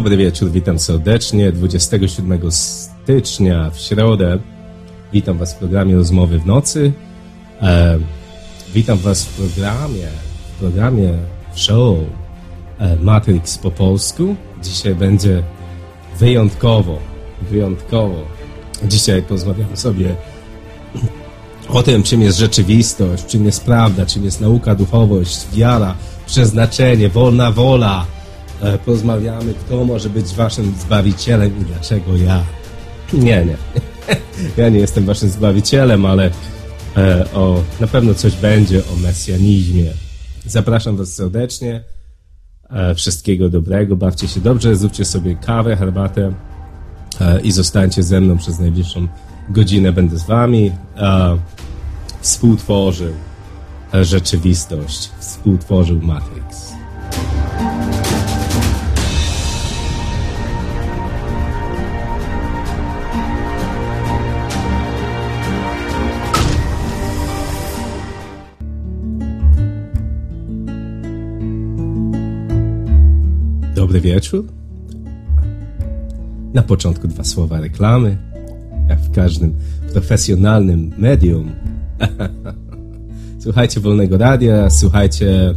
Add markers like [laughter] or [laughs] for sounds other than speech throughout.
Dobry wieczór, witam serdecznie. 27 stycznia w środę witam Was w programie Rozmowy w nocy. E, witam Was w programie, w programie show e, Matrix po polsku. Dzisiaj będzie wyjątkowo, wyjątkowo. Dzisiaj porozmawiamy sobie o tym, czym jest rzeczywistość, czym jest prawda, czym jest nauka, duchowość, wiara, przeznaczenie, wolna wola. E, porozmawiamy, kto może być waszym zbawicielem i dlaczego ja. Nie, nie. [laughs] Ja nie jestem waszym zbawicielem, ale e, o, na pewno coś będzie o mesjanizmie. Zapraszam was serdecznie. E, wszystkiego dobrego, bawcie się dobrze, zróbcie sobie kawę, herbatę i zostańcie ze mną przez najbliższą godzinę. Będę z wami. Współtworzył rzeczywistość, współtworzył Matrix. Dobry wieczór. Na początku dwa słowa reklamy. Jak w każdym profesjonalnym medium. [laughs] słuchajcie Wolnego Radia, słuchajcie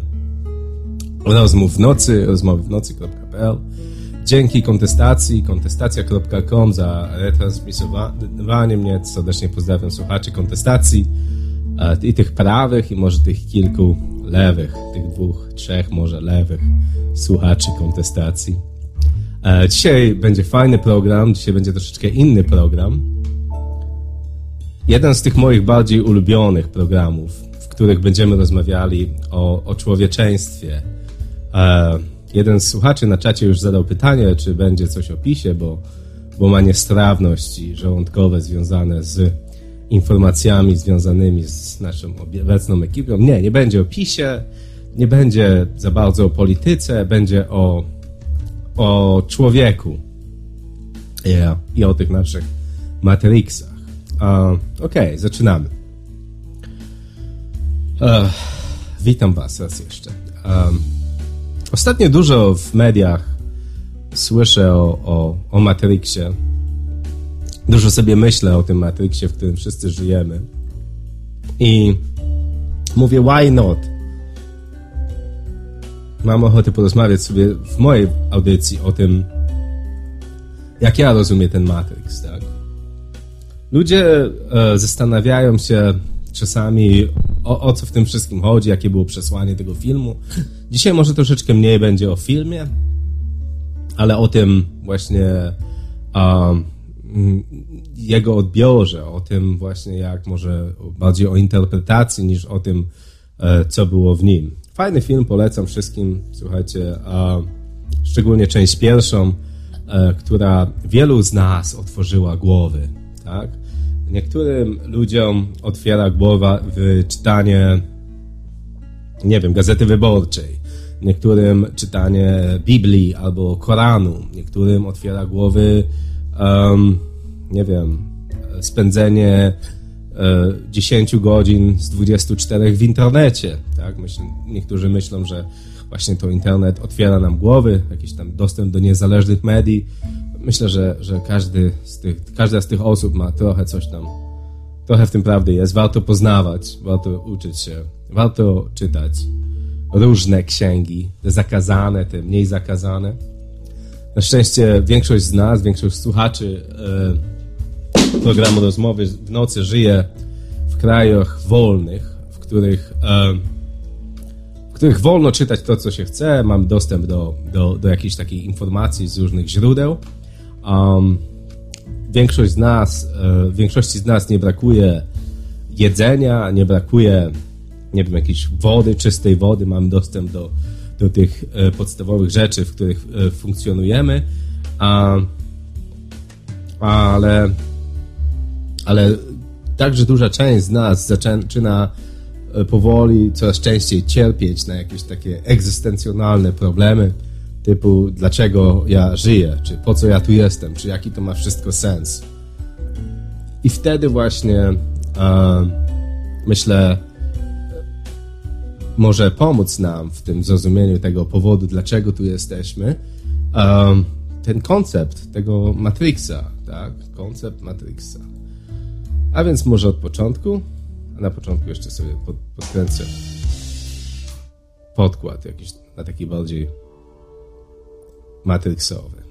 rozmów w nocy, rozmowy w nocy.pl. Dzięki kontestacji, kontestacja.com za retransmisowanie mnie. Serdecznie pozdrawiam słuchaczy kontestacji i tych prawych, i może tych kilku lewych, tych dwóch, trzech może lewych słuchaczy kontestacji. E, dzisiaj będzie fajny program, dzisiaj będzie troszeczkę inny program. Jeden z tych moich bardziej ulubionych programów, w których będziemy rozmawiali o, o człowieczeństwie. E, jeden z słuchaczy na czacie już zadał pytanie, czy będzie coś o PiSie, bo, bo ma niestrawności żołądkowe związane z informacjami związanymi z naszą obecną ekipą. Nie, nie będzie o PiSie, nie będzie za bardzo o polityce, będzie o, o człowieku yeah. i o tych naszych Matrixach. Uh, okay, zaczynamy. Uh, witam Was raz jeszcze. Um, ostatnio dużo w mediach słyszę o, o, o Matrixie. Dużo sobie myślę o tym Matrixie, w którym wszyscy żyjemy. I mówię, why not? mam ochotę porozmawiać sobie w mojej audycji o tym, jak ja rozumiem ten Matrix, tak? Ludzie e, zastanawiają się czasami o, o, co w tym wszystkim chodzi, jakie było przesłanie tego filmu. Dzisiaj może troszeczkę mniej będzie o filmie, ale o tym właśnie um, jego odbiorze, o tym właśnie jak może bardziej o interpretacji niż o tym, e, co było w nim. Fajny film, polecam wszystkim. Słuchajcie, a szczególnie część pierwszą, e, która wielu z nas otworzyła głowy, tak? Niektórym ludziom otwiera głowa czytanie, nie wiem, gazety wyborczej, niektórym czytanie Biblii albo Koranu, niektórym otwiera głowy, um, nie wiem, spędzenie 10 e, godzin z 24 w internecie. Tak? Myśl, niektórzy myślą, że właśnie to internet otwiera nam głowy, jakiś tam dostęp do niezależnych medii. Myślę, że, że każdy z tych, każda z tych osób ma trochę coś tam, trochę w tym prawdy jest. Warto poznawać, warto uczyć się, warto czytać różne księgi, te zakazane, te mniej zakazane. Na szczęście większość z nas, większość słuchaczy yy, programu rozmowy w nocy żyję w krajach wolnych, w których, e, w których wolno czytać to, co się chce. Mam dostęp do, do, do jakiejś takiej informacji z różnych źródeł. Um, większość z nas, e, większości z nas nie brakuje jedzenia, nie brakuje, nie wiem, jakiejś wody, czystej wody. Mamy dostęp do, do tych e, podstawowych rzeczy, w których e, funkcjonujemy. A, ale ale także duża część z nas zaczyna e, powoli coraz częściej cierpieć na jakieś takie egzystencjonalne problemy typu dlaczego ja żyję, czy po co ja tu jestem, czy jaki to ma wszystko sens. I wtedy właśnie myślę, może pomóc nam w tym zrozumieniu tego powodu, dlaczego tu jesteśmy, e, ten koncept tego Matrixa, tak? Koncept Matrixa. A więc może od początku, a na początku jeszcze sobie pod, podkręcę podkład jakiś na taki bardziej matrixowy.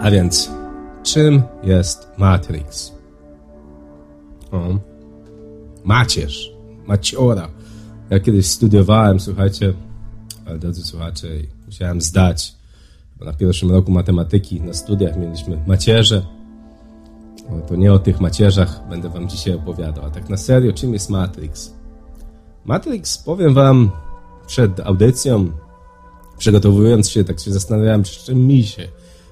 A więc, czym jest Matrix? O, macierz, maciora. Ja kiedyś studiowałem, słuchajcie, ale drodzy słuchacze, musiałem zdać, bo na pierwszym roku matematyki na studiach mieliśmy macierze. No to nie o tych macierzach będę wam dzisiaj opowiadał, a tak na serio, czym jest Matrix? Matrix, powiem wam, przed audycją, przygotowując się, tak się zastanawiałem, czym mi się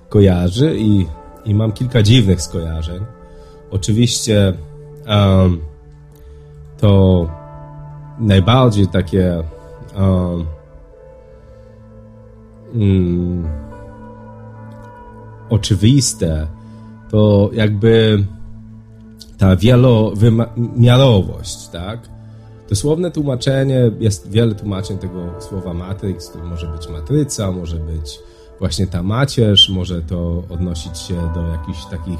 kojarzy i, i mam kilka dziwnych skojarzeń. Oczywiście um, to najbardziej takie um, um, oczywiste to jakby ta wielowymiarowość, tak? Dosłowne tłumaczenie, jest wiele tłumaczeń tego słowa matrix, to może być matryca, może być właśnie ta macierz, może to odnosić się do jakichś takich,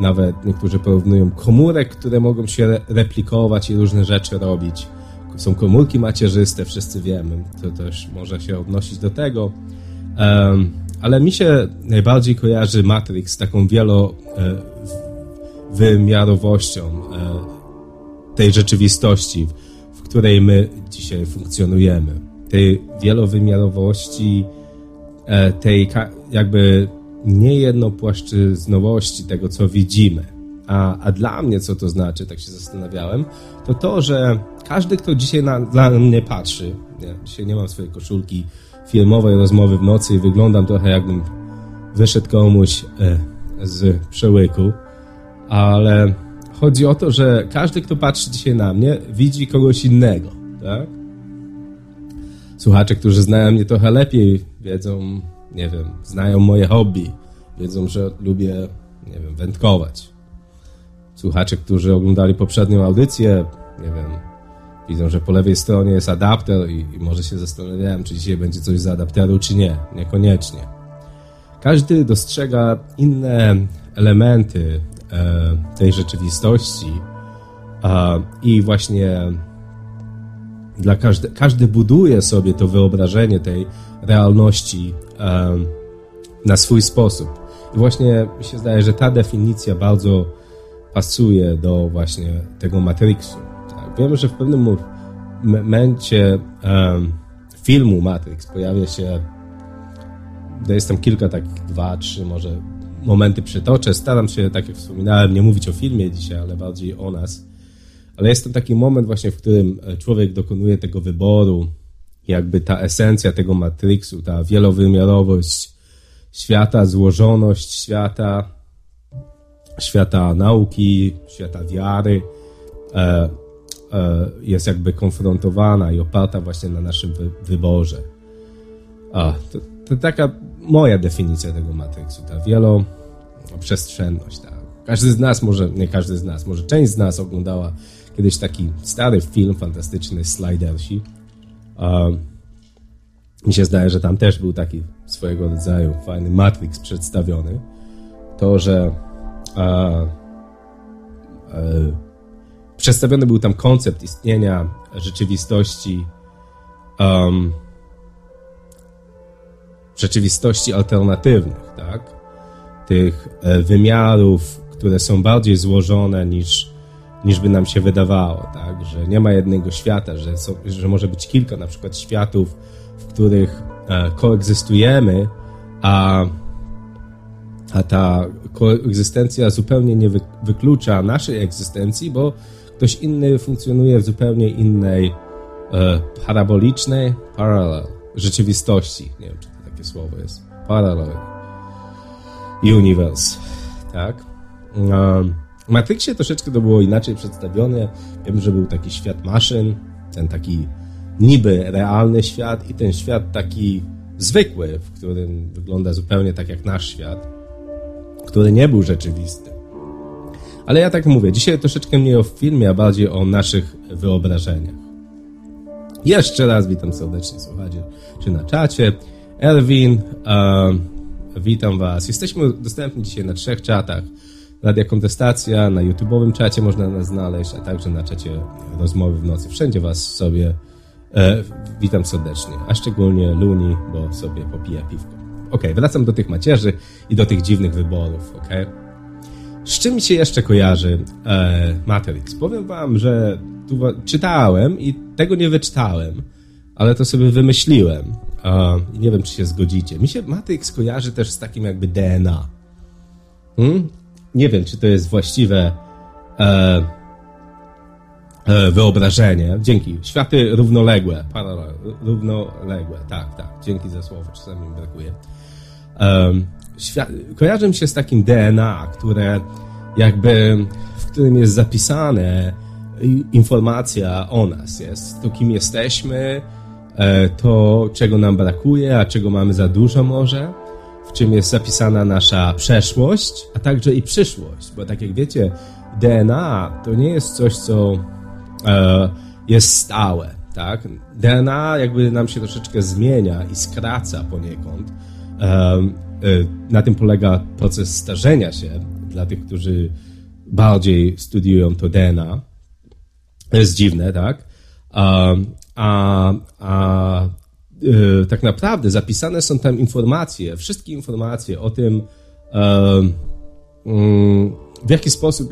nawet niektórzy porównują komórek, które mogą się replikować i różne rzeczy robić. Są komórki macierzyste, wszyscy wiemy, to też może się odnosić do tego. Um, ale mi się najbardziej kojarzy Matrix z taką wielowymiarowością e, tej rzeczywistości, w której my dzisiaj funkcjonujemy. Tej wielowymiarowości E, tej jakby niejednopłaszczyznowości tego, co widzimy. A, a dla mnie, co to znaczy, tak się zastanawiałem, to to, że każdy, kto dzisiaj na, mnie patrzy, nie, dzisiaj nie mam swojej koszulki filmowej rozmowy w nocy i wyglądam trochę jakbym wyszedł komuś e, z przełyku, ale chodzi o to, że każdy, kto patrzy dzisiaj na mnie, widzi kogoś innego, tak? Słuchacze, którzy znają mnie trochę lepiej, wiedzą, nie wiem, znają moje hobby, wiedzą, że lubię, nie wiem, wędkować. Słuchacze, którzy oglądali poprzednią audycję, nie wiem, widzą, że po lewej stronie jest adapter i, i może się zastanawiałem, czy dzisiaj będzie coś z adapteru, czy nie. Niekoniecznie. Każdy dostrzega inne elementy e, tej rzeczywistości e, i właśnie dla każdy, każdy buduje sobie to wyobrażenie tej realności na swój sposób. I właśnie mi się zdaje, że ta definicja bardzo pasuje do właśnie tego Matrixu. Tak? Wiemy, że w pewnym momencie um, filmu Matrix pojawia się jest tam kilka takich, dwa, trzy może momenty przytoczę. Staram się, tak jak wspominałem, nie mówić o filmie dzisiaj, ale bardziej o nas ale jest to taki moment właśnie, w którym e, człowiek dokonuje tego wyboru, jakby ta esencja tego Matrixu, ta wielowymiarowość świata, złożoność świata, świata nauki, świata wiary, e, e, jest jakby konfrontowana i oparta właśnie na naszym wy, wyborze. A, to, to taka moja definicja tego Matrixu, ta wieloprzestrzenność. Tak. Każdy z nas może, nie każdy z nas, może część z nas oglądała kiedyś taki stary film fantastyczny Slidersi. Um, mi się zdaje, że tam też był taki swojego rodzaju fajny Matrix przedstawiony. To, że a, a, przedstawiony był tam koncept istnienia rzeczywistości um, rzeczywistości alternatywnych, tak? Tych e, wymiarów, które są bardziej złożone niż niż by nam się wydawało, tak? Że nie ma jednego świata, że, są, że może być kilka na przykład światów, w których e, koegzystujemy, a, a ta koegzystencja zupełnie nie wy, wyklucza naszej egzystencji, bo ktoś inny funkcjonuje w zupełnie innej e, parabolicznej parallel rzeczywistości. Nie wiem, czy to takie słowo jest. Parallel. Universe. Tak? Um, w Matrixie troszeczkę to było inaczej przedstawione. Wiem, że był taki świat maszyn, ten taki niby realny świat i ten świat taki zwykły, w którym wygląda zupełnie tak jak nasz świat, który nie był rzeczywisty. Ale ja tak mówię, dzisiaj troszeczkę mniej o filmie, a bardziej o naszych wyobrażeniach. Jeszcze raz witam serdecznie, słuchacie, czy na czacie. Erwin, witam Was. Jesteśmy dostępni dzisiaj na trzech czatach. Radia Kontestacja, na YouTube'owym czacie można nas znaleźć, a także na czacie Rozmowy w nocy. Wszędzie Was sobie e, witam serdecznie, a szczególnie Luni, bo sobie popija piwko. Ok, wracam do tych macierzy i do tych dziwnych wyborów, ok? Z czym się jeszcze kojarzy e, Matrix? Powiem Wam, że tu czytałem i tego nie wyczytałem, ale to sobie wymyśliłem. I nie wiem, czy się zgodzicie. Mi się Matrix kojarzy też z takim jakby DNA. Hmm? Nie wiem, czy to jest właściwe e, e, wyobrażenie. Dzięki. Światy równoległe. Równoległe. Tak, tak. Dzięki za słowo. Czasami mi brakuje. Um, świat, kojarzy mi się z takim DNA, które jakby, w którym jest zapisane informacja o nas. Jest to, kim jesteśmy, e, to, czego nam brakuje, a czego mamy za dużo może, czym jest zapisana nasza przeszłość, a także i przyszłość. Bo tak jak wiecie, DNA to nie jest coś, co e, jest stałe. Tak? DNA jakby nam się troszeczkę zmienia i skraca poniekąd. E, na tym polega proces starzenia się dla tych, którzy bardziej studiują to DNA. To jest dziwne, tak? A, a, a y, tak naprawdę zapisane są tam informacje, wszystkie informacje o tym, mm, w jaki sposób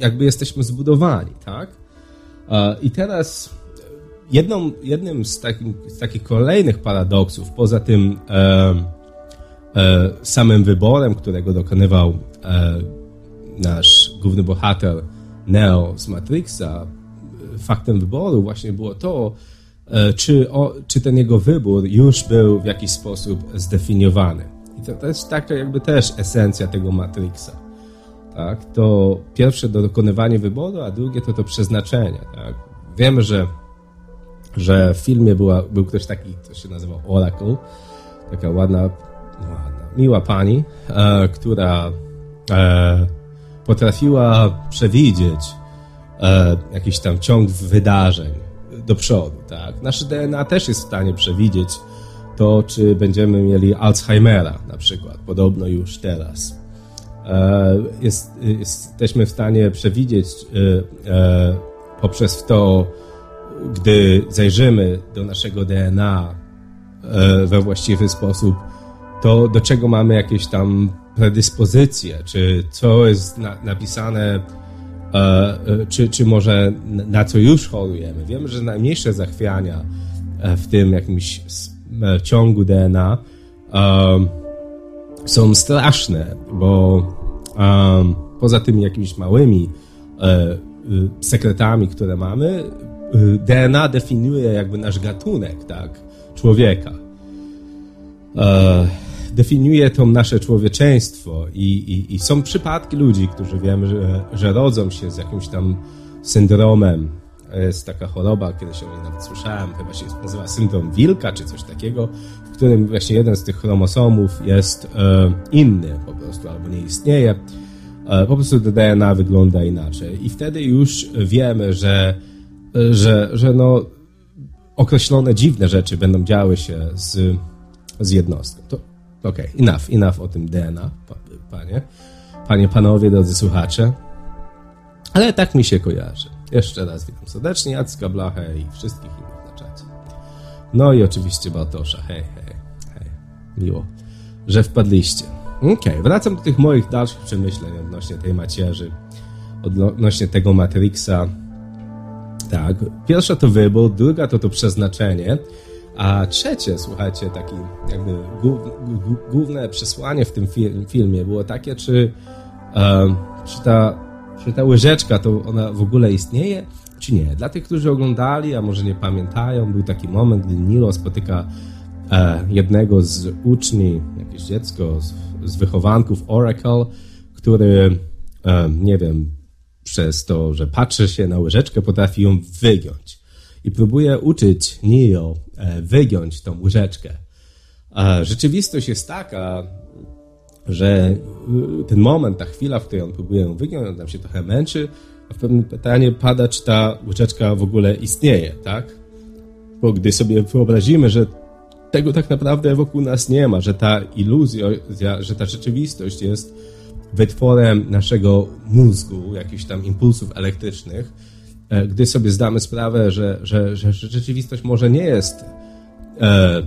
jakby jesteśmy zbudowani, tak? I teraz jedną, jednym z, takim, z takich kolejnych paradoksów, poza tym e, e, samym wyborem, którego dokonywał e, nasz główny bohater Neo z Matrixa, faktem wyboru właśnie było to, e, czy, o, czy ten jego wybór już był w jakiś sposób zdefiniowany. I to, to jest taka jakby też esencja tego Matrixa. Tak? To pierwsze to dokonywanie wyboru, a drugie to to przeznaczenie. Tak? Wiemy, że, że w filmie była, był ktoś taki, co się nazywał Oracle, taka ładna, ładna miła pani, e, która e, potrafiła przewidzieć e, jakiś tam ciąg wydarzeń do przodu, tak? Nasze DNA też jest w stanie przewidzieć to, czy będziemy mieli Alzheimera na przykład, podobno już teraz. E, jest, jesteśmy w stanie przewidzieć e, e, poprzez to, gdy zajrzymy do naszego DNA we właściwy sposób, to do czego mamy jakieś tam predyspozycje, czy co jest na, napisane czy, czy może na co już chorujemy. Wiemy, że najmniejsze zachwiania e, w tym jakimś ciągu DNA są straszne, bo poza tymi jakimiś małymi sekretami, które mamy, DNA definiuje jakby nasz gatunek, tak, człowieka definiuje to nasze człowieczeństwo i, i, i są przypadki ludzi, którzy wiemy, że, że rodzą się z jakimś tam syndromem. Jest taka choroba, kiedyś o niej nawet słyszałem, chyba się nazywa syndrom wilka, czy coś takiego, w którym właśnie jeden z tych chromosomów jest e, inny po prostu, albo nie istnieje. E, po prostu DNA wygląda inaczej. I wtedy już wiemy, że, że, że no, określone dziwne rzeczy będą działy się z, z jednostką. To Okej, okay, enough, enough o tym DNA, panie. Panie, panowie, drodzy słuchacze. Ale tak mi się kojarzy. Jeszcze raz witam serdecznie Jacka Blachę i wszystkich innych na czacie. No i oczywiście Bartosza. Hej, hej, hej. Miło, że wpadliście. Okej, okay, wracam do tych moich dalszych przemyśleń odnośnie tej macierzy, odnośnie tego Matrixa. Tak, pierwsza to wybór, druga to to przeznaczenie, a trzecie, słuchajcie, takie jakby główne przesłanie w tym filmie było takie, czy, czy, ta, czy ta łyżeczka to ona w ogóle istnieje, czy nie. Dla tych, którzy oglądali, a może nie pamiętają, był taki moment, gdy Nilo spotyka e, jednego z uczni, jakieś dziecko z, wychowanków Oracle, który, nie wiem, przez to, że patrzy się na łyżeczkę, potrafi ją wygiąć i próbuje uczyć Neo wygiąć tą łyżeczkę. A rzeczywistość jest taka, że y, ten moment, ta chwila, w której on próbuje ją wygiąć, on tam się trochę męczy, a w pewnym pytanie pada, czy ta łyżeczka w ogóle istnieje, tak? Bo gdy sobie wyobrazimy, że tego tak naprawdę wokół nas nie ma, że ta iluzja, że ta rzeczywistość jest wytworem naszego mózgu, jakichś tam impulsów elektrycznych, e, gdy sobie zdamy sprawę, że, że, że rzeczywistość może nie jest e,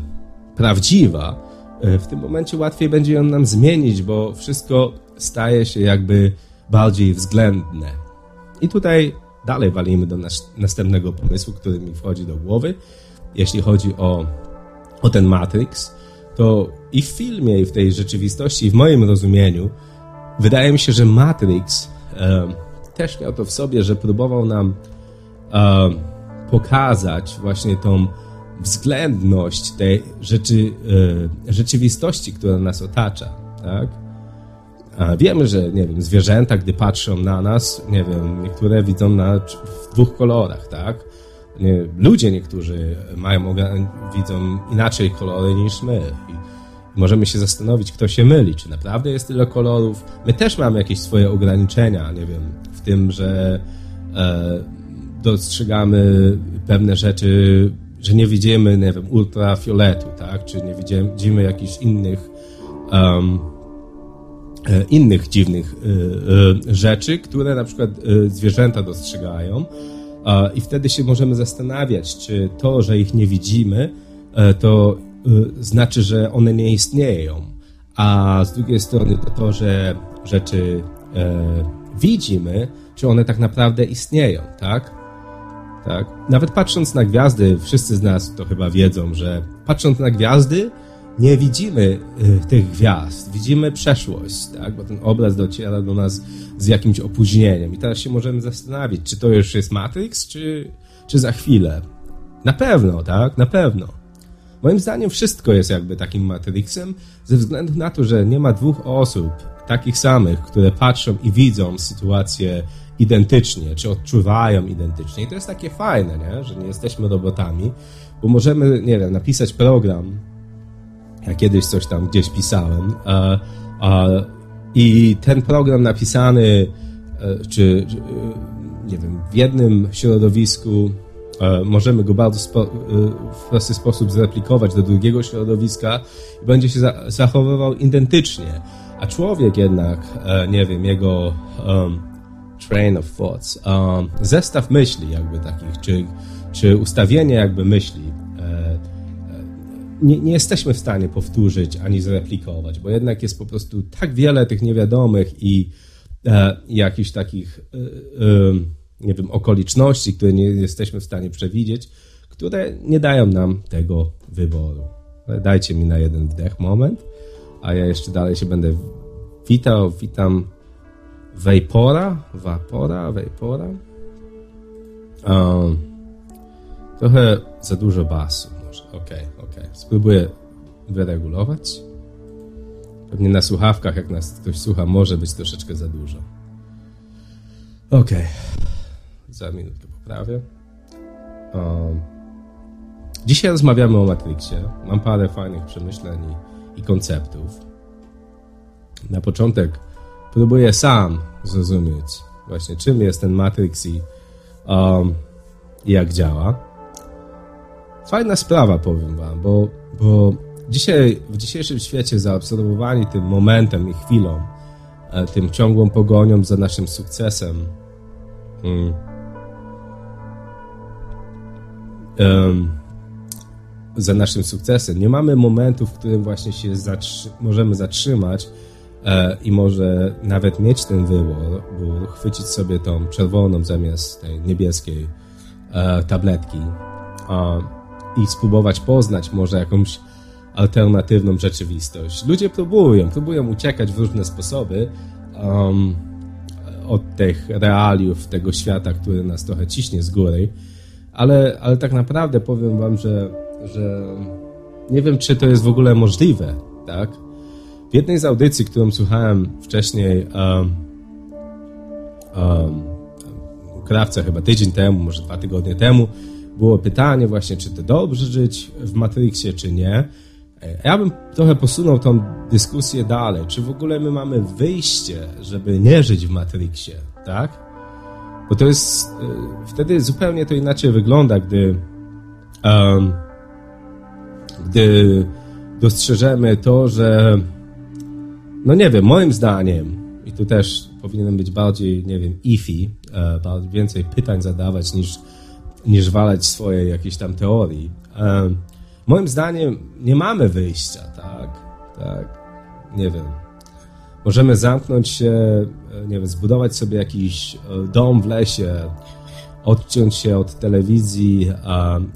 prawdziwa, e, w tym momencie łatwiej będzie ją nam zmienić, bo wszystko staje się jakby bardziej względne. I tutaj dalej walimy do nas, następnego pomysłu, który mi wchodzi do głowy. Jeśli chodzi o, o ten Matrix, to i w filmie, i w tej rzeczywistości, i w moim rozumieniu, wydaje mi się, że Matrix e, też miał to w sobie, że próbował nam e, pokazać właśnie tą względność tej rzeczy, e, rzeczywistości, która nas otacza, tak? Wiemy, że, nie wiem, zwierzęta, gdy patrzą na nas, nie wiem, niektóre widzą na, w dwóch kolorach, tak? Nie, ludzie niektórzy mają, widzą inaczej kolory niż my. I możemy się zastanowić, kto się myli, czy naprawdę jest tyle kolorów. My też mamy jakieś swoje ograniczenia, nie wiem, w tym, że e, dostrzegamy pewne rzeczy, że nie widzimy, nie wiem, ultrafioletu, tak? Czy nie widzimy jakichś innych um, innych dziwnych e, rzeczy, które na przykład zwierzęta dostrzegają. I wtedy się możemy zastanawiać, czy to, że ich nie widzimy, to znaczy, że one nie istnieją. A z drugiej strony to, to że rzeczy widzimy, czy one tak naprawdę istnieją, tak? Tak. Nawet patrząc na gwiazdy, wszyscy z nas to chyba wiedzą, że patrząc na gwiazdy, nie widzimy y, tych gwiazd, widzimy przeszłość, tak? bo ten obraz dociera do nas z jakimś opóźnieniem. I teraz się możemy zastanowić, czy to już jest Matrix, czy, czy za chwilę. Na pewno, tak? Na pewno. Moim zdaniem wszystko jest jakby takim Matrixem, ze względu na to, że nie ma dwóch osób takich samych, które patrzą i widzą sytuację identycznie, czy odczuwają identycznie. I to jest takie fajne, nie? że nie jesteśmy robotami, bo możemy, nie wiem, napisać program. Ja kiedyś coś tam gdzieś pisałem. A, a, I ten program napisany, e, czy, e, nie wiem, w jednym środowisku e, możemy go bardzo spo, w prosty sposób zreplikować do drugiego środowiska i będzie się zachowywał identycznie. A człowiek jednak, nie wiem, jego train of thoughts, um, zestaw myśli jakby takich, czy, czy ustawienie jakby myśli, e, e, nie, nie, jesteśmy w stanie powtórzyć ani zreplikować, bo jednak jest po prostu tak wiele tych niewiadomych i e, jakichś takich, e, e, nie wiem, okoliczności, które nie jesteśmy w stanie przewidzieć, które nie dają nam tego wyboru. Dajcie mi na jeden wdech moment, a ja jeszcze dalej się będę witał, witam Vapora, Vapora, Vapora. Um, trochę za dużo basu może. Okej, okay, okej. Spróbuję wyregulować. Pewnie na słuchawkach, jak nas ktoś słucha, może być troszeczkę za dużo. Okej. Za minutkę poprawię. Um, dzisiaj rozmawiamy o Matrixie. Mam parę fajnych przemyśleń i, i konceptów. Na początek próbuję sam zrozumieć właśnie czym jest ten Matrix i, um, jak działa. Fajna sprawa, powiem wam, bo, bo dzisiaj, w dzisiejszym świecie zaobserwowani tym momentem i chwilą, e, tym ciągłą pogonią za naszym sukcesem, um, za naszym sukcesem. Nie mamy momentu, w którym właśnie się zatrzy możemy zatrzymać i może nawet mieć ten wybór, bo chwycić sobie tą czerwoną zamiast tej niebieskiej e, tabletki i spróbować poznać może jakąś alternatywną rzeczywistość. Ludzie próbują, próbują uciekać w różne sposoby um, od tych realiów tego świata, który nas trochę ciśnie z góry, ale, ale tak naprawdę powiem wam, że, że nie wiem, czy to jest w ogóle możliwe, tak? W jednej z audycji, którą słuchałem wcześniej, um, um, krawca chyba tydzień temu, może dwa tygodnie temu, było pytanie właśnie, czy to dobrze żyć w Matrixie, czy nie. Ja bym trochę posunął tą dyskusję dalej. Czy w ogóle my mamy wyjście, żeby nie żyć w Matrixie, tak? Bo to jest... E, wtedy zupełnie to inaczej wygląda, gdy um, gdy dostrzeżemy to, że no nie wiem, moim zdaniem i tu też powinienem być bardziej, nie wiem, ifi, e, więcej pytań zadawać niż, niż walać swoje jakieś tam teorii. E, moim zdaniem nie mamy wyjścia, tak? Tak, nie wiem. Możemy zamknąć się, e, nie wiem, zbudować sobie jakiś dom w lesie, odciąć się od telewizji,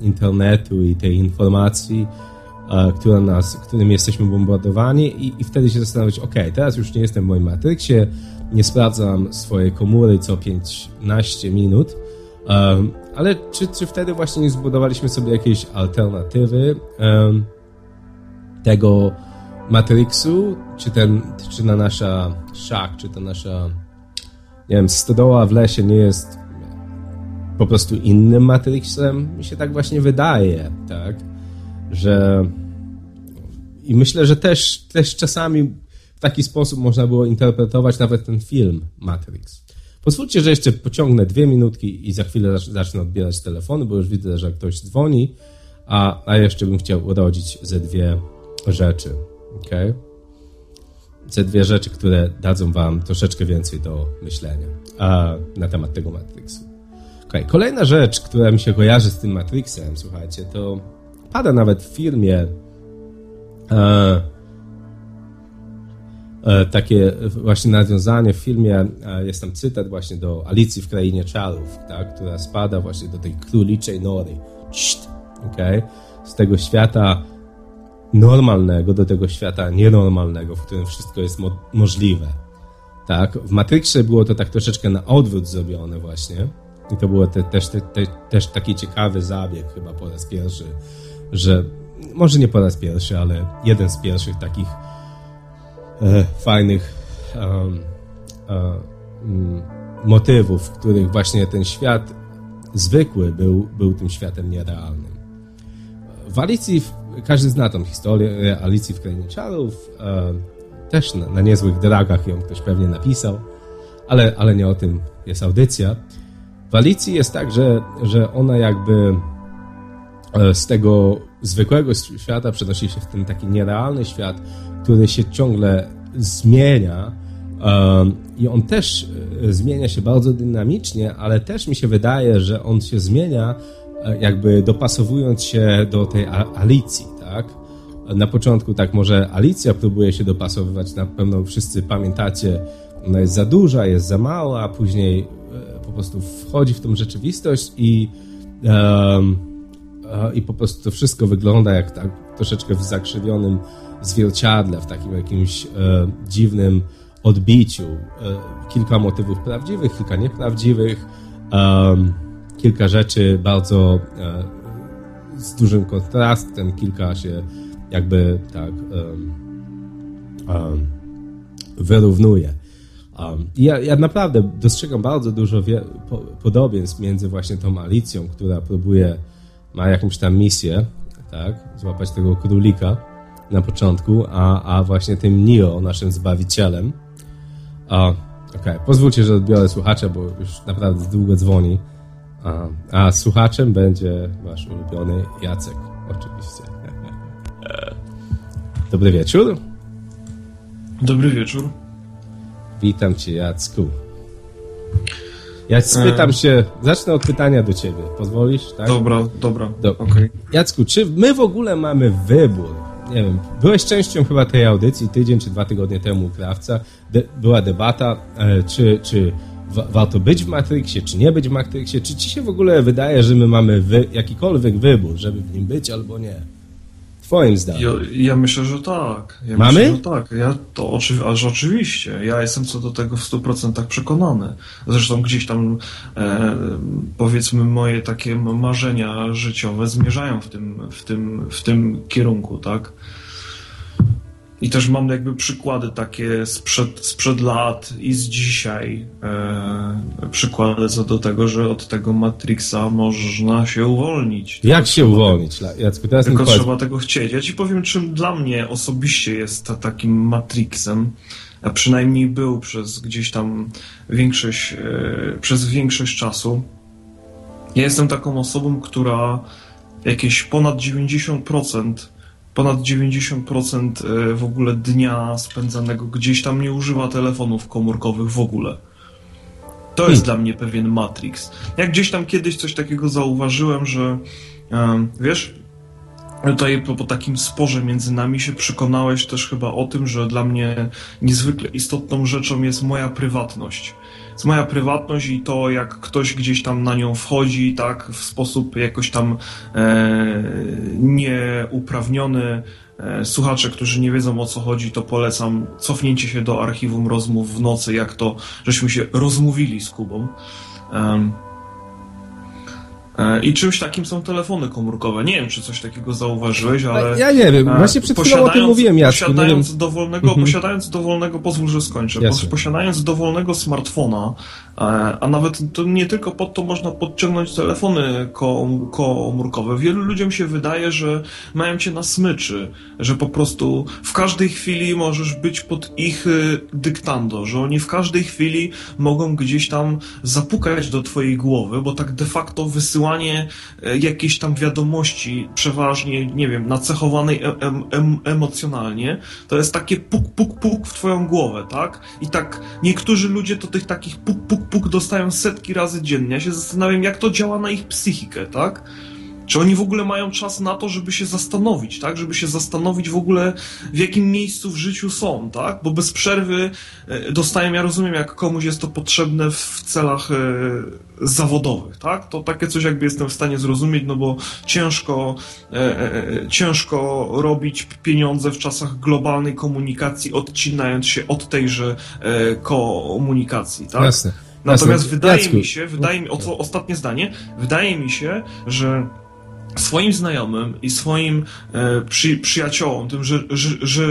internetu i tej informacji, które nas, którym jesteśmy bombardowani i, i wtedy się zastanowić, ok, teraz już nie jestem w moim Matrixie, nie sprawdzam swojej komóry co 15 minut, um, ale czy, czy wtedy właśnie nie zbudowaliśmy sobie jakieś alternatywy um, tego Matrixu, czy ten, czy na nasza szak, czy ta nasza, nie wiem, stodoła w lesie nie jest po prostu innym Matrixem? Mi się tak właśnie wydaje, tak, że i myślę, że też, też czasami w taki sposób można było interpretować nawet ten film Matrix. Pozwólcie, że jeszcze pociągnę dwie minutki i za chwilę zacznę odbierać telefony, bo już widzę, że ktoś dzwoni, a, a jeszcze bym chciał urodzić ze dwie rzeczy. Okay? Ze dwie rzeczy, które dadzą wam troszeczkę więcej do myślenia a, na temat tego Matrixu. Okay. Kolejna rzecz, która mi się kojarzy z tym Matrixem, słuchajcie, to pada nawet w firmie e, E, takie właśnie nawiązanie w filmie, e, jest tam cytat właśnie do Alicji w Krainie Czarów, tak, która spada właśnie do tej króliczej nory. Czt, okay? Z tego świata normalnego do tego świata nienormalnego, w którym wszystko jest mo możliwe. Tak? W Matrixie było to tak troszeczkę na odwrót zrobione właśnie. I to było te, też, te, te, też taki ciekawy zabieg chyba po raz pierwszy, że może nie po raz pierwszy, ale jeden z pierwszych takich e, fajnych um, um, motywów, w których właśnie ten świat zwykły był, był tym światem nierealnym. W Alicji, każdy zna tą historię Alicji w Krainie Czarów, e, też na, na, niezłych dragach ją ktoś pewnie napisał, ale, ale nie o tym jest audycja. W Alicji jest tak, że, że ona jakby e, z tego zwykłego świata przenosi się w ten taki nierealny świat, który się ciągle zmienia i on też e, zmienia się bardzo dynamicznie, ale też mi się wydaje, że on się zmienia e, jakby dopasowując się do tej Alicji, tak? Na początku tak może Alicja próbuje się dopasowywać, na pewno wszyscy pamiętacie, ona jest za duża, jest za mała, a później e, po prostu wchodzi w tą rzeczywistość i um, i po prostu to wszystko wygląda jak tak troszeczkę w zakrzywionym zwierciadle, w takim jakimś e, dziwnym odbiciu. E, kilka motywów prawdziwych, kilka nieprawdziwych, e, kilka rzeczy bardzo e, z dużym kontrastem, kilka się jakby tak wyrównuje. I ja, ja, naprawdę dostrzegam bardzo dużo po, podobieństw między właśnie tą Alicją, która próbuje, ma jakąś tam misję, tak, złapać tego królika, na początku, a, a właśnie tym Nio, naszym Zbawicielem. Okej, okay. pozwólcie, że odbiorę słuchacza, bo już naprawdę długo dzwoni. A, a słuchaczem będzie wasz ulubiony Jacek, oczywiście. [laughs] Dobry wieczór. Dobry wieczór. Witam cię, Jacku. Ja spytam się, zacznę od pytania do ciebie. Pozwolisz? Tak? Dobra, dobra. Do, okay. Jacku, czy my w ogóle mamy wybór nie wiem, byłeś częścią chyba tej audycji tydzień czy dwa tygodnie temu u Krawca. De, była debata, e, czy, czy wa warto być w Matrixie, czy nie być w Matrixie. Czy ci się w ogóle wydaje, że my mamy wy jakikolwiek wybór, żeby w nim być albo nie? Twoim zdaniem. Ja, ja myślę, że tak. Ja Mamy? Myślę, że tak. Ja to oczy, aż oczywiście. Ja jestem co do tego w 100% przekonany. Zresztą gdzieś tam e, powiedzmy moje takie marzenia życiowe zmierzają w tym, w tym, w tym kierunku, tak? I też mam jakby przykłady takie sprzed, sprzed lat i z dzisiaj. E, przykłady co do tego, że od tego Matrixa można się uwolnić. Jak się uwolnić? Jacku, teraz Tylko trzeba tego chcieć. Ja ci powiem, czym dla mnie osobiście jest takim Matrixem. A przynajmniej był przez gdzieś tam większość, e, przez większość czasu. Ja jestem taką osobą, która jakieś ponad 90%, ponad 90% e, w ogóle dnia spędzanego gdzieś tam nie używa telefonów komórkowych w ogóle. To jest hmm. dla mnie pewien Matrix. Jak gdzieś tam kiedyś coś takiego zauważyłem, że wiesz, tutaj po, po, takim sporze między nami się przekonałeś też chyba o tym, że dla mnie niezwykle istotną rzeczą jest moja prywatność. Jest moja prywatność i to, jak ktoś gdzieś tam na nią wchodzi, tak, w sposób jakoś tam e, nieuprawniony. E, słuchacze, którzy nie wiedzą o co chodzi, to polecam cofnięcie się do archiwum rozmów w nocy, jak to żeśmy się rozmówili z Kubą. I czymś takim są telefony komórkowe. Nie wiem, czy coś takiego zauważyłeś, ale... Ja nie wiem, e, właśnie przed chwilą o tym mówiłem, Jacku. Posiadając dowolnego, mhm. posiadając dowolnego, pozwól, że skończę, Jasne. posiadając dowolnego smartfona, e, a nawet to nie tylko pod to można podciągnąć telefony komórkowe. Wielu ludziom się wydaje, że mają cię na smyczy, że po prostu w każdej chwili możesz być pod ich dyktando, że oni w każdej chwili mogą gdzieś tam zapukać do twojej głowy, bo tak de facto wysyłają wysyłanie jakiejś tam wiadomości, przeważnie, nie wiem, nacechowanej em, em, emocjonalnie, to jest takie puk, puk, puk w twoją głowę, tak? I tak niektórzy ludzie to tych takich puk, puk, puk dostają setki razy dziennie. Ja się zastanawiam, jak to działa na ich psychikę, tak? Czy oni w ogóle mają czas na to, żeby się zastanowić, tak? Żeby się zastanowić w ogóle, w jakim miejscu w życiu są, tak? Bo bez przerwy e, dostają, ja rozumiem, jak komuś jest to potrzebne w celach e, zawodowych, tak? To takie coś jakby jestem w stanie zrozumieć, no bo ciężko, e, ciężko robić pieniądze w czasach globalnej komunikacji, odcinając się od tejże komunikacji, tak? Jasne. Natomiast Jasne. wydaje Jacku. mi się, wydaje mi, o co ostatnie zdanie, wydaje mi się, że swoim znajomym i swoim e, przy, przyjaciołom, tym że, że, że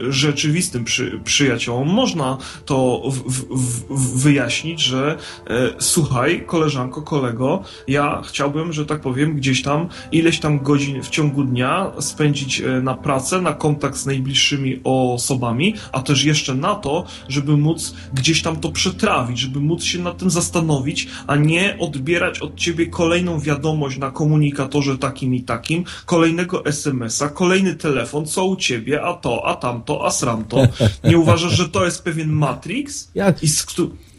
rzeczywistym przy, przyjaciołom, można to w, w, w wyjaśnić, że e, słuchaj, koleżanko, kolego, ja chciałbym, że tak powiem, gdzieś tam ileś tam godzin w ciągu dnia spędzić e, na pracę, na kontakt z najbliższymi osobami, a też jeszcze na to, żeby móc gdzieś tam to przetrawić, żeby móc się nad tym zastanowić, a nie odbierać od ciebie kolejną wiadomość na komunikatorze takim i takim, kolejnego SMS-a, kolejny telefon, co u ciebie, a to, a tamto, a sramto. Nie uważasz, że to jest pewien Matrix? Ja... I z,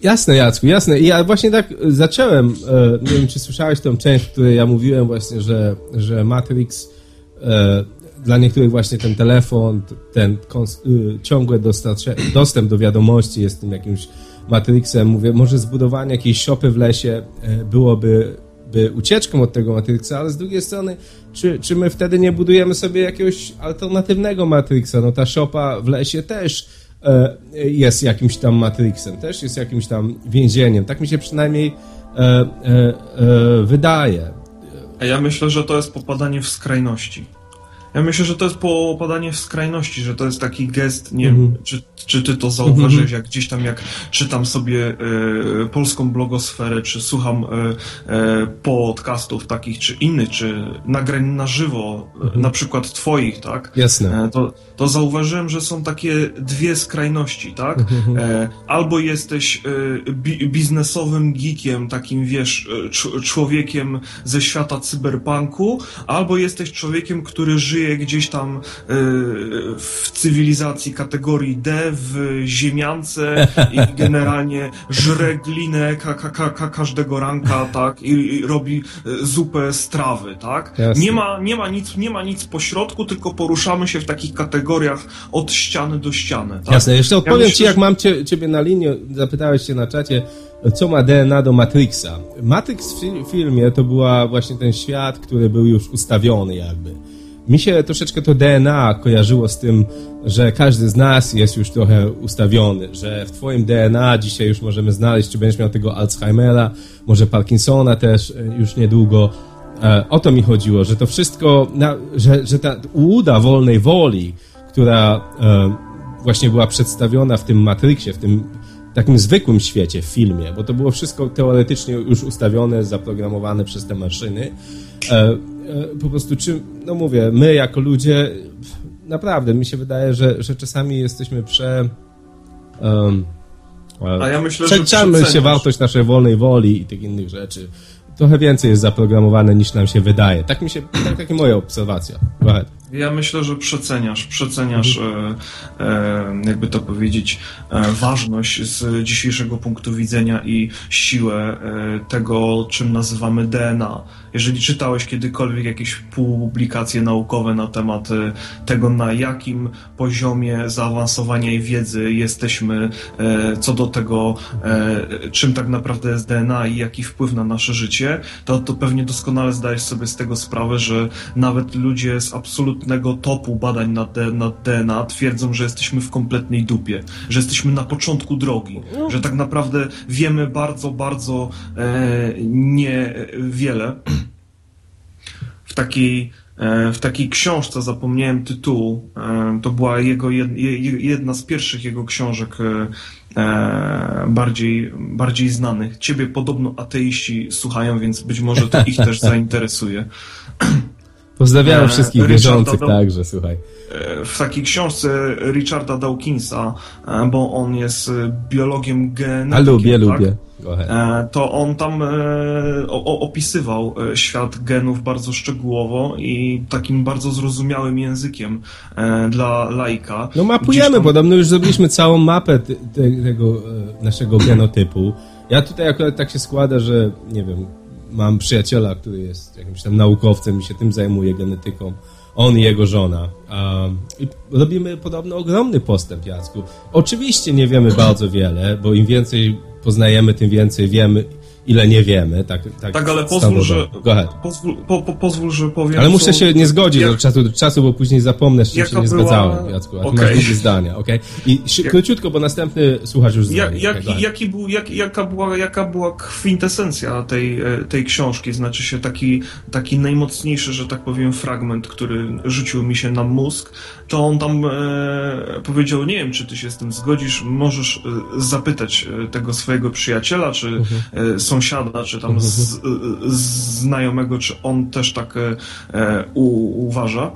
Jasne, Jacku, jasne. I ja właśnie tak zacząłem, e, nie wiem, czy słyszałeś tą część, w której ja mówiłem właśnie, że, że Matrix e, dla niektórych właśnie ten telefon, ten ciągły dostęp do wiadomości jest tym jakimś Matrixem. Mówię, może zbudowanie jakiejś shopy w lesie e, byłoby by ucieczką od tego Matrixa, ale z drugiej strony, czy, czy my wtedy nie budujemy sobie jakiegoś alternatywnego Matrixa? No ta szopa w lesie też e, jest jakimś tam Matrixem, też jest jakimś tam więzieniem. Tak mi się przynajmniej e, e, e wydaje. A ja myślę, że to jest popadanie w skrajności. Ja myślę, że to jest popadanie w skrajności, że to jest taki gest, nie wiem, mhm. czy, czy ty to zauważyłeś, mhm. jak gdzieś tam, jak czytam sobie e, polską blogosferę, czy słucham e, e, podcastów takich, czy innych, czy nagrań na żywo, mhm. na przykład twoich, tak? Jasne. E, to, to zauważyłem, że są takie dwie skrajności, tak? E, albo jesteś e, bi biznesowym geekiem, takim, wiesz, człowiekiem ze świata cyberpunku, albo jesteś człowiekiem, który żyje żyje gdzieś tam y, w cywilizacji kategorii D, w ziemiance i generalnie żre glinę ka, ka, ka, każdego ranka, tak, i, robi y, zupę z trawy, tak? Nie ma, nie, ma nic, nie ma nic pośrodku, tylko poruszamy się w takich kategoriach od ściany do ściany. Tak? Jasne, jeszcze odpowiem ja myślę, ci, jak mam cie, ciebie na linii, zapytałeś się na czacie, co ma DNA do Matrixa. Matrix w filmie to była właśnie ten świat, który był już ustawiony jakby mi się troszeczkę to DNA kojarzyło z tym, że każdy z nas jest już trochę ustawiony, że w twoim DNA dzisiaj już możemy znaleźć, czy będziesz miał tego Alzheimera, może Parkinsona też e, już niedługo. E, o to mi chodziło, że to wszystko, że, że ta ułuda wolnej woli, która e, właśnie była przedstawiona w tym Matrixie, w tym takim zwykłym świecie, w filmie, bo to było wszystko teoretycznie już ustawione, zaprogramowane przez te maszyny, po prostu czy, no mówię, my jako ludzie, naprawdę mi się wydaje, że, że czasami jesteśmy prze... Um, a ja myślę, że się wartość naszej wolnej woli i tych innych rzeczy. trochę więcej jest zaprogramowane niż nam się wydaje. Tak mi się, tak, taka moja obserwacja. Go ahead. Ja myślę, że przeceniasz, przeceniasz, mhm. e, e, jakby to powiedzieć, e, ważność z dzisiejszego punktu widzenia i siłę e, tego, czym nazywamy DNA. Jeżeli czytałeś kiedykolwiek jakieś publikacje naukowe na temat e, tego, na jakim poziomie zaawansowania i wiedzy jesteśmy e, co do tego, czym tak naprawdę jest DNA i jaki wpływ na nasze życie, to, to pewnie doskonale zdajesz sobie z tego sprawę, że nawet ludzie z absolutnie absolutnego topu badań nad, nad DNA twierdzą, że jesteśmy w kompletnej dupie, że jesteśmy na początku drogi, no. że tak naprawdę wiemy bardzo, bardzo e, niewiele. W takiej e, w takiej książce, zapomniałem tytułu, e, to była jego jedna z pierwszych jego książek e, bardziej, bardziej znanych. Ciebie podobno ateiści słuchają, więc być może to ich też [laughs] zainteresuje. [clears throat] Pozdrawiam e, wszystkich wierzących także, słuchaj. E, w takiej książce Richarda Dawkinsa, e, bo on jest biologiem genetykiem. A lubię, tak? lubię. To on tam opisywał świat genów bardzo szczegółowo i takim bardzo zrozumiałym językiem dla laika. No mapujemy, tam... podobno już zrobiliśmy całą mapę tego naszego genotypu. Ja tutaj akurat tak się składa, że nie wiem, mam przyjaciela, który jest jakimś tam naukowcem i się tym zajmuje genetyką. On i jego żona. I robimy podobno ogromny postęp, Jacku. Oczywiście nie wiemy bardzo wiele, bo im więcej poznajemy, tym więcej wiemy ile nie wiemy. Tak, tak, tak ale pozwól, że, pozwól, po, po, pozwól, że powiem... Ale muszę się nie zgodzić jak, od czasu do czasu, bo później zapomnę, z czym się nie była... zgadzałem, Jacku, a okay. masz zdania, okej? Okay? I jak... króciutko, bo następny słuchacz już zdanie. Jak, okay, jaki był, jak, jaka, była, jaka była kwintesencja tej, e, tej książki? Znaczy się taki, taki najmocniejszy, że tak powiem, fragment, który rzucił mi się na mózg, to on tam e, powiedział, nie wiem, czy ty się z tym zgodzisz, możesz e, zapytać e, tego swojego przyjaciela, czy mhm. e, sąsiada, czy tam mhm. z, z znajomego, czy on też tak e, u, uważa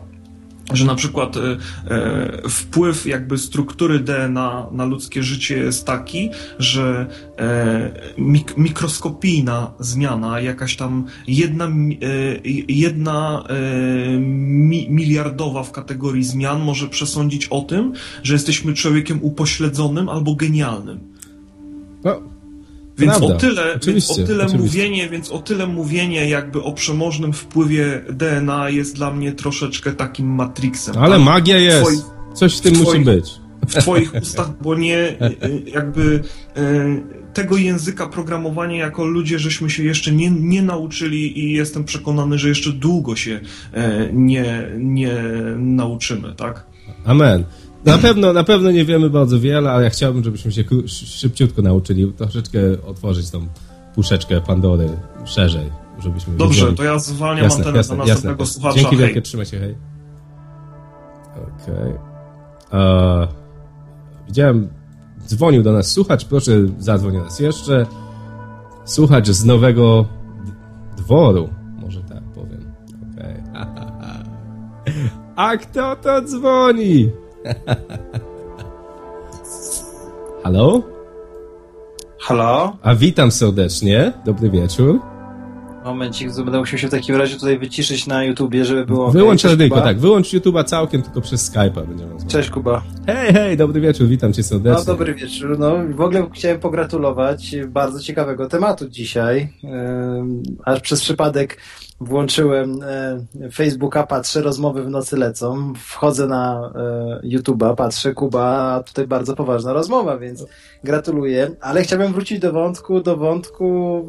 że na przykład e, e, wpływ jakby struktury DNA na ludzkie życie jest taki, że e, mik mikroskopijna zmiana, jakaś tam jedna, e, jedna e, mi miliardowa w kategorii zmian może przesądzić o tym, że jesteśmy człowiekiem upośledzonym albo genialnym. No, więc Prawda. o tyle, więc o tyle mówienie, więc o tyle mówienie jakby o przemożnym wpływie DNA jest dla mnie troszeczkę takim Matrixem. Ale tak? magia jest. Twoich, Coś w tym w musi być. W twoich ustach, bo nie jakby e, tego języka programowania jako ludzie, żeśmy się jeszcze nie, nie nauczyli i jestem przekonany, że jeszcze długo się e, nie, nie nauczymy, tak? Amen. Na pewno, na pewno nie wiemy bardzo wiele, ale ja chciałbym, żebyśmy się szybciutko nauczyli troszeczkę otworzyć tą puszeczkę Pandory szerzej, żebyśmy Dobrze, wiedzieli. to ja zwalniam jasne, antenę jasne, następnego jasne. słuchacza. Dzięki wielkie, trzymaj się, hej. Okej. Okay. widziałem, dzwonił do nas słuchacz, proszę zadzwoń do nas jeszcze. Słuchacz z nowego dworu, może tak powiem. Okej. Okay. [laughs] A kto to dzwoni? Halo? Halo? A witam serdecznie. Dobry wieczór. Momencik, będę musiał się w takim razie tutaj wyciszyć na YouTubie, żeby było. Wyłącz okay. radyjko, tak. Wyłącz YouTube'a całkiem, tylko przez Skype'a będziemy Cześć Kuba. Hej, hej, dobry wieczór, witam cię serdecznie. No, dobry wieczór. No, w ogóle chciałem pogratulować bardzo ciekawego tematu dzisiaj. aż przez przypadek włączyłem e, Facebooka, patrzę, rozmowy w nocy lecą, wchodzę na e, YouTube'a, patrzę, Kuba, a tutaj bardzo poważna rozmowa, więc gratuluję, ale chciałbym wrócić do wątku, do wątku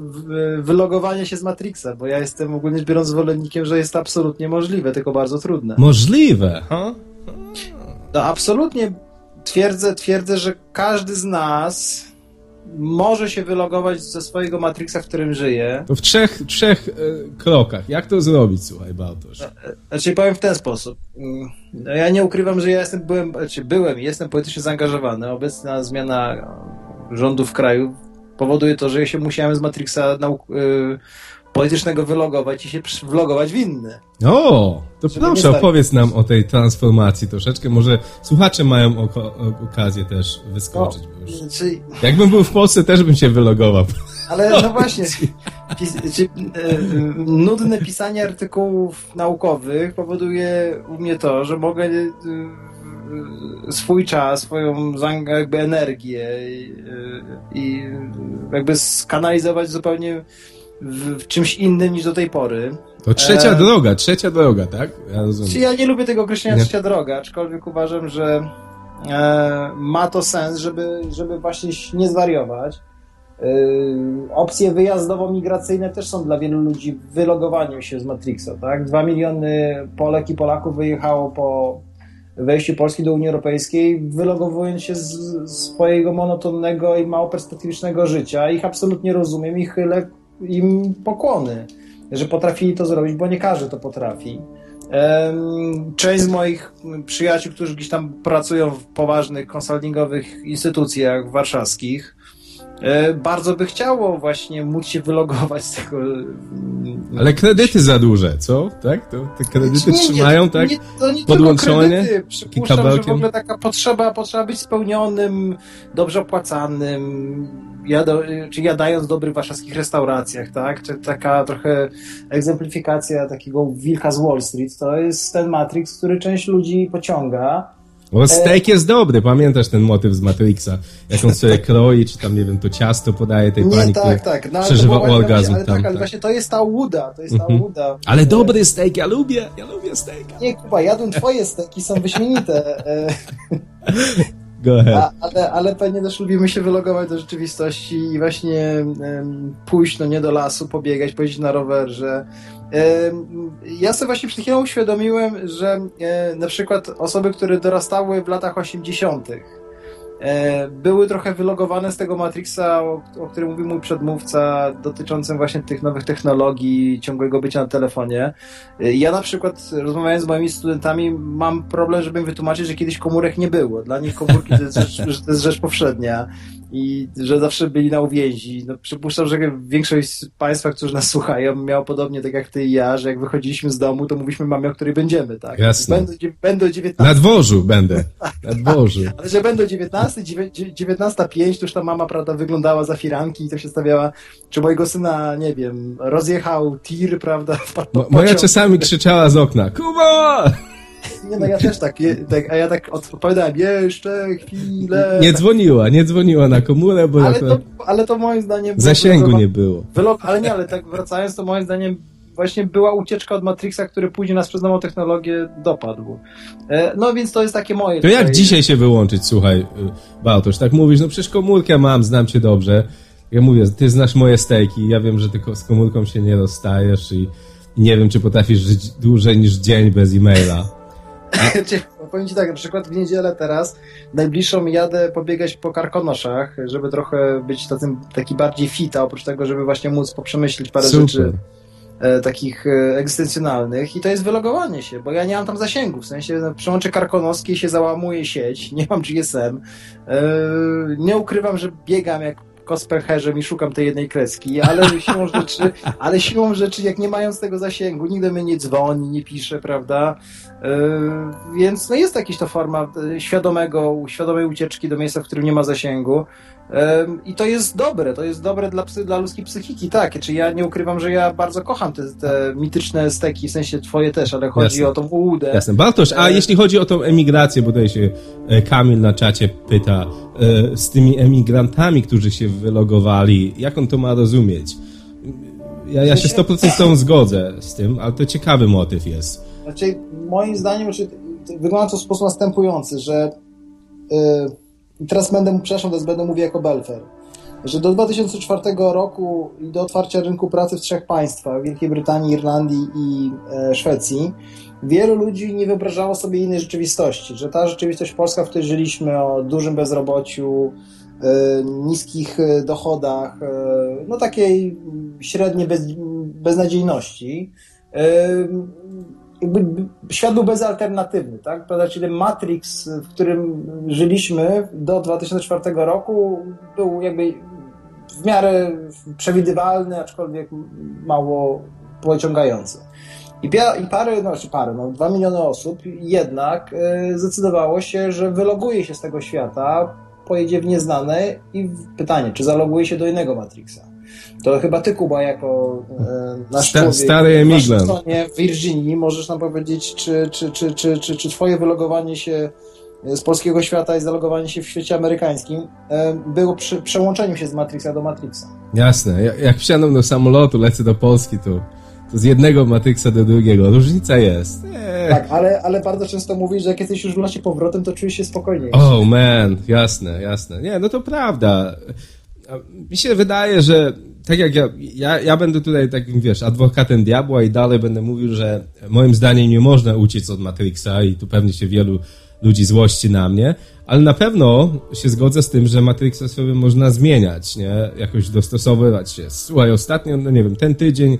wylogowania się z Matrixa, bo ja jestem ogólnie biorąc zwolennikiem, że jest absolutnie możliwe, tylko bardzo trudne. Możliwe? Ha? No absolutnie twierdzę, twierdzę, że każdy z nas może się wylogować ze swojego Matrixa, w którym żyje. To w trzech, trzech e, krokach. Jak to zrobić, słuchaj, Bartosz? E, e, znaczy, powiem w ten sposób. Mm, no, ja nie ukrywam, że ja jestem, byłem, znaczy byłem i jestem politycznie zaangażowany. Obecna zmiana rządu w kraju powoduje to, że ja się musiałem z Matrixa politycznego wylogować i się wlogować w inny. O, to Żeby proszę, opowiedz nam o tej transformacji troszeczkę. Może słuchacze mają oko okazję też wyskoczyć. O, już... Jakbym był w Polsce, też bym się wylogował. Ale no [laughs] właśnie, pis, czy, e, nudne pisanie artykułów naukowych powoduje u mnie to, że mogę e, swój czas, swoją jakby energię i, i jakby skanalizować zupełnie w, w, czymś innym niż do tej pory. To trzecia e... droga, trzecia droga, tak? Ja, rozumiem. ja nie lubię tego określenia nie. trzecia droga, aczkolwiek uważam, że e, ma to sens, żeby, żeby właśnie nie zwariować. E, opcje wyjazdowo-migracyjne też są dla wielu ludzi wylogowaniem się z Matrixa, tak? Dwa miliony Polek i Polaków wyjechało po wejściu Polski do Unii Europejskiej, wylogowując się z swojego monotonnego i mało perspektywicznego życia. Ich absolutnie rozumiem i chylę im pokłony, że potrafili to zrobić, bo nie każdy to potrafi. Część z moich przyjaciół, którzy gdzieś tam pracują w poważnych konsultingowych instytucjach warszawskich, bardzo by chciało właśnie móc się wylogować z tego. Mm, Ale kredyty za duże, co? Tak? To te kredyty nie, trzymają, nie, tak? Nie, to nie Podłączone? Przypuszczam, że w ogóle taka potrzeba, potrzeba być spełnionym, dobrze opłacanym, jada, czy jadając w dobrych warszawskich restauracjach, tak? Czy taka trochę egzemplifikacja takiego wilka z Wall Street, to jest ten Matrix, który część ludzi pociąga. Bo steak jest dobry, pamiętasz ten motyw z Matrixa? Jak on sobie kroi, czy tam, nie wiem, to ciasto podaje tej nie, pani, tak, tak. No, przeżywa orgazm ale tam. Tak, ale tak. właśnie to jest ta łuda, to jest ta mhm. łuda. Ale dobry steak, ja lubię, ja lubię steak. Nie, Kuba, jadłem twoje steaki, są wyśmienite. E. Go ahead. A, ale, ale pewnie też lubimy się wylogować do rzeczywistości i właśnie um, pójść no nie do lasu, pobiegać, pojeździć na rowerze. Ja sobie właśnie przed chwilą uświadomiłem, że um, na przykład osoby, które dorastały w latach 80., E, były trochę wylogowane z tego Matrixa, o, o, którym mówił mój przedmówca, dotyczącym właśnie tych nowych technologii, ciągłego bycia na telefonie. E, ja na przykład, rozmawiając z moimi studentami, mam problem, żeby im wytłumaczyć, że kiedyś komórek nie było. Dla nich komórki to jest rzecz, [laughs] to jest rzecz powszednia i że zawsze byli na uwięzi. No, przypuszczam, że większość z Państwa, którzy nas słuchają, miało podobnie tak jak Ty i ja, że jak wychodziliśmy z domu, to mówiliśmy mamie, o której będziemy, tak? Jasne. Będę, będę o 19. Na dworzu będę. [laughs] Na dworzu. Ale że będę o 19, 19.05, to już ta mama, prawda, wyglądała za firanki i to się stawiała, czy mojego syna, nie wiem, rozjechał tir, prawda? Moja czasami krzyczała z okna, Kuba! Nie no, ja też tak, tak a ja tak odpowiadałem, jeszcze chwilę. Nie dzwoniła, nie dzwoniła na komórę, bo... Ale, to, ale to moim zdaniem... Zasięgu nie było. Wylog, ale nie, ale tak wracając, to moim zdaniem właśnie była ucieczka od Matrixa, który później nas przez nową technologię dopadł. E, no więc to jest takie moje... To tutaj... jak dzisiaj się wyłączyć, słuchaj, y, Bartosz, tak mówisz, no przecież komórkę mam, znam cię dobrze. Ja mówię, ty znasz moje stejki, ja wiem, że ty z komórką się nie rozstajesz i nie wiem, czy potrafisz żyć dłużej niż dzień bez e-maila. [laughs] Powiem Ci tak, na przykład w niedzielę teraz najbliższą jadę pobiegać po karkonoszach, żeby trochę być takim, taki bardziej fita, oprócz tego, żeby właśnie móc poprzemyśleć parę Super. rzeczy takich e, egzystencjonalnych i to jest wylogowanie się, bo ja nie mam tam zasięgu, w sensie no, przełączę karkonoski się załamuje sieć, [laughs] nie mam GSM, e, nie ukrywam, że biegam jak Kosperherze i szukam tej jednej kreski, ale [laughs] siłą rzeczy, ale siłą rzeczy, jak nie mając tego zasięgu, nigdy mnie nie dzwoni, nie pisze, prawda? Więc no jest jakaś to forma e, świadomego, świadomej ucieczki do miejsca, w którym nie ma zasięgu. I to jest dobre, to jest dobre dla, psy, dla ludzkiej psychiki, tak. Czy ja nie ukrywam, że ja bardzo kocham te, te mityczne steki, w sensie twoje też, ale chodzi Jasne. o tą ułudę. Jasne. Bartosz, a yy. jeśli chodzi o tą emigrację, bo tutaj się Kamil na czacie pyta, z tymi emigrantami, którzy się wylogowali, jak on to ma rozumieć? Ja, ja się 100% z tą zgodzę z tym, ale to ciekawy motyw jest. Znaczy, moim zdaniem wygląda to w sposób następujący, że yy, teraz będę, przepraszam, teraz będę mówił jako Belfer, że do 2004 roku i do otwarcia rynku pracy w trzech państwach, Wielkiej Brytanii, Irlandii i e, Szwecji, wielu ludzi nie wyobrażało sobie innej rzeczywistości, że ta rzeczywistość polska, w której żyliśmy o dużym bezrobociu, e, niskich e, dochodach, e, no takiej średniej bez, beznadziejności, e, jakby świat był bezalternatywny, tak? Prawda? Czyli Matrix, w którym żyliśmy do 2004 roku, był jakby w miarę przewidywalny, aczkolwiek mało pociągający. I, i parę, no, czy parę, no, dwa miliony osób jednak y, zdecydowało się, że wyloguje się z tego świata, pojedzie w nieznane i pytanie, czy zaloguje się do innego Matrixa. To chyba ty, Kuba, jako e, nasz Sta, człowiek stary emigrant. w Virginii możesz nam powiedzieć, czy, czy, czy, czy, czy, czy twoje wylogowanie się z polskiego świata i zalogowanie się w świecie amerykańskim e, było przy, przełączeniem się z Matrixa do Matrixa. Jasne. Jak wsiadam do samolotu, lecę do Polski, to, to z jednego Matrixa do drugiego. Różnica jest. Eee. Tak, ale, ale bardzo często mówisz, że jak jesteś już w losie powrotem, to czujesz się spokojniej. Oh man, jasne, jasne. Nie, no to prawda. Mi się wydaje, że tak jak ja, ja, ja będę tutaj takim, wiesz, adwokatem diabła i dalej będę mówił, że moim zdaniem nie można uciec od Matrixa i tu pewnie się wielu ludzi złości na mnie, ale na pewno się zgodzę z tym, że Matrixa sobie można zmieniać, nie? Jakoś dostosowywać się. Słuchaj, ostatnio, no nie wiem, ten tydzień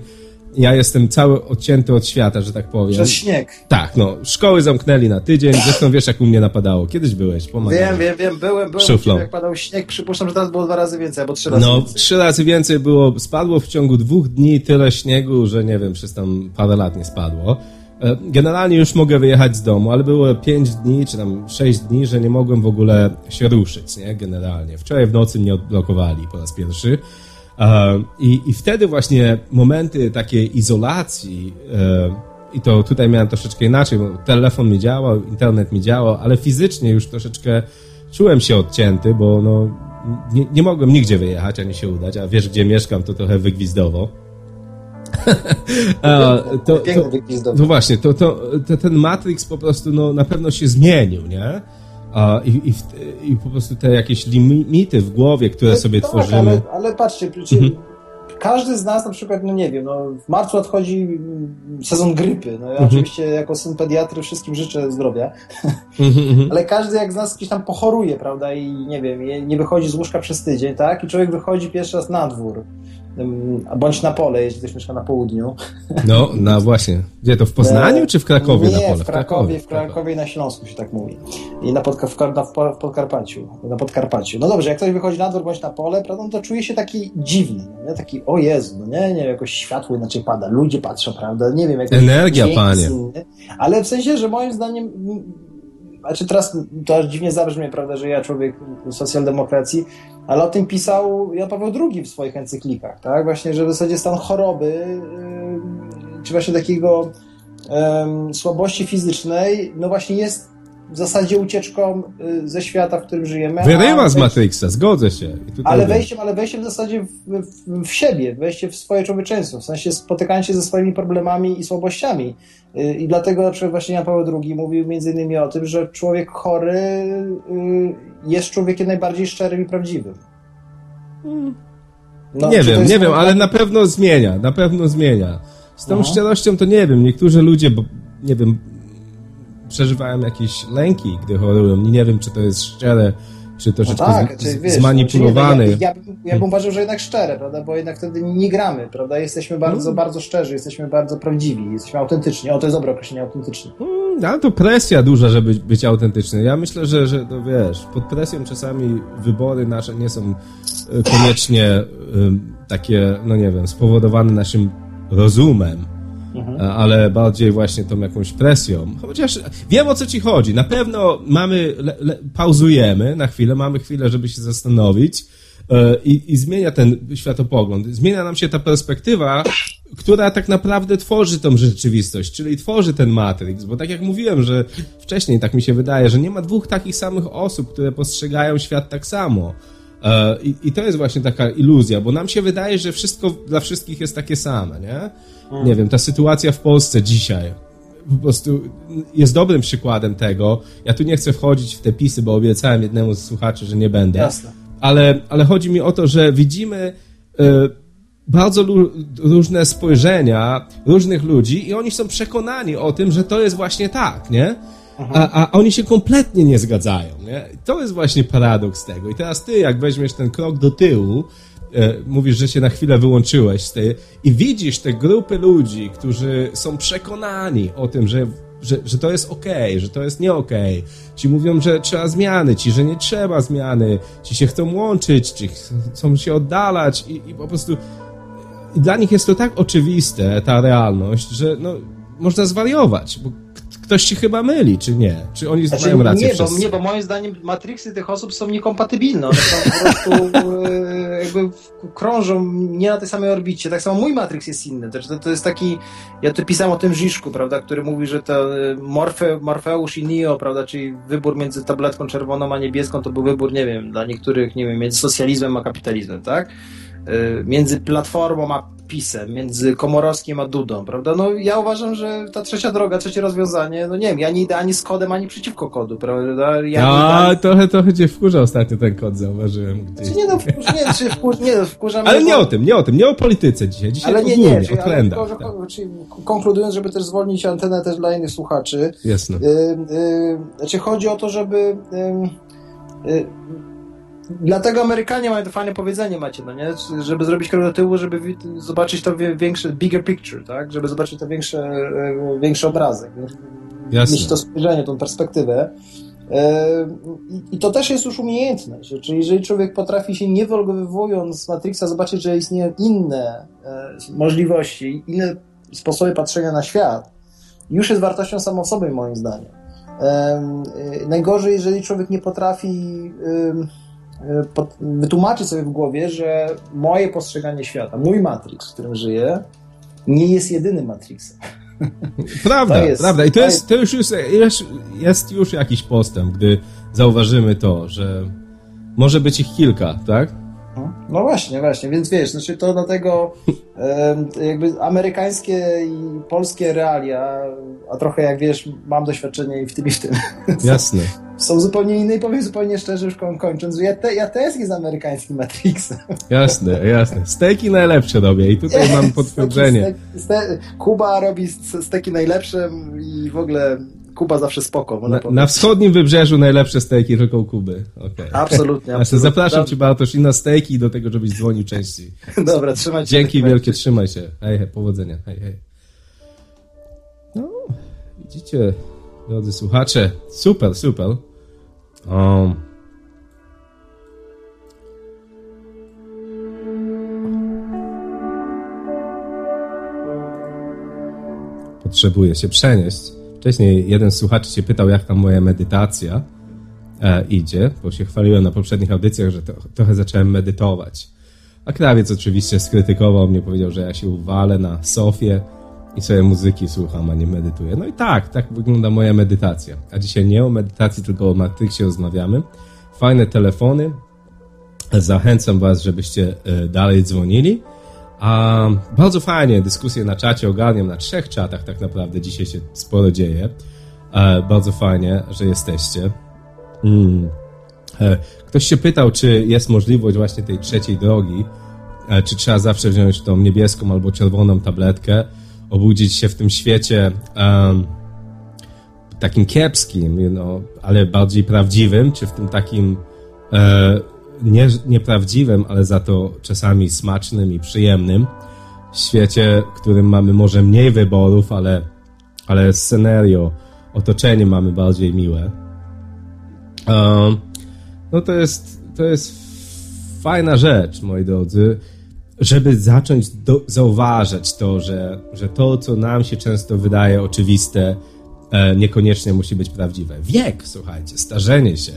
ja jestem cały odcięty od świata, że tak powiem. Przez śnieg. Tak, no. Szkoły zamknęli na tydzień, zresztą wiesz, jak u mnie napadało. Kiedyś byłeś, pomagałem. Wiem, wiem, wiem, byłem, byłem, Szuflą. jak padał śnieg, przypuszczam, że teraz było dwa razy więcej, albo trzy razy no, więcej. No, trzy razy więcej było, spadło w ciągu dwóch dni tyle śniegu, że nie wiem, przez tam parę lat nie spadło. E, generalnie już mogę wyjechać z domu, ale było 5 dni, czy tam 6 dni, że nie mogłem w ogóle się ruszyć, nie? Generalnie. Wczoraj w nocy mnie odblokowali po raz pierwszy. E, I, I wtedy właśnie momenty takiej izolacji, e, i to tutaj miałem troszeczkę inaczej, bo telefon mi działał, internet mi działał, ale fizycznie już troszeczkę czułem się odcięty, bo no, nie, nie mogłem nigdzie wyjechać, ani się udać, a wiesz, gdzie mieszkam, to trochę wygwizdowo. A, [laughs] to, to, no właśnie, to, to, to, ten Matrix po prostu no, na pewno się zmienił, nie? A, i, i, I po prostu te jakieś limity w głowie, które no, sobie tak, tworzymy. Ale, ale patrzcie, mhm. każdy z nas na przykład, no nie wiem, no, w marcu odchodzi sezon grypy. No ja mhm. oczywiście jako syn pediatry wszystkim życzę zdrowia, [laughs] mhm, ale każdy jak z nas gdzieś tam pochoruje, prawda, i nie wiem, nie wychodzi z łóżka przez tydzień, tak? I człowiek wychodzi pierwszy raz na dwór bądź na pole, jeśli ktoś mieszka na południu. [laughs] No, no właśnie. Gdzie to, w Poznaniu czy w Krakowie Nie, na pole? w Krakowie, w Krakowie i na Śląsku się tak mówi. I na, podka w, na w Podkarpaciu. Na Podkarpaciu. No dobrze, jak ktoś wychodzi na dwór bądź na pole, prawda, no to czuje się taki dziwny, nie? Taki, o Jezu, no nie, nie jakoś światło inaczej pada, ludzie patrzą, prawda, nie wiem, jak Energia, panie. Inny, ale w sensie, że moim zdaniem znaczy teraz to aż dziwnie zabrzmie, prawda, że ja człowiek socjaldemokracji, ale o tym pisał Jan Paweł II w swoich encyklikach, tak? Właśnie, że w zasadzie stan choroby, yy, czy właśnie takiego słabości fizycznej, no właśnie jest w zasadzie ucieczką y, ze świata, w którym żyjemy. Wyrywa z Matrixa, zgodzę się. Ale wejściem, ale wejściem w zasadzie w, w, w, siebie, wejście w swoje człowieczeństwo, w sensie spotykanie się ze swoimi problemami i słabościami. Y, I dlatego na przykład właśnie Jan Paweł II mówił między innymi o tym, że człowiek chory y, jest człowiekiem najbardziej szczerym i prawdziwym. No, nie wiem, nie wiem, ale na pewno zmienia, na pewno zmienia. Z tą Aha. szczerością to nie wiem, niektórzy ludzie, bo nie wiem, przeżywałem jakieś lęki, gdy chorują. Nie wiem, czy to jest szczere, czy troszeczkę no tak, z, wiesz, zmanipulowany. ja, ja, ja, bym uważał, że jednak szczere, prawda? Bo jednak wtedy nie gramy, prawda? Jesteśmy bardzo, no. bardzo szczerzy, jesteśmy bardzo prawdziwi, jesteśmy autentyczni. O, to jest dobre określenie, autentyczni. No, ale to presja duża, żeby być autentyczny. Ja myślę, że, że to wiesz, pod presją czasami wybory nasze nie są e, koniecznie takie, no nie wiem, spowodowane naszym rozumem, mhm. ale bardziej właśnie tą jakąś presją. Chociaż wiem o co ci chodzi. Na pewno mamy, le, le, pauzujemy na chwilę, mamy chwilę, żeby się zastanowić e, i, i zmienia ten światopogląd. Zmienia nam się ta perspektywa, która tak naprawdę tworzy tą rzeczywistość, czyli tworzy ten Matrix, bo tak jak mówiłem, że wcześniej tak mi się wydaje, że nie ma dwóch takich samych osób, które postrzegają świat tak samo. E, I, I, to jest właśnie taka iluzja, bo nam się wydaje, że wszystko dla wszystkich jest takie same, nie? Nie wiem, ta sytuacja w Polsce dzisiaj po prostu jest dobrym przykładem tego. Ja tu nie chcę wchodzić w te pisy, bo obiecałem jednemu z słuchaczy, że nie będę. Jasne. Ale, ale chodzi mi o to, że widzimy y, bardzo różne spojrzenia różnych ludzi i oni są przekonani o tym, że to jest właśnie tak, nie? A, a oni się kompletnie nie zgadzają, nie? To jest właśnie paradoks tego. I teraz ty, jak weźmiesz ten krok do tyłu, mówisz, że się na chwilę wyłączyłeś z tej i widzisz te grupy ludzi, którzy są przekonani o tym, że że, że to jest okej, okay, że to jest nie okej. Okay. Ci mówią, że trzeba zmiany, ci, że nie trzeba zmiany, ci się chcą łączyć, ci chcą się oddalać i, i po prostu i dla nich jest to tak oczywiste, ta realność, że no, można zwariować, bo ktoś ci chyba myli, czy nie? Czy oni znaczy, mają rację? Nie bo, nie, bo moim zdaniem Matrixy tych osób są niekompatybilne. One są po prostu [laughs] jakby krążą nie na tej samej orbicie. Tak samo mój Matrix jest inny. To, to jest taki, ja tu pisałem o tym Żiszku, prawda, który mówi, że to y, Morfe, Morfeusz i Neo, prawda, czyli wybór między tabletką czerwoną a niebieską to był wybór, nie wiem, dla niektórych, nie wiem, między socjalizmem a kapitalizmem, tak? Y, między Platformą a PiSem, między Komorowskim a Dudą, prawda? No ja uważam, że ta trzecia droga, trzecie rozwiązanie, no nie wiem, ja nie idę ani z kodem, ani przeciwko kodu, prawda? Ja A, nie trochę, trochę cię wkurza ostatnio ten kod, zauważyłem gdzieś. Czy nie no, wkurza, nie, czy wkurza, nie, no, wkurza Ale nie o tym, nie o tym, nie o polityce dzisiaj, dzisiaj ale nie, nie, o trendach. Ale, tak. czyli konkludując, żeby też zwolnić antenę też dla innych słuchaczy. Jasne. Yy, yy, znaczy chodzi o to, żeby yy, Dlatego Amerykanie mają to fajne powiedzenie macie, no nie? Żeby zrobić krok do tyłu, żeby zobaczyć to większe, bigger picture, tak? Żeby zobaczyć to większe, e, większy obrazek. Jasne. Mieć to spojrzenie, tą perspektywę. E, I to też jest już umiejętność. Czyli jeżeli człowiek potrafi się nie wywołując z Matrixa zobaczyć, że istnieją inne e, możliwości, inne sposoby patrzenia na świat, już jest wartością samą sobie, moim zdaniem. Najgorzej, jeżeli człowiek nie potrafi wytłumaczyć sobie w głowie, że moje postrzeganie świata, mój Matrix, w którym żyję, nie jest jedynym Matrixem. [laughs] Prawda, jest, prawda. I to, jest, to już jest, jest już jakiś postęp, gdy zauważymy to, że może być ich kilka, tak? No właśnie, właśnie, więc wiesz, znaczy to dlatego jakby amerykańskie i polskie realia, a trochę jak wiesz, mam doświadczenie i w tym i w tym. [laughs] Jasne. Są zupełnie inne i powiem zupełnie szczerze, już kończąc, że ja, te, ja też jest amerykański Matrix. Jasne, jasne. Steki najlepsze robię i tutaj mam potwierdzenie. Steki, Kuba robi steki najlepsze i w ogóle Kuba zawsze spoko. Na, na, wschodnim wybrzeżu najlepsze stejki tylko u Kuby. Okay. Absolutnie. [laughs] absolutnie. Zapraszam cię Bartosz i na stejki i do tego, żebyś dzwonił częściej. [laughs] Dobra, trzymaj się. Dzięki wielkie, trzymaj się. Hej, hej, powodzenia. Hej, hej. No, widzicie, drodzy słuchacze, super, super. Um, potrzebuję się przenieść Wcześniej jeden z słuchaczy się pytał, jak tam moja medytacja e, idzie, bo się chwaliłem na poprzednich audycjach, że to, trochę zacząłem medytować. A krawiec oczywiście skrytykował mnie, powiedział, że ja się uwalę na sofie i sobie muzyki słucham, a nie medytuję. No i tak, tak wygląda moja medytacja. A dzisiaj nie o medytacji, tylko o Matrixie rozmawiamy. Fajne telefony. Zachęcam Was, żebyście e, dalej dzwonili. A bardzo fajnie dyskusje na czacie ogarniam na trzech czatach tak naprawdę. Dzisiaj się sporo dzieje. E, bardzo fajnie, że jesteście. Mm. E, ktoś się pytał, czy jest możliwość właśnie tej trzeciej drogi, e, czy trzeba zawsze wziąć tą niebieską albo czerwoną tabletkę, obudzić się w tym świecie takim kiepskim, you know, ale bardziej prawdziwym, czy w tym takim e, nie, nieprawdziwym, ale za to czasami smacznym i przyjemnym świecie, w którym mamy może mniej wyborów, ale, ale scenario, otoczenie mamy bardziej miłe. No to jest, to jest fajna rzecz, moi drodzy, żeby zacząć do, zauważać to, że, że to, co nam się często wydaje oczywiste, e, niekoniecznie musi być prawdziwe. Wiek, słuchajcie, starzenie się,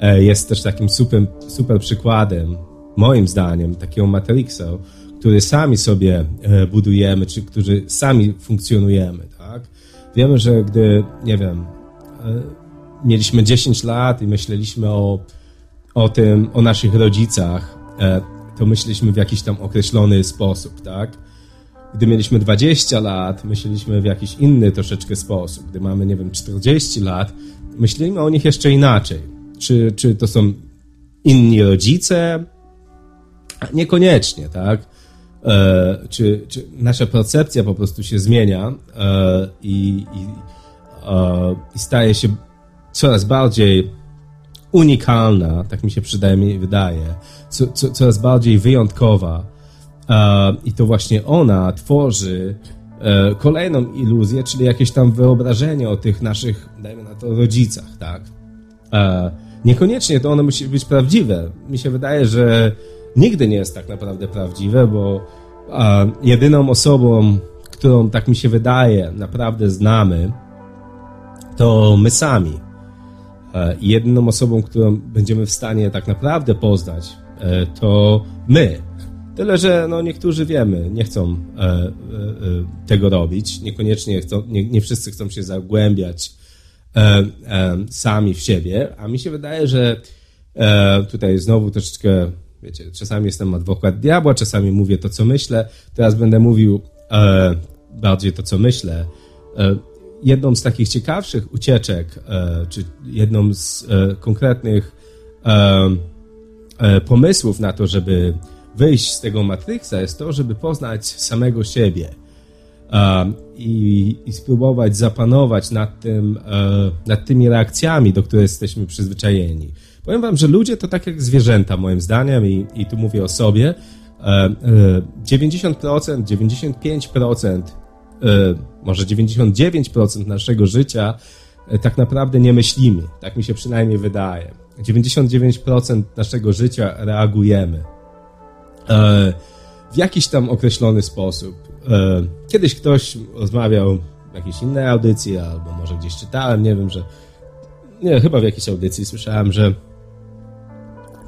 jest też takim super, super przykładem, moim zdaniem, takiego Matrixa, który sami sobie e, budujemy, czy którzy sami funkcjonujemy, tak? Wiemy, że gdy, nie wiem, e, mieliśmy 10 lat i myśleliśmy o, o tym, o naszych rodzicach, to myśleliśmy w jakiś tam określony sposób, tak? Gdy mieliśmy 20 lat, myśleliśmy w jakiś inny troszeczkę sposób. Gdy mamy, nie wiem, 40 lat, myślimy o nich jeszcze inaczej. Czy, czy to są inni rodzice? Niekoniecznie, tak? E, czy, czy nasza percepcja po prostu się zmienia e, i, i, e, i staje się coraz bardziej unikalna, tak mi się przynajmniej wydaje, co, co, coraz bardziej wyjątkowa. E, I to właśnie ona tworzy e, kolejną iluzję, czyli jakieś tam wyobrażenie o tych naszych, dajmy na to, rodzicach, tak? E, Niekoniecznie to one musi być prawdziwe. Mi się wydaje, że nigdy nie jest tak naprawdę prawdziwe, bo a, jedyną osobą, którą tak mi się wydaje, naprawdę znamy, to my sami. Jedyną osobą, którą będziemy w stanie tak naprawdę poznać, to my. Tyle, że no, niektórzy wiemy, nie chcą e, e, e, tego robić, niekoniecznie chcą, nie, nie wszyscy chcą się zagłębiać e, e, sami w siebie, a mi się wydaje, że e, tutaj znowu troszeczkę, wiecie, czasami jestem adwokat diabła, czasami mówię to, co myślę, teraz będę mówił bardziej to, co myślę. jedną z takich ciekawszych ucieczek, czy jedną z konkretnych pomysłów na to, żeby wyjść z tego Matrixa jest to, żeby poznać samego siebie i, i, spróbować zapanować nad, tym, uh, nad tymi reakcjami, do których jesteśmy przyzwyczajeni. Powiem wam, że ludzie to tak jak zwierzęta, moim zdaniem, i, i tu mówię o sobie. Uh, uh, 90%, 95%, może 99% naszego życia e, tak naprawdę nie myślimy. Tak mi się przynajmniej wydaje. 99% naszego życia reagujemy. E, w jakiś tam określony sposób. E, kiedyś ktoś rozmawiał w jakiejś innej audycji, albo może gdzieś czytałem, nie wiem, że. Nie, chyba w jakiejś audycji słyszałem, że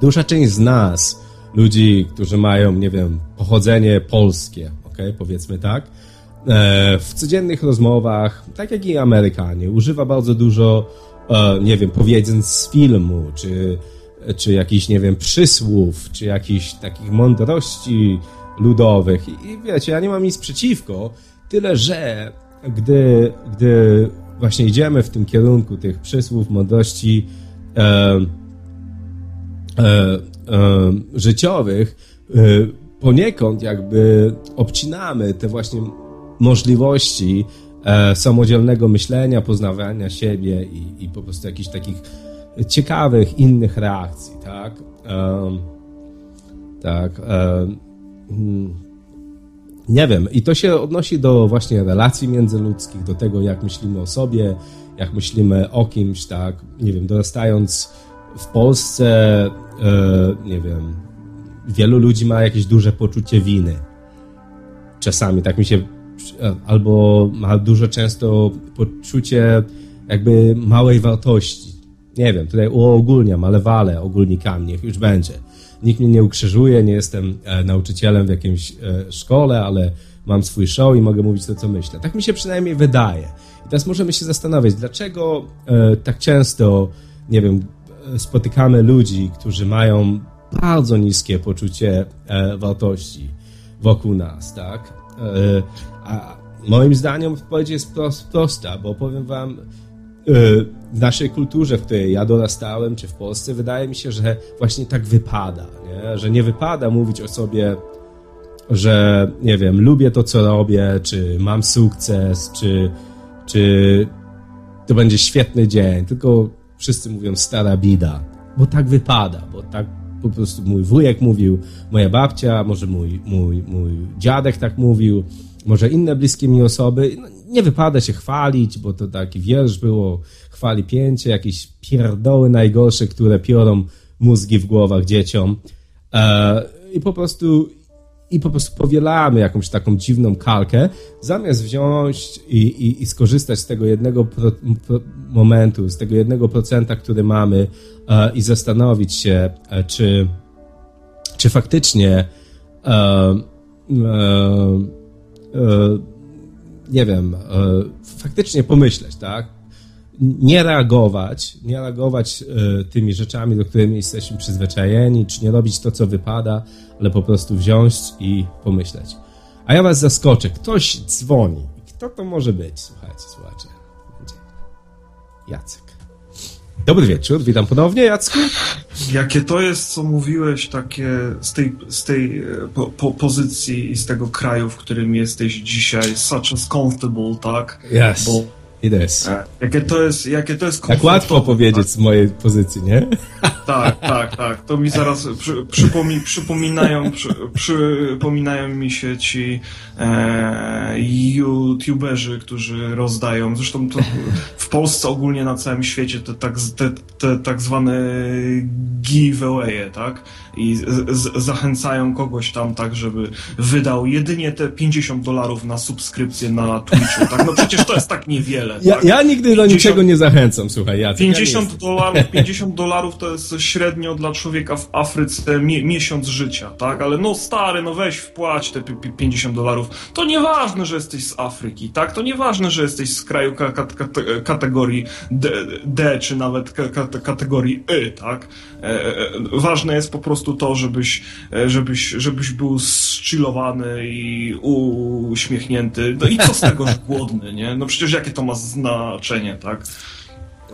duża część z nas, ludzi, którzy mają, nie wiem, pochodzenie polskie, ok, powiedzmy tak, e, w codziennych rozmowach, tak jak i Amerykanie, używa bardzo dużo, nie wiem, powiedzeń z filmu, czy czy jakichś, nie wiem, przysłów, czy jakichś takich mądrości ludowych. I, I, wiecie, ja nie mam nic przeciwko, tyle że gdy, gdy właśnie idziemy w tym kierunku tych przysłów, mądrości e, e, e, życiowych, e, poniekąd jakby obcinamy te właśnie możliwości e, samodzielnego myślenia, poznawania siebie i, i po prostu jakichś takich ciekawych innych reakcji, tak? Um, tak. Um, nie wiem. I to się odnosi do właśnie relacji międzyludzkich, do tego, jak myślimy o sobie, jak myślimy o kimś, tak? Nie wiem, dorastając w Polsce, e, nie wiem, wielu ludzi ma jakieś duże poczucie winy. Czasami, tak mi się, albo ma dużo często poczucie jakby małej wartości nie wiem, tutaj uogólniam, ale walę ogólnikami, niech już będzie. Nikt mnie nie ukrzyżuje, nie jestem e, nauczycielem w jakimś e, szkole, ale mam swój show i mogę mówić to, co myślę. Tak mi się przynajmniej wydaje. I teraz możemy się zastanawiać, dlaczego e, tak często, nie wiem, spotykamy ludzi, którzy mają bardzo niskie poczucie wartości wokół nas, tak? a moim zdaniem odpowiedź jest prosta, bo powiem wam, w naszej kulturze, w której ja dorastałem, czy w Polsce, wydaje mi się, że właśnie tak wypada, nie? że nie wypada mówić o sobie, że nie wiem, lubię to, co robię, czy mam sukces, czy, czy to będzie świetny dzień, tylko wszyscy mówią stara bida, bo tak wypada, bo tak po prostu mój wujek mówił, moja babcia, może mój, mój, mój dziadek tak mówił, może inne bliskie mi osoby. No, nie wypada się chwalić, bo to taki wiersz było, chwali pięcie, jakieś pierdoły najgorsze, które piorą mózgi w głowach dzieciom. E, I po prostu i po prostu powielamy jakąś taką dziwną kalkę, zamiast wziąć i, i, i skorzystać z tego jednego pro, pro, momentu, z tego jednego procenta, który mamy e, i zastanowić się, e, czy, czy faktycznie e, e, e nie wiem, e, faktycznie pomyśleć, tak? Nie reagować, nie reagować e, tymi rzeczami, do których jesteśmy przyzwyczajeni, czy nie robić to, co wypada, ale po prostu wziąć i pomyśleć. A ja was zaskoczę. Ktoś dzwoni. Kto to może być? Słuchajcie, słuchajcie. Jacek. Dobry wieczór, witam ponownie, Jacku. Jakie to jest, co mówiłeś, takie z tej, z tej e, po, po pozycji i z tego kraju, w którym jesteś dzisiaj, such as comfortable, tak? Yes. Bo Is. E, jakie to jest, jakie to jest Tak łatwo powiedzieć tak? z mojej pozycji, nie? Tak, tak, tak. To mi zaraz przy, przypomi, przypominają, przy, przypominają mi się ci e, youtuberzy, którzy rozdają, zresztą w Polsce ogólnie na całym świecie te tak, te, te tak zwane giveawaye, tak? I z, z, zachęcają kogoś tam tak, żeby wydał jedynie te 50 dolarów na subskrypcję na Twitchu, tak? No przecież to jest tak niewiele niewiele. Ja, tak? ja nigdy do niczego nie zachęcam, słuchaj, Jacek. 50 ja dolarów, [laughs] 50 dolarów to jest średnio dla człowieka w Afryce mi, miesiąc życia, tak? Ale no stary, no weź wpłać te 50 dolarów. To nieważne, że jesteś z Afryki, tak? To nieważne, że jesteś z kraju ka ka kategorii D, D, czy nawet kategorii Y, tak? E, e, ważne jest po prostu to, żebyś, e, żebyś, żebyś był zchillowany i uśmiechnięty. No i co z tego, że głodny, nie? No przecież jakie to ma znaczenie, tak?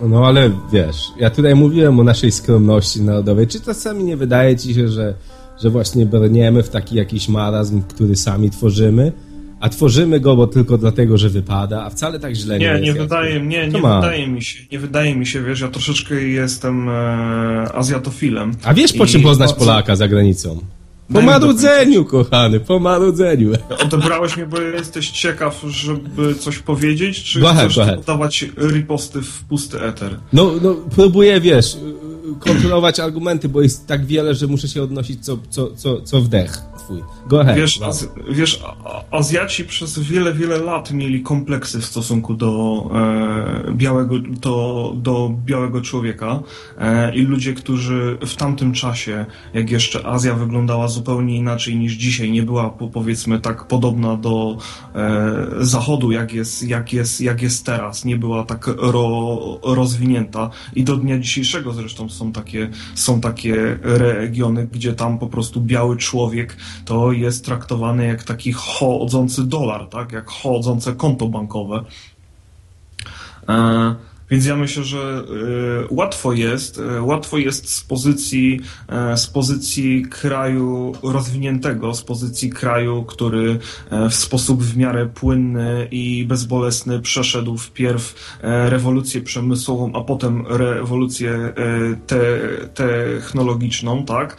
No ale wiesz, ja tutaj mówiłem o naszej skromności narodowej. Czy czasami nie wydaje ci się, że, że właśnie brniemy w taki jakiś marazm, który sami tworzymy? A tworzymy go bo tylko dlatego, że wypada, a wcale tak źle nie, nie jest. Nie, wydaje, nie, nie wydaje mi się, nie wydaje mi się, wiesz, ja troszeczkę jestem e, azjatofilem. A wiesz po czym poznać bardzo... Polaka za granicą? Po marudzeniu, kochany, po marudzeniu. Odebrałeś mnie, bo jesteś ciekaw, żeby coś powiedzieć, czy go chcesz dawać riposty w pusty eter? No, no, próbuję, wiesz, kontrolować argumenty, bo jest tak wiele, że muszę się odnosić co, co, co, co wdech twój. Go ahead. Wiesz, az, wiesz Azjaci przez wiele, wiele lat mieli kompleksy w stosunku do e, białego, do, do białego człowieka e, i ludzie, którzy w tamtym czasie, jak jeszcze Azja wyglądała zupełnie inaczej niż dzisiaj, nie była powiedzmy tak podobna do e, Zachodu, jak jest, jak, jest, jak jest teraz, nie była tak ro, rozwinięta i do dnia dzisiejszego zresztą są takie, są takie regiony, gdzie tam po prostu biały człowiek to jest traktowany jak taki chodzący dolar, tak? Jak chodzące konto bankowe. E więc ja myślę, że y, łatwo jest, y, łatwo jest z pozycji, y, z pozycji kraju rozwiniętego, z pozycji kraju, który w sposób w miarę płynny i bezbolesny przeszedł wpierw rewolucję przemysłową, a potem rewolucję te, technologiczną, tak?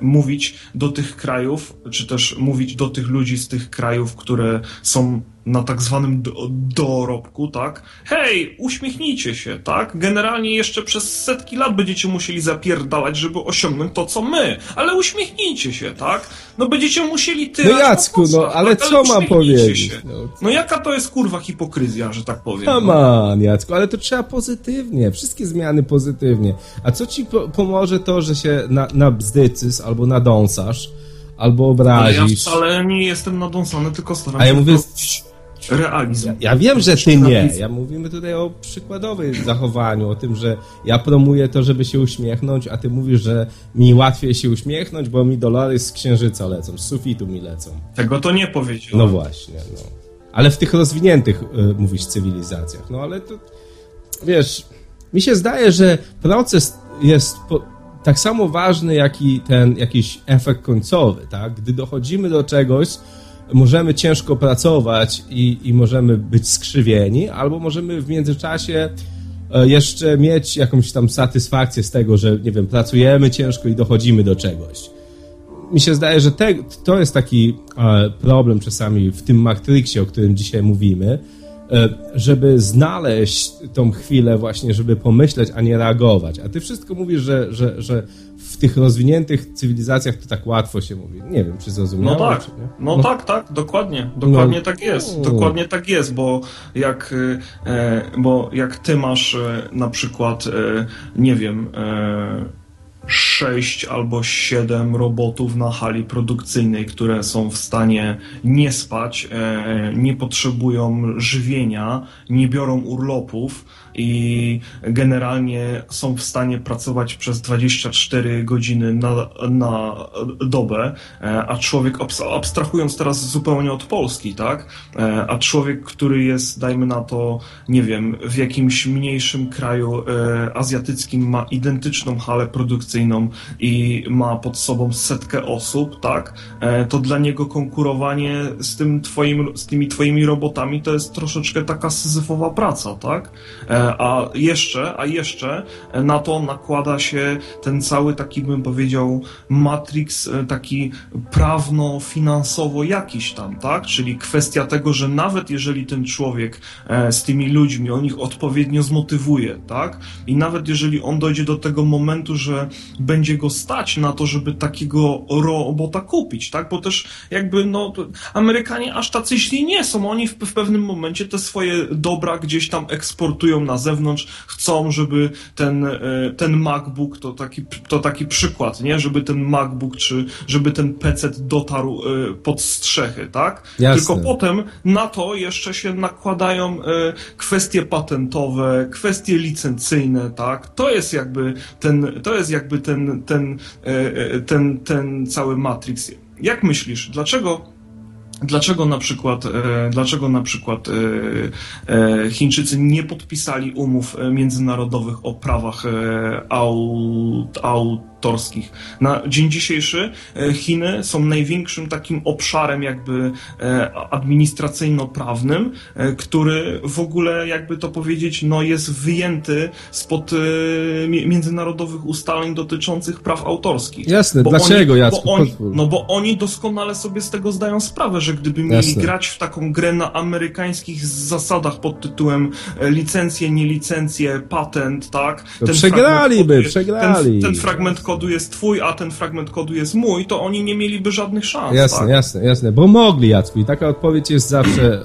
Mówić do tych krajów, czy też mówić do tych ludzi z tych krajów, które są na tak zwanym do, dorobku, tak? Hej, uśmiechnijcie się, tak? Generalnie jeszcze przez setki lat będziecie musieli zapierdalać, żeby osiągnąć to, co my, ale uśmiechnijcie się, tak? No będziecie musieli tyle. No Jacku, no ale tak? co mam powiedzieć? No. no. jaka to jest kurwa hipokryzja, że tak powiem? Come no. on, Jacku, ale to trzeba pozytywnie, wszystkie zmiany pozytywnie. A co ci po pomoże to, że się na, nabzdycysz albo nadąsasz, albo obrazisz? Ale ja wcale nie jestem nadąsany, tylko staram się... A ja mówię realizm. Ja, ja wiem, że ty nie. Ja mówimy tutaj o przykładowym zachowaniu, o tym, że ja promuję to, żeby się uśmiechnąć, a ty mówisz, że mi łatwiej się uśmiechnąć, bo mi dolary z księżyca lecą, z sufitu mi lecą. Tego to nie powiedział. No właśnie, no. Ale w tych rozwiniętych, y, mówisz, cywilizacjach. No ale to, wiesz, mi się zdaje, że proces jest po, tak samo ważny, jak i ten jakiś efekt końcowy, tak? Gdy dochodzimy do czegoś, możemy ciężko pracować i, i możemy być skrzywieni, albo możemy w międzyczasie e, jeszcze mieć jakąś tam satysfakcję z tego, że nie wiem, pracujemy ciężko i dochodzimy do czegoś. Mi się zdaje, że te, to jest taki e, problem czasami w tym Matrixie, o którym dzisiaj mówimy, żeby znaleźć tą chwilę właśnie, żeby pomyśleć, a nie reagować. A ty wszystko mówisz, że, że, że w tych rozwiniętych cywilizacjach to tak łatwo się mówi. Nie wiem, czy zrozumiałem. No tak, czy no, no, tak, tak, dokładnie. Dokładnie no. tak jest. Dokładnie tak jest, bo jak, e, bo jak ty masz e, na przykład, e, nie wiem, e, sześć albo siedem robotów na hali produkcyjnej, które są w stanie nie spać, e, nie potrzebują żywienia, nie biorą urlopów, i generalnie są w stanie pracować przez 24 godziny na, na dobę, e, a człowiek, abstrahując teraz zupełnie od Polski, tak, e, a człowiek, który jest, dajmy na to, nie wiem, w jakimś mniejszym kraju e, azjatyckim ma identyczną halę produkcyjną i ma pod sobą setkę osób, tak, to dla niego konkurowanie z tym twoim, z tymi twoimi robotami to jest troszeczkę taka syzyfowa praca, tak? A jeszcze, a jeszcze na to nakłada się ten cały taki, bym powiedział, matrix e, taki prawno-finansowo jakiś tam, tak? Czyli kwestia tego, że nawet jeżeli ten człowiek e, z tymi ludźmi, on ich odpowiednio zmotywuje, tak? I nawet jeżeli on dojdzie do tego momentu, że będzie go stać na to, żeby takiego robota kupić, tak? Bo też jakby, no, Amerykanie aż tacy źli nie są. Oni w, w pewnym momencie te swoje dobra gdzieś tam eksportują na zewnątrz, chcą, żeby ten, e, ten MacBook, to taki, to taki przykład, nie? Żeby ten MacBook, czy żeby ten PC dotarł e, pod strzechy, tak? Jasne. Tylko potem na to jeszcze się nakładają e, kwestie patentowe, kwestie licencyjne, tak? To jest jakby ten, to jest jakby ten, ten, ten, ten cały Matrix. Jak myślisz, dlaczego Dlaczego na przykład, e, dlaczego na przykład e, e, Chińczycy nie podpisali umów międzynarodowych o prawach aut, aut, autorskich. Na dzień dzisiejszy e, Chiny są największym takim obszarem jakby e, administracyjno-prawnym, e, który w ogóle jakby to powiedzieć, no jest wyjęty spod międzynarodowych ustaleń dotyczących praw autorskich. Jasne, bo dlaczego oni, Jacku? Bo oni, no bo oni doskonale sobie z tego zdają sprawę, że gdyby mieli Jasne. grać w taką grę na amerykańskich zasadach pod tytułem licencje, nielicencje, patent, tak? przegraliby, przegrali. Ten, ten fragment kodu jest twój, a ten fragment kodu jest mój, to oni nie mieliby żadnych szans. Jasne, tak? jasne, jasne. Bo mogli, Jacku. I taka odpowiedź jest zawsze e,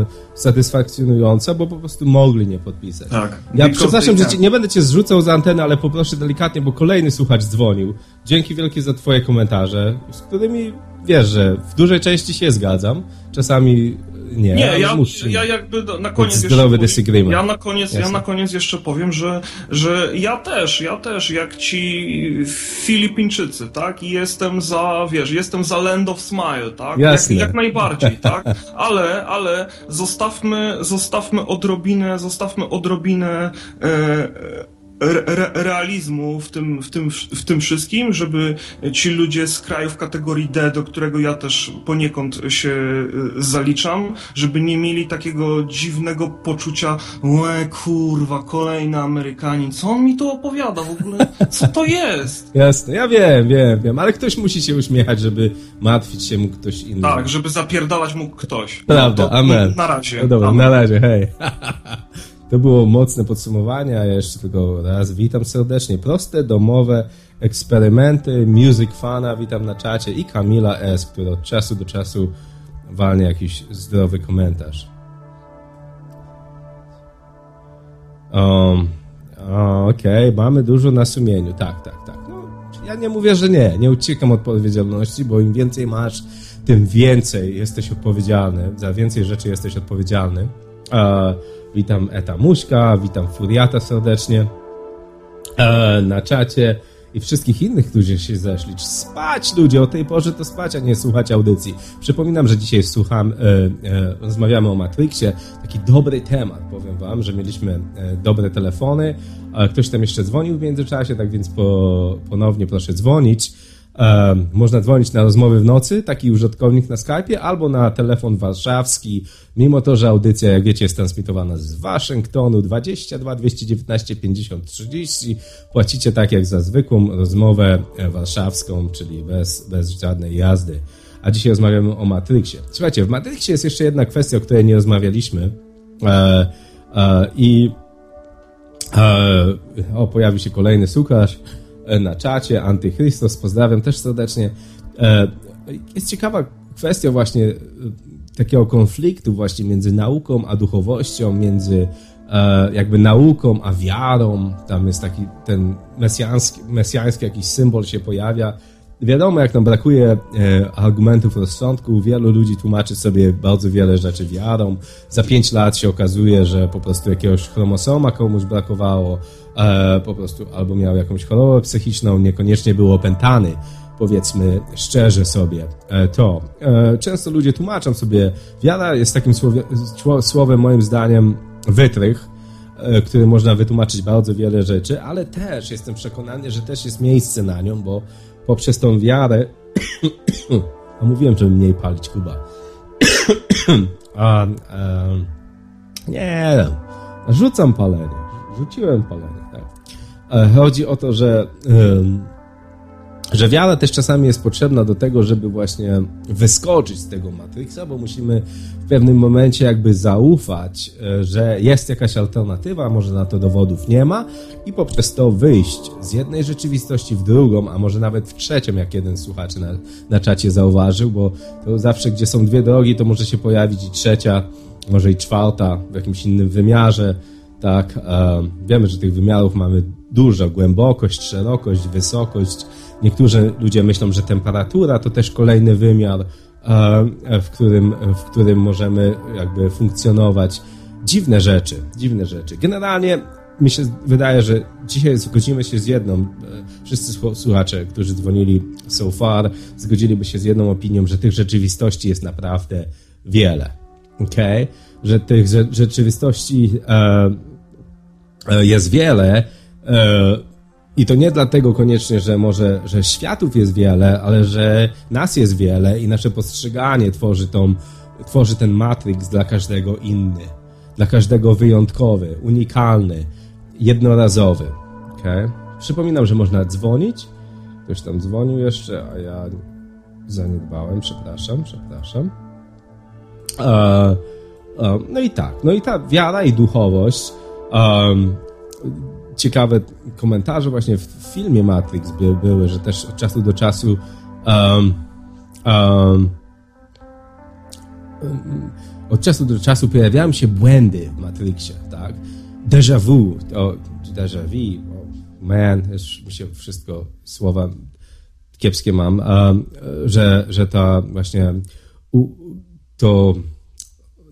e, satysfakcjonująca, bo po prostu mogli nie podpisać. Tak. Ja przepraszam, że ci, nie będę cię zrzucał z anteny, ale poproszę delikatnie, bo kolejny słuchacz dzwonił. Dzięki wielkie za twoje komentarze, z którymi wiesz, że w dużej części się zgadzam. Czasami nie, nie ja, ja jakby na koniec jeszcze powiem, ja na koniec, ja na koniec jeszcze powiem, że, że ja też, ja też jak ci Filipińczycy, tak, i jestem za, wiesz, jestem za Land of Smile, tak, Jasne. Jak, jak najbardziej, [laughs] tak, ale, ale zostawmy, zostawmy odrobinę, zostawmy odrobinę e, re, realizmu w tym, w, tym, w tym wszystkim, żeby ci ludzie z krajów kategorii D, do którego ja też poniekąd się y, zaliczam, żeby nie mieli takiego dziwnego poczucia, łe kurwa, kolejny Amerykanin, co on mi tu opowiada w ogóle? Co to jest? [laughs] Jasne, ja wiem, wiem, wiem, ale ktoś musi się uśmiechać, żeby martwić się mógł ktoś inny. Tak, żeby zapierdalać mógł ktoś. Prawda, no, amen. Na razie. No dobra, amen. na razie, hej. [laughs] To było mocne podsumowanie, a ja jeszcze tylko raz witam serdecznie. Proste, domowe eksperymenty, Music Fana, witam na czacie i Kamila S., która od czasu do czasu walnie jakiś zdrowy komentarz. Um, Okej, okay. mamy dużo na sumieniu. Tak, tak, tak. No, ja nie mówię, że nie. Nie uciekam odpowiedzialności, bo im więcej masz, tym więcej jesteś odpowiedzialny. Za więcej rzeczy jesteś odpowiedzialny. Uh, Witam Eta Muśka, witam Furiata serdecznie e, na czacie i wszystkich innych, którzy się zeszli. Spać ludzie, o tej porze to spać, a nie słuchać audycji. Przypominam, że dzisiaj słucham, e, e, rozmawiamy o Matrixie. Taki dobry temat, powiem wam, że mieliśmy e, dobre telefony. Ktoś tam jeszcze dzwonił w międzyczasie, tak więc po, ponownie proszę dzwonić. Można dzwonić na rozmowy w nocy, taki użytkownik na Skype'ie, albo na telefon warszawski, mimo to, że audycja, jak wiecie, jest transmitowana z Waszyngtonu 22 219 50 30. Płacicie tak jak za zwykłą rozmowę e, warszawską, czyli bez, bez żadnej jazdy. A dzisiaj rozmawiamy o Matrixie. Słuchajcie, w Matrixie jest jeszcze jedna kwestia, o której nie rozmawialiśmy. E, e, I e, o, pojawi się kolejny słuchacz. E, na czacie, Antychrystos, pozdrawiam też serdecznie. E, jest ciekawa kwestia właśnie e, takiego konfliktu właśnie między nauką a duchowością, między jakby nauką a wiarą. Tam jest taki ten mesjański, mesjański jakiś symbol się pojawia. Wiadomo, jak nam brakuje argumentów rozsądku, wielu ludzi tłumaczy sobie bardzo wiele rzeczy wiarą. Za pięć lat się okazuje, że po prostu jakiegoś chromosoma komuś brakowało, e, po prostu albo miał jakąś chorobę psychiczną, niekoniecznie był opętany, powiedzmy szczerze sobie e, to. E, często ludzie tłumaczą sobie, wiara jest takim słowie, słowem moim zdaniem wytrych, e, który można wytłumaczyć bardzo wiele rzeczy, ale też jestem przekonany, że też jest miejsce na nią, bo poprzez tą wiarę [coughs] a mówiłem, żeby mniej palić Kuba. [coughs] a, a, nie, rzucam palenie. Rzuciłem palenie. E, chodzi o to, że że wiara też czasami jest potrzebna do tego, żeby właśnie wyskoczyć z tego Matrixa, bo musimy w pewnym momencie jakby zaufać, e, że jest jakaś alternatywa, może na to dowodów nie ma i poprzez to wyjść z jednej rzeczywistości w drugą, a może nawet w trzecią, jak jeden słuchacz na, na czacie zauważył, bo to zawsze, gdzie są dwie drogi, to może się pojawić i trzecia, może i czwarta w jakimś innym wymiarze, tak, wiemy, że tych wymiarów mamy dużo, głębokość, szerokość, wysokość, Niektórzy ludzie myślą, że temperatura to też kolejny wymiar, w którym, w którym możemy jakby funkcjonować. Dziwne rzeczy, dziwne rzeczy. Generalnie mi się wydaje, że dzisiaj zgodzimy się z jedną, e, wszyscy słuchacze, którzy dzwonili so far, zgodziliby się z jedną opinią, że tych rzeczywistości jest naprawdę wiele. Okay? Że tych rzeczywistości jest wiele, i to nie dlatego koniecznie, że może, że światów jest wiele, ale że nas jest wiele i nasze postrzeganie tworzy, tą, tworzy ten matrix dla każdego inny, dla każdego wyjątkowy, unikalny, jednorazowy. Okay? Przypominam, że można dzwonić. Ktoś tam dzwonił jeszcze, a ja zaniedbałem. Przepraszam, przepraszam. E, e, no i tak, no i ta wiara i duchowość um, ciekawe komentarze właśnie w filmie Matrix by, były, że też od czasu do czasu um, um, od czasu do czasu pojawiają się błędy w Matrixie, tak? Déjà vu, to déjà vu, oh, man, już mi się wszystko słowa kiepskie mam, um, że, że ta właśnie u, to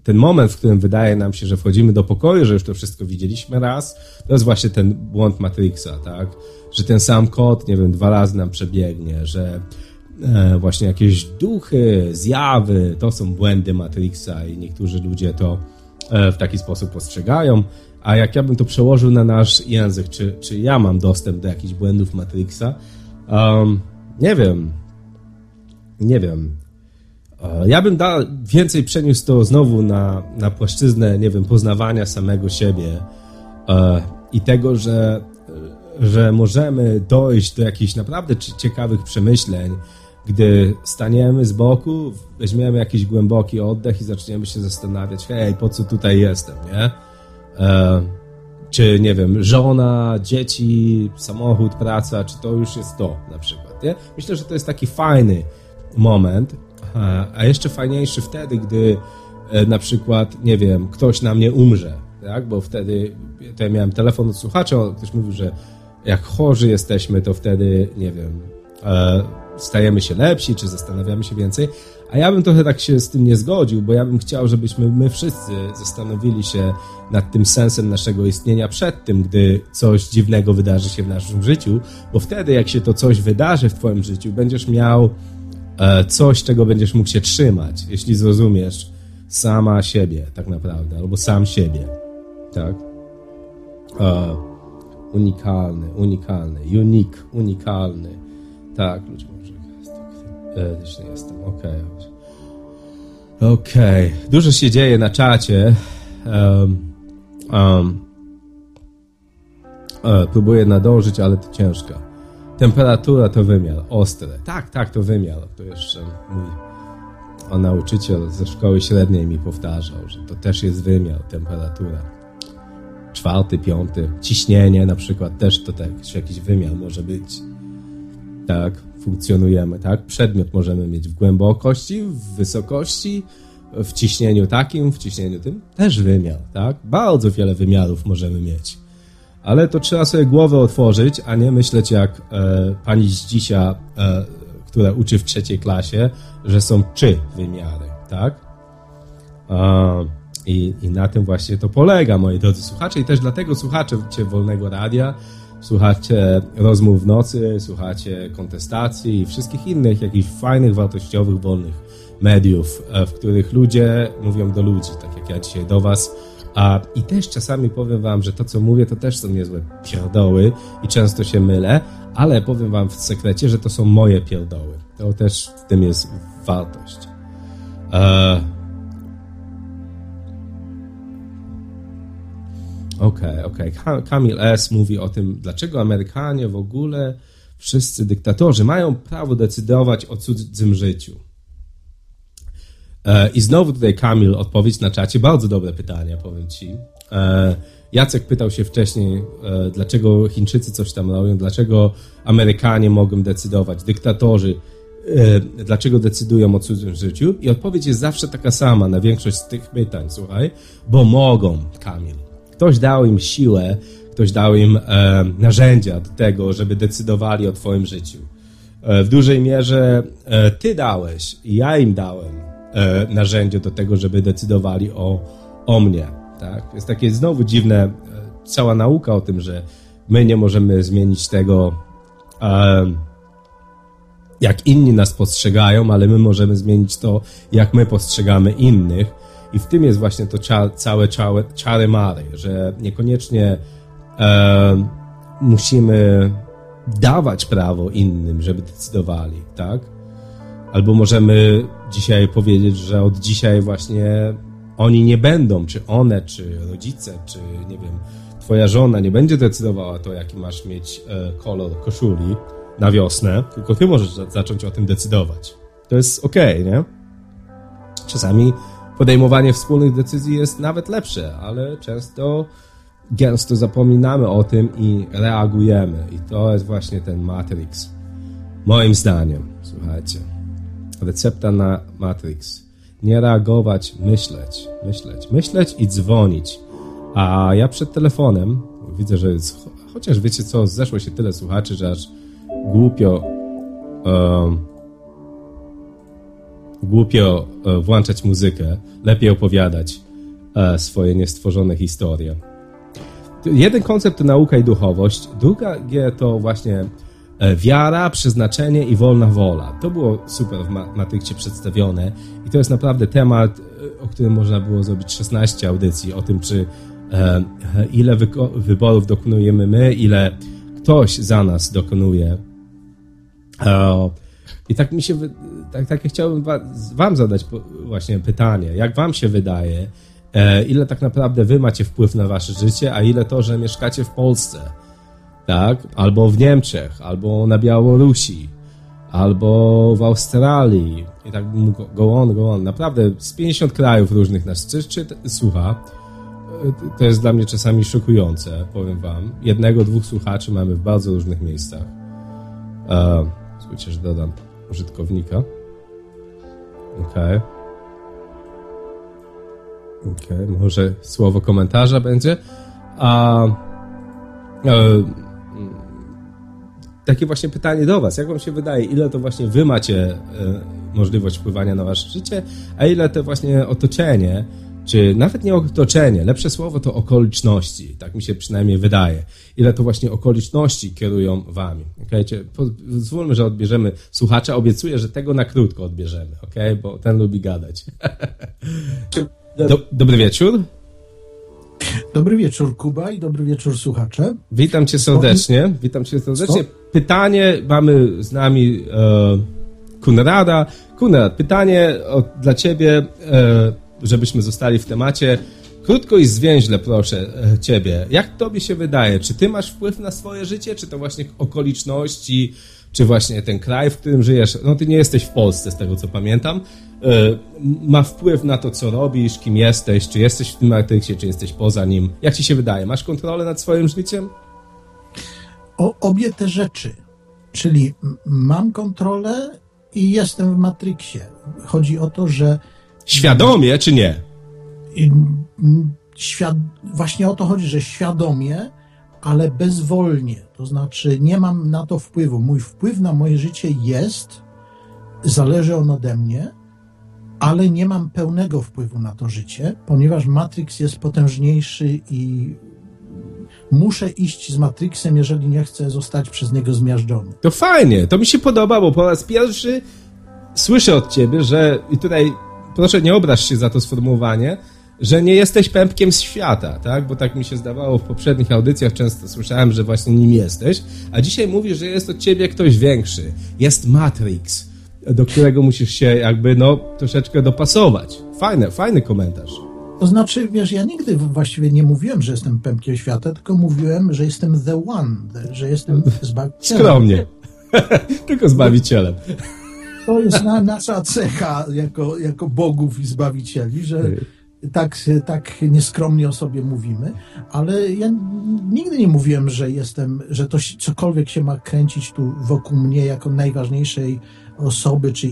ten moment, w którym wydaje nam się, że wchodzimy do pokoju, że już to wszystko widzieliśmy raz, to jest właśnie ten błąd Matrixa, tak? Że ten sam kod, nie wiem, dwa razy nam przebiegnie, że e, właśnie jakieś duchy, zjawy, to są błędy Matrixa i niektórzy ludzie to e, w taki sposób postrzegają. A jak ja bym to przełożył na nasz język, czy, czy ja mam dostęp do jakichś błędów Matrixa? Um, nie wiem. Nie wiem. E, ja bym dał, więcej przeniósł to znowu na, na płaszczyznę, nie wiem, poznawania samego siebie e, i tego, że, że możemy dojść do jakichś naprawdę ciekawych przemyśleń, gdy staniemy z boku, weźmiemy jakiś głęboki oddech i zaczniemy się zastanawiać, hej, po co tutaj jestem, nie? E, czy, nie wiem, żona, dzieci, samochód, praca, czy to już jest to na przykład, nie? Myślę, że to jest taki fajny moment, a jeszcze fajniejszy wtedy, gdy e, na przykład, nie wiem, ktoś na mnie umrze, tak? Bo wtedy to ja miałem telefon od słuchacza, ktoś mówił, że jak chorzy jesteśmy, to wtedy, nie wiem, e, stajemy się lepsi, czy zastanawiamy się więcej. A ja bym trochę tak się z tym nie zgodził, bo ja bym chciał, żebyśmy my wszyscy zastanowili się nad tym sensem naszego istnienia przed tym, gdy coś dziwnego wydarzy się w naszym życiu, bo wtedy, jak się to coś wydarzy w Twoim życiu, będziesz miał E, coś, czego będziesz mógł się trzymać, jeśli zrozumiesz sama siebie, tak naprawdę, albo sam siebie. Tak? E, unikalny, unikalny, unik, unikalny. Tak, ludzie może. E, też nie jestem, okej. Okay. Okej. Okay. Dużo się dzieje na czacie. Um, um, próbuję nadążyć, ale to ciężko. Temperatura to wymiar, ostre. Tak, tak, to wymiar. To jeszcze mój o nauczyciel ze szkoły średniej mi powtarzał, że to też jest wymiar, temperatura. Czwarty, piąty, ciśnienie na przykład też to też jakiś wymiar może być. Tak, funkcjonujemy, tak? Przedmiot możemy mieć w głębokości, w wysokości, w ciśnieniu takim, w ciśnieniu tym, też wymiar, tak? Bardzo wiele wymiarów możemy mieć ale to trzeba sobie głowę otworzyć, a nie myśleć jak e, pani z dzisiaj, e, która uczy w trzeciej klasie, że są trzy wymiary, tak? E, i, I na tym właśnie to polega, moi drodzy słuchacze, i też dlatego słuchacze Wolnego Radia, słuchacie rozmów w nocy, słuchacie kontestacji i wszystkich innych jakichś fajnych, wartościowych, wolnych mediów, e, w których ludzie mówią do ludzi, tak jak ja dzisiaj do was, a, I też czasami powiem wam, że to, co mówię, to też są niezłe pierdoły i często się mylę, ale powiem wam w sekrecie, że to są moje pierdoły. To też w tym jest wartość. E... Okej, okay, okej. Okay. Kamil S. mówi o tym, dlaczego Amerykanie w ogóle wszyscy dyktatorzy mają prawo decydować o cudzym życiu. E, I znowu tutaj Kamil odpowiedź na czacie. Bardzo dobre pytanie, powiem ci. E, Jacek pytał się wcześniej, e, dlaczego Chińczycy coś tam robią, dlaczego Amerykanie mogą decydować, dyktatorzy, dlaczego decydują o cudzym życiu. I odpowiedź jest zawsze taka sama na większość z tych pytań, słuchaj, bo mogą, Kamil. Ktoś dał im siłę, ktoś dał im narzędzia do tego, żeby decydowali o Twoim życiu. w dużej mierze Ty dałeś i ja im dałem narzędzie do tego, żeby decydowali o, o mnie. Tak? Jest takie znowu dziwne, e, cała nauka o tym, że my nie możemy zmienić tego, e, jak inni nas postrzegają, ale my możemy zmienić to, jak my postrzegamy innych. I w tym jest właśnie to cza, całe czary mary, że niekoniecznie e, musimy dawać prawo innym, żeby decydowali, tak? Albo możemy dzisiaj powiedzieć, że od dzisiaj właśnie oni nie będą, czy one, czy rodzice, czy nie wiem, twoja żona nie będzie decydowała to, jaki masz mieć e, kolor koszuli na wiosnę, tylko ty możesz zacząć o tym decydować. To jest okej, okay, nie? Czasami podejmowanie wspólnych decyzji jest nawet lepsze, ale często gęsto zapominamy o tym i reagujemy. I to jest właśnie ten Matrix. Moim zdaniem, słuchajcie. Recepta na Matrix. Nie reagować, myśleć, myśleć, myśleć i dzwonić. A ja przed telefonem widzę, że jest, chociaż wiecie co, zeszło się tyle słuchaczy, że aż głupio um, głupio e, włączać muzykę, lepiej opowiadać e, swoje niestworzone historie. Jeden koncept to nauka i duchowość, drugie to właśnie wiara, przeznaczenie i wolna wola. To było super w Matrixie przedstawione i to jest naprawdę temat, e, o którym można było zrobić 16 audycji, o tym, czy e, ile wyborów dokonujemy my, ile ktoś za nas dokonuje. I tak mi się, tak, tak chciałbym wam zadać właśnie pytanie, jak wam się wydaje, ile tak naprawdę wy macie wpływ na wasze życie, a ile to, że mieszkacie w Polsce tak? Albo w Niemczech, albo na Białorusi, albo w Australii. I tak go on, go on. Naprawdę z 50 krajów różnych nas czy, czy, słucha. To jest dla mnie czasami szokujące, powiem wam. Jednego, dwóch słuchaczy mamy w bardzo różnych miejscach. E, słuchajcie, że dodam użytkownika. Okej, okay, może słowo komentarza będzie. A e, takie właśnie pytanie do Was. Jak Wam się wydaje, ile to właśnie Wy macie e, możliwość wpływania na Wasze życie, a ile to właśnie otoczenie, czy nawet nie otoczenie, lepsze słowo to okoliczności, tak mi się przynajmniej wydaje. Ile to właśnie okoliczności kierują Wami. Okay? Pozwólmy, że odbierzemy słuchacza. Obiecuję, że tego na krótko odbierzemy, okay? bo ten lubi gadać. Do, dobry wieczór. Dobry wieczór, Kuba, i dobry wieczór, słuchacze. Witam cię serdecznie. Witam cię serdecznie. Pytanie mamy z nami e, Kunrada. Kunrad, pytanie o, dla ciebie, e, żebyśmy zostali w temacie. Krótko i zwięźle proszę e, ciebie. Jak tobie się wydaje? Czy ty masz wpływ na swoje życie, czy to właśnie okoliczności, czy właśnie ten kraj, w którym żyjesz? No ty nie jesteś w Polsce, z tego co pamiętam. E, ma wpływ na to, co robisz, kim jesteś, czy jesteś w tym Matrixie, czy jesteś poza nim. Jak ci się wydaje? Masz kontrolę nad swoim życiem? O, obie te rzeczy. Czyli mam kontrolę i jestem w Matrixie. Chodzi o to, że. Świadomie, czy nie? Świad... Właśnie o to chodzi, że świadomie, ale bezwolnie. To znaczy, nie mam na to wpływu. Mój wpływ na moje życie jest, zależy on ode mnie, ale nie mam pełnego wpływu na to życie, ponieważ Matrix jest potężniejszy i muszę iść z Matrixem, jeżeli nie chcę zostać przez niego zmiażdżony. To fajnie, to mi się podoba, bo po raz pierwszy słyszę od ciebie, że i tutaj proszę nie obraź się za to sformułowanie, że nie jesteś pępkiem z świata, tak? Bo tak mi się zdawało w poprzednich audycjach, często słyszałem, że właśnie nim jesteś, a dzisiaj mówisz, że jest od ciebie ktoś większy. Jest Matrix do którego musisz się jakby no troszeczkę dopasować. Fajny, fajny komentarz. To znaczy, wiesz, ja nigdy właściwie nie mówiłem, że jestem pępkiem świata, tylko mówiłem, że jestem the one, że jestem zbawicielem. Skromnie. [laughs] Tylko Zbawicielem. To jest na, nasza cecha jako, jako bogów i zbawicieli, że tak, tak nieskromnie o sobie mówimy, ale ja nigdy nie mówiłem, że jestem, że to cokolwiek się ma kręcić tu wokół mnie jako najważniejszej osoby czy,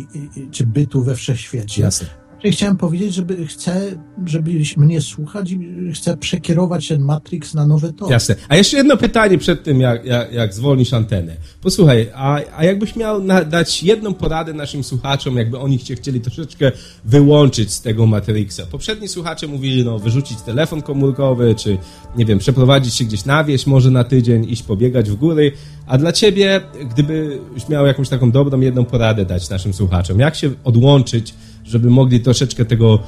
czy bytu we wszechświecie. Jasne. Chciałem powiedzieć, żeby chcę, żebyś mnie słuchać i chcę przekierować ten Matrix na nowe tory. Jasne. A jeszcze jedno pytanie przed tym, jak, jak, jak zwolnisz antenę. Posłuchaj, a, a jakbyś miał na, dać jedną poradę naszym słuchaczom, jakby oni cię chcieli troszeczkę wyłączyć z tego Matrixa. Poprzedni słuchacze mówili, no, wyrzucić telefon komórkowy, czy, nie wiem, przeprowadzić się gdzieś na wieś, może na tydzień, iść pobiegać w góry. A dla ciebie, gdybyś miał jakąś taką dobrą jedną poradę dać naszym słuchaczom, jak się odłączyć żeby mogli troszeczkę tego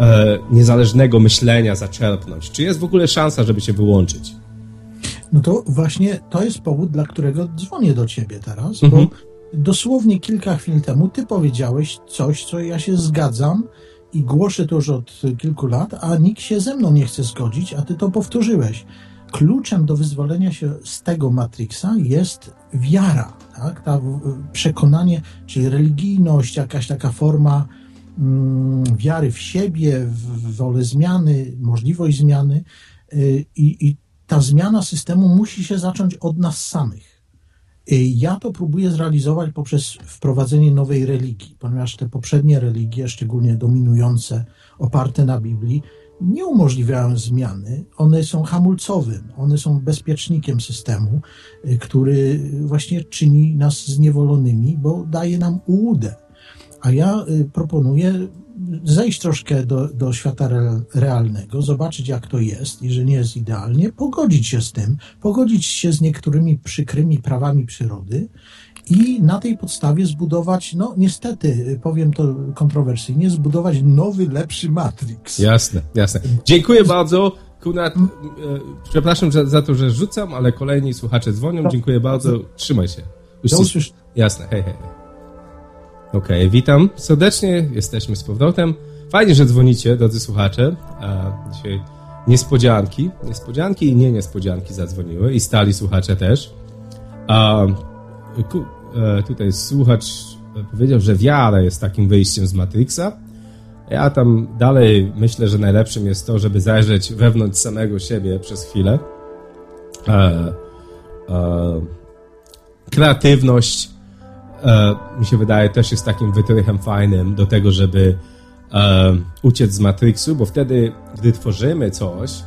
e, niezależnego myślenia zaczerpnąć. Czy jest w ogóle szansa, żeby się wyłączyć? No to właśnie to jest powód, dla którego dzwonię do ciebie teraz, mhm. bo dosłownie kilka chwil temu ty powiedziałeś coś, co ja się zgadzam i głoszę to już od kilku lat, a nikt się ze mną nie chce zgodzić, a ty to powtórzyłeś. Kluczem do wyzwolenia się z tego Matrixa jest wiara, tak? Ta przekonanie, czyli religijność, jakaś taka forma wiary w siebie, w wolę zmiany, możliwość zmiany y, i, i ta zmiana systemu musi się zacząć od nas samych. Y, ja to próbuję zrealizować poprzez wprowadzenie nowej religii, ponieważ te poprzednie religie, szczególnie dominujące, oparte na Biblii, nie umożliwiają zmiany. One są hamulcowym, one są bezpiecznikiem systemu, y, który właśnie czyni nas zniewolonymi, bo daje nam ułudę. A ja y, proponuję zejść troszkę do, do świata realnego, zobaczyć jak to jest i że nie jest idealnie, pogodzić się z tym, pogodzić się z niektórymi przykrymi prawami przyrody i na tej podstawie zbudować, no niestety, powiem to kontrowersyjnie, zbudować nowy, lepszy Matrix. Jasne, jasne. Dziękuję bardzo. Kunat, e, przepraszam za, za, to, że rzucam, ale kolejni słuchacze dzwonią. Dziękuję bardzo. Trzymaj się. Jasne, hej, hej. Okej, okay, witam serdecznie, jesteśmy z powrotem. Fajnie, że dzwonicie, drodzy słuchacze. Dzisiaj niespodzianki, niespodzianki i nie niespodzianki zadzwoniły i stali słuchacze też. A, ku, e, tutaj słuchacz powiedział, że wiara jest takim wyjściem z Matrixa. Ja tam dalej myślę, że najlepszym jest to, żeby zajrzeć wewnątrz samego siebie przez chwilę. E, e, kreatywność, e, mi się wydaje, też jest takim wytrychem fajnym do tego, żeby e, uciec z Matrixu, bo wtedy, gdy tworzymy coś,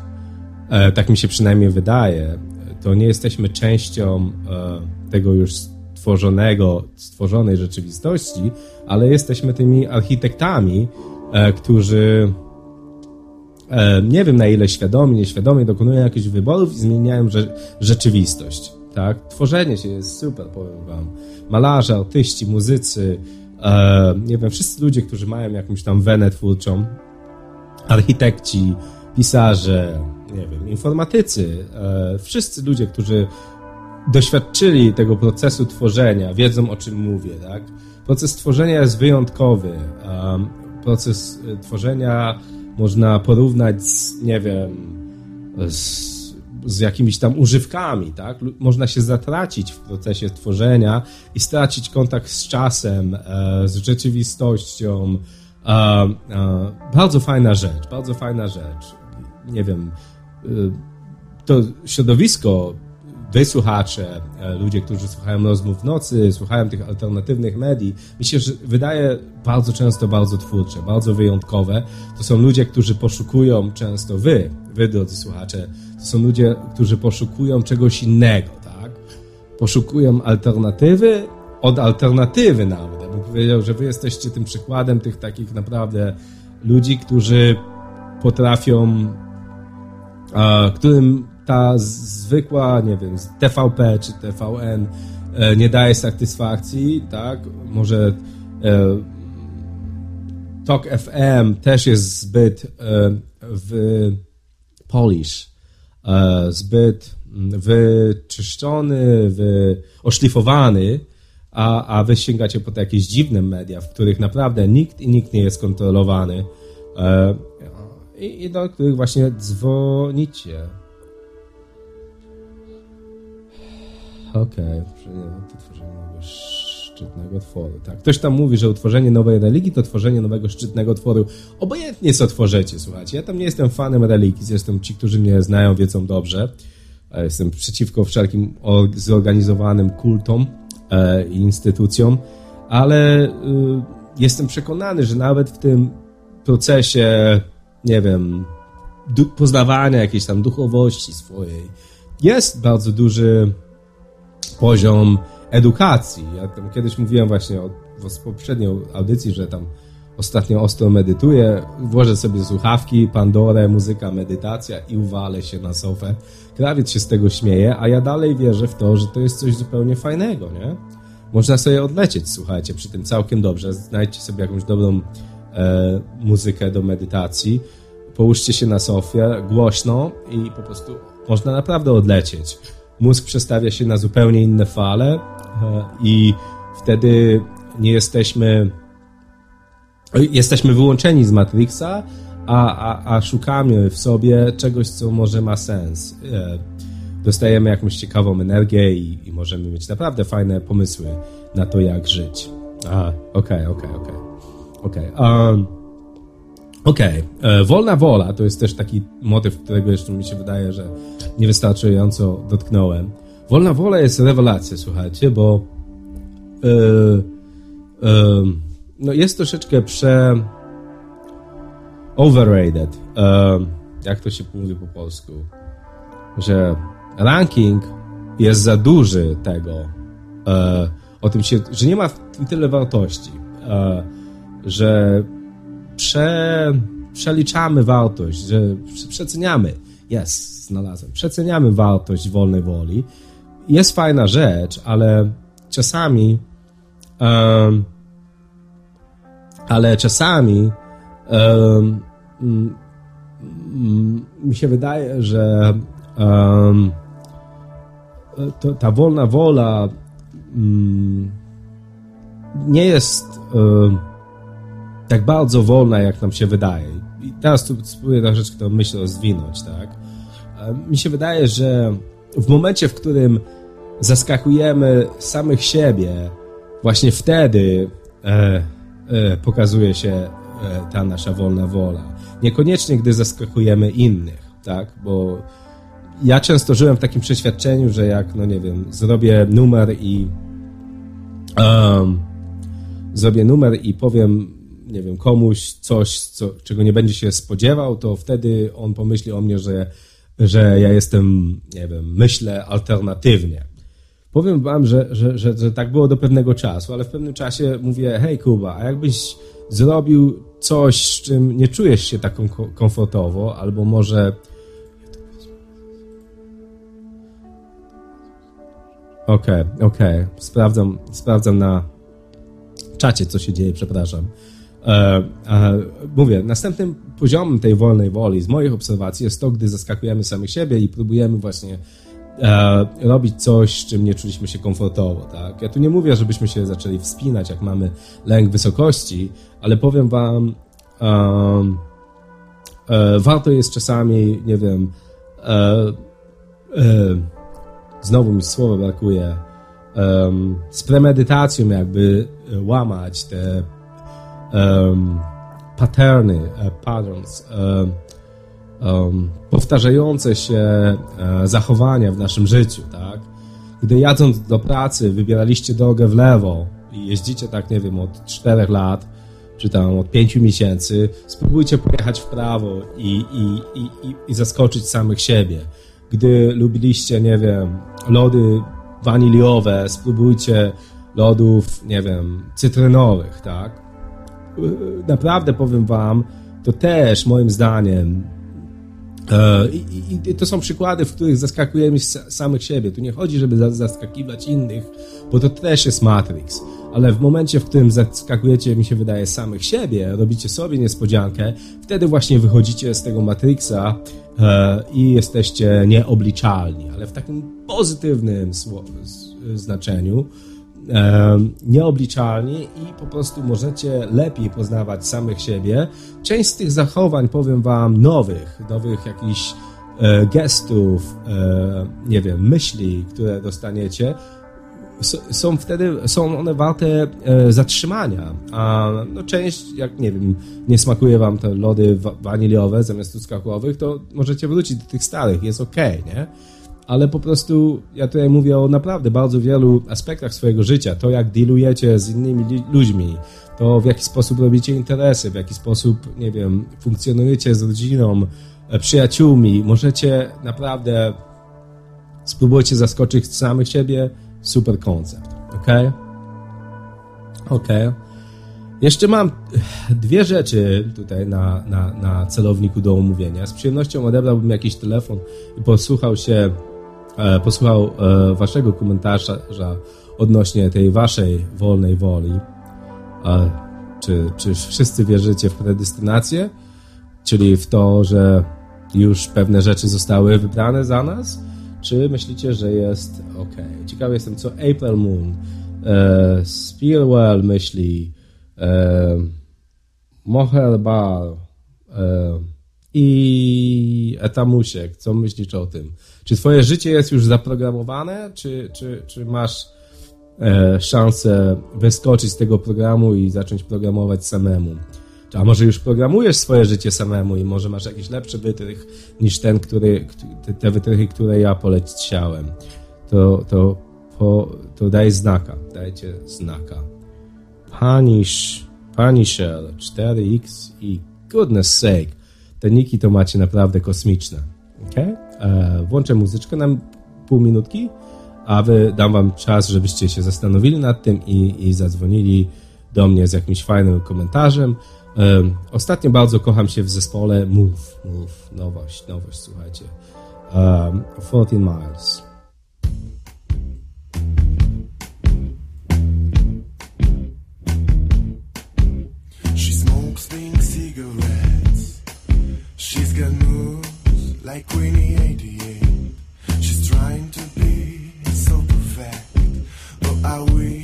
e, tak mi się przynajmniej wydaje, to nie jesteśmy częścią e, tego już stworzonego, stworzonej rzeczywistości, ale jesteśmy tymi architektami, e, którzy nie wiem na ile świadomie, nieświadomie dokonują jakichś wyborów i zmieniają rzeczywistość. Tak? Tworzenie się jest super, powiem wam malarze, artyści, muzycy, e, nie wiem, wszyscy ludzie, którzy mają jakąś tam wenę twórczą, architekci, pisarze, nie wiem, informatycy, e, wszyscy ludzie, którzy doświadczyli tego procesu tworzenia, wiedzą o czym mówię, tak? Proces tworzenia jest wyjątkowy. E, proces tworzenia można porównać z, nie wiem, z z jakimiś tam używkami, tak? Można się zatracić w procesie tworzenia i stracić kontakt z czasem, e, z rzeczywistością. E, e, bardzo fajna rzecz, bardzo fajna rzecz. Nie wiem, to środowisko, wy słuchacze, ludzie, którzy słuchają rozmów w nocy, słuchają tych alternatywnych medii, mi się wydaje bardzo często bardzo twórcze, bardzo wyjątkowe. To są ludzie, którzy poszukują często wy, wy drodzy słuchacze, są ludzie, którzy poszukują czegoś innego, tak? Poszukują alternatywy od alternatywy nawet. Bym powiedział, że wy jesteście tym przykładem tych takich naprawdę ludzi, którzy potrafią, a, którym ta zwykła, nie wiem, TVP czy TVN e, nie daje satysfakcji, tak? Może e, Talk FM też jest zbyt e, w Polish, zbyt wyczyszczony, wy, oszlifowany, a, a wy sięgacie po jakieś dziwne media, w których naprawdę nikt i nikt nie jest kontrolowany e, i, i do których właśnie dzwonicie. Okej, okay. to tworzenie nowego szczytnego tworu. Tak, ktoś tam mówi, że utworzenie nowej religii to tworzenie nowego szczytnego tworu. Obojętnie co tworzycie, słuchajcie. Ja tam nie jestem fanem religii, zresztą ci, którzy mnie znają, wiedzą dobrze. Jestem przeciwko wszelkim zorganizowanym kultom e, i instytucjom, ale y, jestem przekonany, że nawet w tym procesie, nie wiem, poznawania jakiejś tam duchowości swojej, jest bardzo duży poziom edukacji. Ja tam kiedyś mówiłem właśnie o, w poprzedniej audycji, że tam ostatnio ostro medytuję, włożę sobie słuchawki, Pandorę, muzyka, medytacja i uwalę się na sofę. Krawiec się z tego śmieje, a ja dalej wierzę w to, że to jest coś zupełnie fajnego, nie? Można sobie odlecieć, słuchajcie, przy tym całkiem dobrze. Znajdźcie sobie jakąś dobrą e, muzykę do medytacji, połóżcie się na sofie głośno i po prostu można naprawdę odlecieć. Mózg przestawia się na zupełnie inne fale i wtedy nie jesteśmy jesteśmy wyłączeni z Matrixa, a, a, a szukamy w sobie czegoś, co może ma sens. E, dostajemy jakąś ciekawą energię i, i możemy mieć naprawdę fajne pomysły na to, jak żyć. okej, okej, okej. Okej. Okej. E, wolna wola to jest też taki motyw, którego jeszcze mi się wydaje, że niewystarczająco dotknąłem. Wolna wola jest rewelacja, słuchajcie, bo yy, yy, no jest troszeczkę prze overrated. Yy, jak to się mówi po polsku? Że ranking jest za duży tego. o tym się, że nie ma tyle wartości. że prze, przeliczamy wartość, że przeceniamy. Jest, znalazłem. Przeceniamy wartość wolnej woli. Jest fajna rzecz, ale czasami um, ale czasami um, mi się wydaje, że to, ta wolna wola um, nie jest tak bardzo wolna, jak nam się wydaje. I teraz tu spróbuję troszeczkę tę myśl rozwinąć, tak? Mi się wydaje, że w momencie, w którym zaskakujemy samych siebie, właśnie wtedy e, e, pokazuje się e, ta nasza wolna wola. Niekoniecznie, gdy zaskakujemy innych, tak? Bo ja często żyłem w takim przeświadczeniu, że jak, no nie wiem, zrobię numer i um, zrobię numer i powiem, nie wiem, komuś coś, co, czego nie będzie się spodziewał, to wtedy on pomyśli o mnie, że, że ja jestem, nie wiem, myślę alternatywnie. Powiem wam, że, że, że, że tak było do pewnego czasu, ale w pewnym czasie mówię, hej Kuba, a jakbyś zrobił coś, z czym nie czujesz się tak komfortowo, albo może Okej, okay, okej. Okay. Sprawdzam, sprawdzam na czacie, co się dzieje, przepraszam. E, e, mówię, następnym poziomem tej wolnej woli z moich obserwacji jest to, gdy zaskakujemy samych siebie i próbujemy właśnie e, robić coś, z czym nie czuliśmy się komfortowo. Tak? Ja tu nie mówię, żebyśmy się zaczęli wspinać, jak mamy lęk wysokości, ale powiem wam, e, warto jest czasami, nie wiem, e, e, znowu mi słowa brakuje, z premedytacją jakby łamać te um, patterny, patterns, um, powtarzające się e, zachowania w naszym życiu, tak? Gdy jadąc do pracy wybieraliście drogę w lewo i jeździcie tak, nie wiem, od 4 lat, czy tam od 5 miesięcy, spróbujcie pojechać w prawo i, i, i, i zaskoczyć samych siebie. Gdy lubiliście, nie wiem, lody waniliowe, spróbujcie lodów, nie wiem, cytrynowych, tak? Naprawdę powiem wam, to też moim zdaniem E, I, I, to są przykłady, w których zaskakujemy samych siebie. Tu nie chodzi, żeby zaskakiwać innych, bo to też jest Matrix. Ale w momencie, w którym zaskakujecie, mi się wydaje, samych siebie, robicie sobie niespodziankę, wtedy właśnie wychodzicie z tego Matrixa e, i jesteście nieobliczalni, ale w takim pozytywnym znaczeniu nieobliczalni i po prostu możecie lepiej poznawać samych siebie. Część z tych zachowań, powiem Wam, nowych, nowych jakichś e, gestów, e, nie wiem, myśli, które dostaniecie, są wtedy, są one warte e, zatrzymania. A no, część, jak nie wiem, nie smakuje wam te lody waniliowe zamiast truskawkowych, to możecie wrócić do tych starych, jest ok, nie? Ale po prostu ja tutaj mówię o naprawdę bardzo wielu aspektach swojego życia. To, jak dealujecie z innymi ludźmi, to w jaki sposób robicie interesy, w jaki sposób, nie wiem, funkcjonujecie z rodziną, e, przyjaciółmi. Możecie naprawdę spróbujcie zaskoczyć samych siebie, super koncept. Ok? Ok. Jeszcze mam dwie rzeczy tutaj na, na, na celowniku do omówienia. Z przyjemnością odebrałbym jakiś telefon i posłuchał się, posłuchał e, waszego komentarza odnośnie tej waszej wolnej woli. E, czy, czy wszyscy wierzycie w predestynację? Czyli w to, że już pewne rzeczy zostały wybrane za nas? Czy myślicie, że jest ok? Ciekawy jestem, co April Moon, e, Spearwell myśli, e, Moher Bar e, i Etamusiek. Co myślisz o tym? Czy twoje życie jest już zaprogramowane, czy, czy, czy masz e, szansę wyskoczyć z tego programu i zacząć programować samemu? A może już programujesz swoje życie samemu i może masz jakiś lepszy wytrych niż ten, który, te wytrychy, które ja poleciałem. To, to, po, to daj znaka. Dajcie znaka. Punish, Punisher 4X i goodness sake. Te niki to macie naprawdę kosmiczne. Ok? E, włączę muzyczkę na pół minutki, a wy dam wam czas, żebyście się zastanowili nad tym i, i zadzwonili do mnie z jakimś fajnym komentarzem. Ostatnio bardzo kocham się w zespole Move. Move. Nowość, nowość, słuchajcie. Um, 14 Miles. She smokes pink cigarettes. She's got moves like Queenie I wish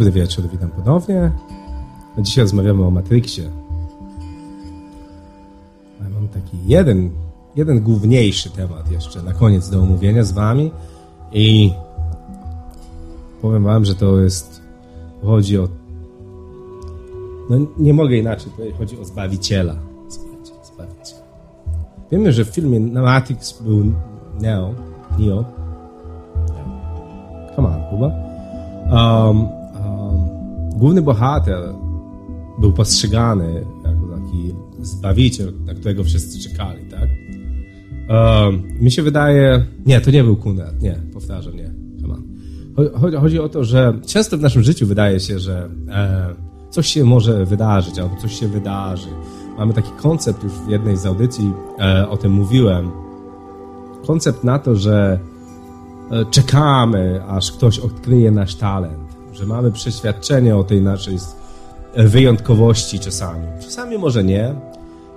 Dobry wieczór, witam ponownie. Dzisiaj rozmawiamy o Matrixie. Mam taki jeden, jeden główniejszy temat jeszcze na koniec do omówienia z wami i powiem wam, że to jest chodzi o no nie mogę inaczej powiedzieć, chodzi o Zbawiciela. Zbawiciela. Wiemy, że w filmie Matrix był Neo, Neo. Come on, Kuba. Um, główny bohater był postrzegany jako taki zbawiciel, na którego wszyscy czekali, tak? Mi się wydaje... Nie, to nie był Kunrad, nie, powtarzam, nie. Chodzi, chodzi o to, że często w naszym życiu wydaje się, że e, coś się może wydarzyć, albo coś się wydarzy. Mamy taki koncept, już w jednej z audycji e, o tym mówiłem, koncept na to, że e, czekamy, aż ktoś odkryje nasz talent, że mamy przeświadczenie o tej naszej wyjątkowości czasami. Czasami może nie.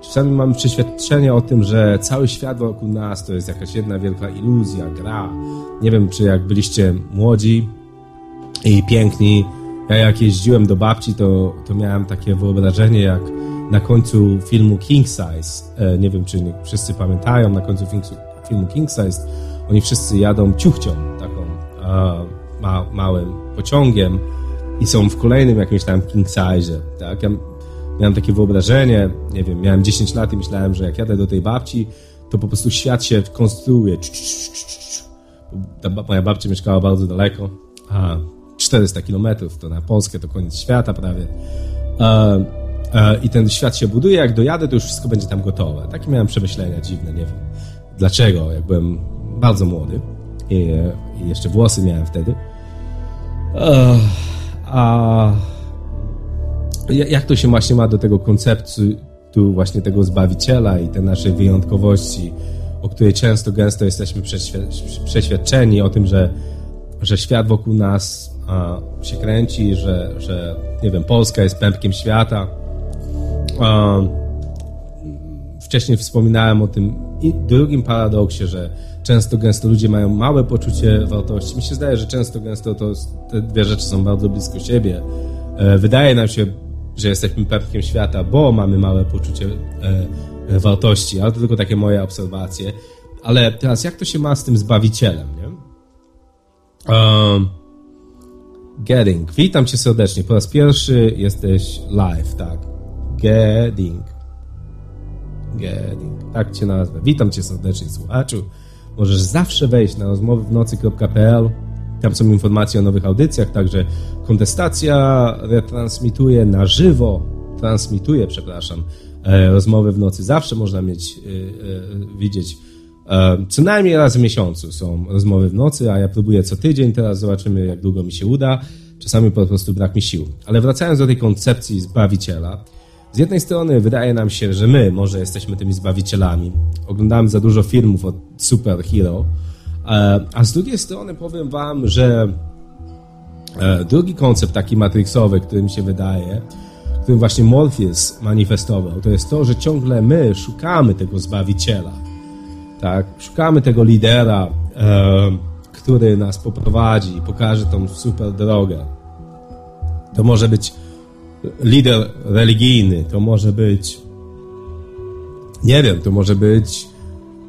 Czasami mamy przeświadczenie o tym, że cały świat wokół nas to jest jakaś jedna wielka iluzja, gra. Nie wiem, czy jak byliście młodzi i piękni, ja jak jeździłem do babci, to, to miałem takie wyobrażenie, jak na końcu filmu King Size, e, nie wiem, czy wszyscy pamiętają, na końcu filmu King Size, oni wszyscy jadą ciuchcią, taką ma, małym pociągiem i są w kolejnym jakimś tam King Size, tak? Ja miałem takie wyobrażenie, nie wiem, miałem 10 lat i myślałem, że jak jadę do tej babci, to po prostu świat się konstruuje. Ta, moja babcia mieszkała bardzo daleko, a 400 kilometrów, to na Polskę to koniec świata prawie. I ten świat się buduje, jak dojadę, to już wszystko będzie tam gotowe. Takie miałem przemyślenia dziwne, nie wiem dlaczego, jak byłem bardzo młody i jeszcze włosy miałem wtedy. A jak to się właśnie ma do tego konceptu tu właśnie tego Zbawiciela i tej naszej wyjątkowości, o której często, gęsto jesteśmy przeświadczeni o tym, że, że świat wokół nas a, się kręci, że, że nie wiem, Polska jest pępkiem świata. A, wcześniej wspominałem o tym drugim paradoksie, że często gęsto ludzie mają małe poczucie wartości. Mi się zdaje, że często gęsto to, te dwie rzeczy są bardzo blisko siebie. E, wydaje nam się, że jesteśmy pępkiem świata, bo mamy małe poczucie e, wartości, ale to tylko takie moje obserwacje. Ale teraz jak to się ma z tym Zbawicielem, nie? Um, Getting. Witam cię serdecznie. Po raz pierwszy jesteś live, tak. Getting. Getting. Tak cię nazwę. Witam cię serdecznie, słuchaczu. Możesz zawsze wejść na rozmowy w. Tam są informacje o nowych audycjach, także kontestacja retransmituje na żywo, transmituje, przepraszam, e, rozmowy w nocy. Zawsze można mieć, e, e, widzieć co najmniej raz w miesiącu są rozmowy w nocy, a ja próbuję co tydzień, teraz zobaczymy jak długo mi się uda. Czasami po prostu brak mi sił. Ale wracając do tej koncepcji Zbawiciela, z jednej strony wydaje nam się, że my może jesteśmy tymi Zbawicielami. Oglądamy za dużo filmów o superhero, e, a z drugiej strony powiem wam, że e, drugi koncept taki matrixowy, który mi się wydaje, którym właśnie Morpheus manifestował, to jest to, że ciągle my szukamy tego Zbawiciela tak? Szukamy tego lidera, e, który nas poprowadzi pokaże tą super drogę. To może być lider religijny, to może być nie wiem, to może być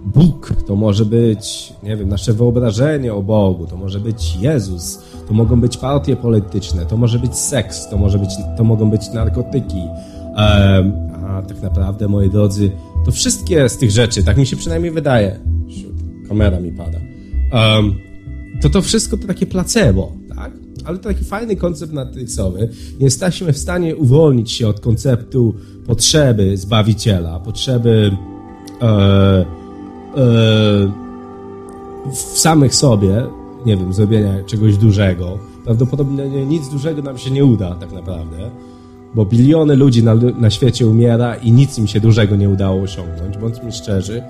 Bóg, to może być, nie wiem, nasze wyobrażenie o Bogu, to może być Jezus, to mogą być partie polityczne, to może być seks, to, może być, to mogą być narkotyki. A tak naprawdę, moi drodzy, to wszystkie z tych rzeczy, tak mi się przynajmniej wydaje, kamera mi pada, to to wszystko to takie placebo? Ale to taki fajny koncept. Nie jesteśmy w stanie uwolnić się od konceptu potrzeby Zbawiciela, potrzeby e, e, w samych sobie, nie wiem, zrobienia czegoś dużego. Prawdopodobnie nic dużego nam się nie uda tak naprawdę bo biliony ludzi na, na świecie umiera i nic im się dużego nie udało osiągnąć. Bądźmy szczerzy,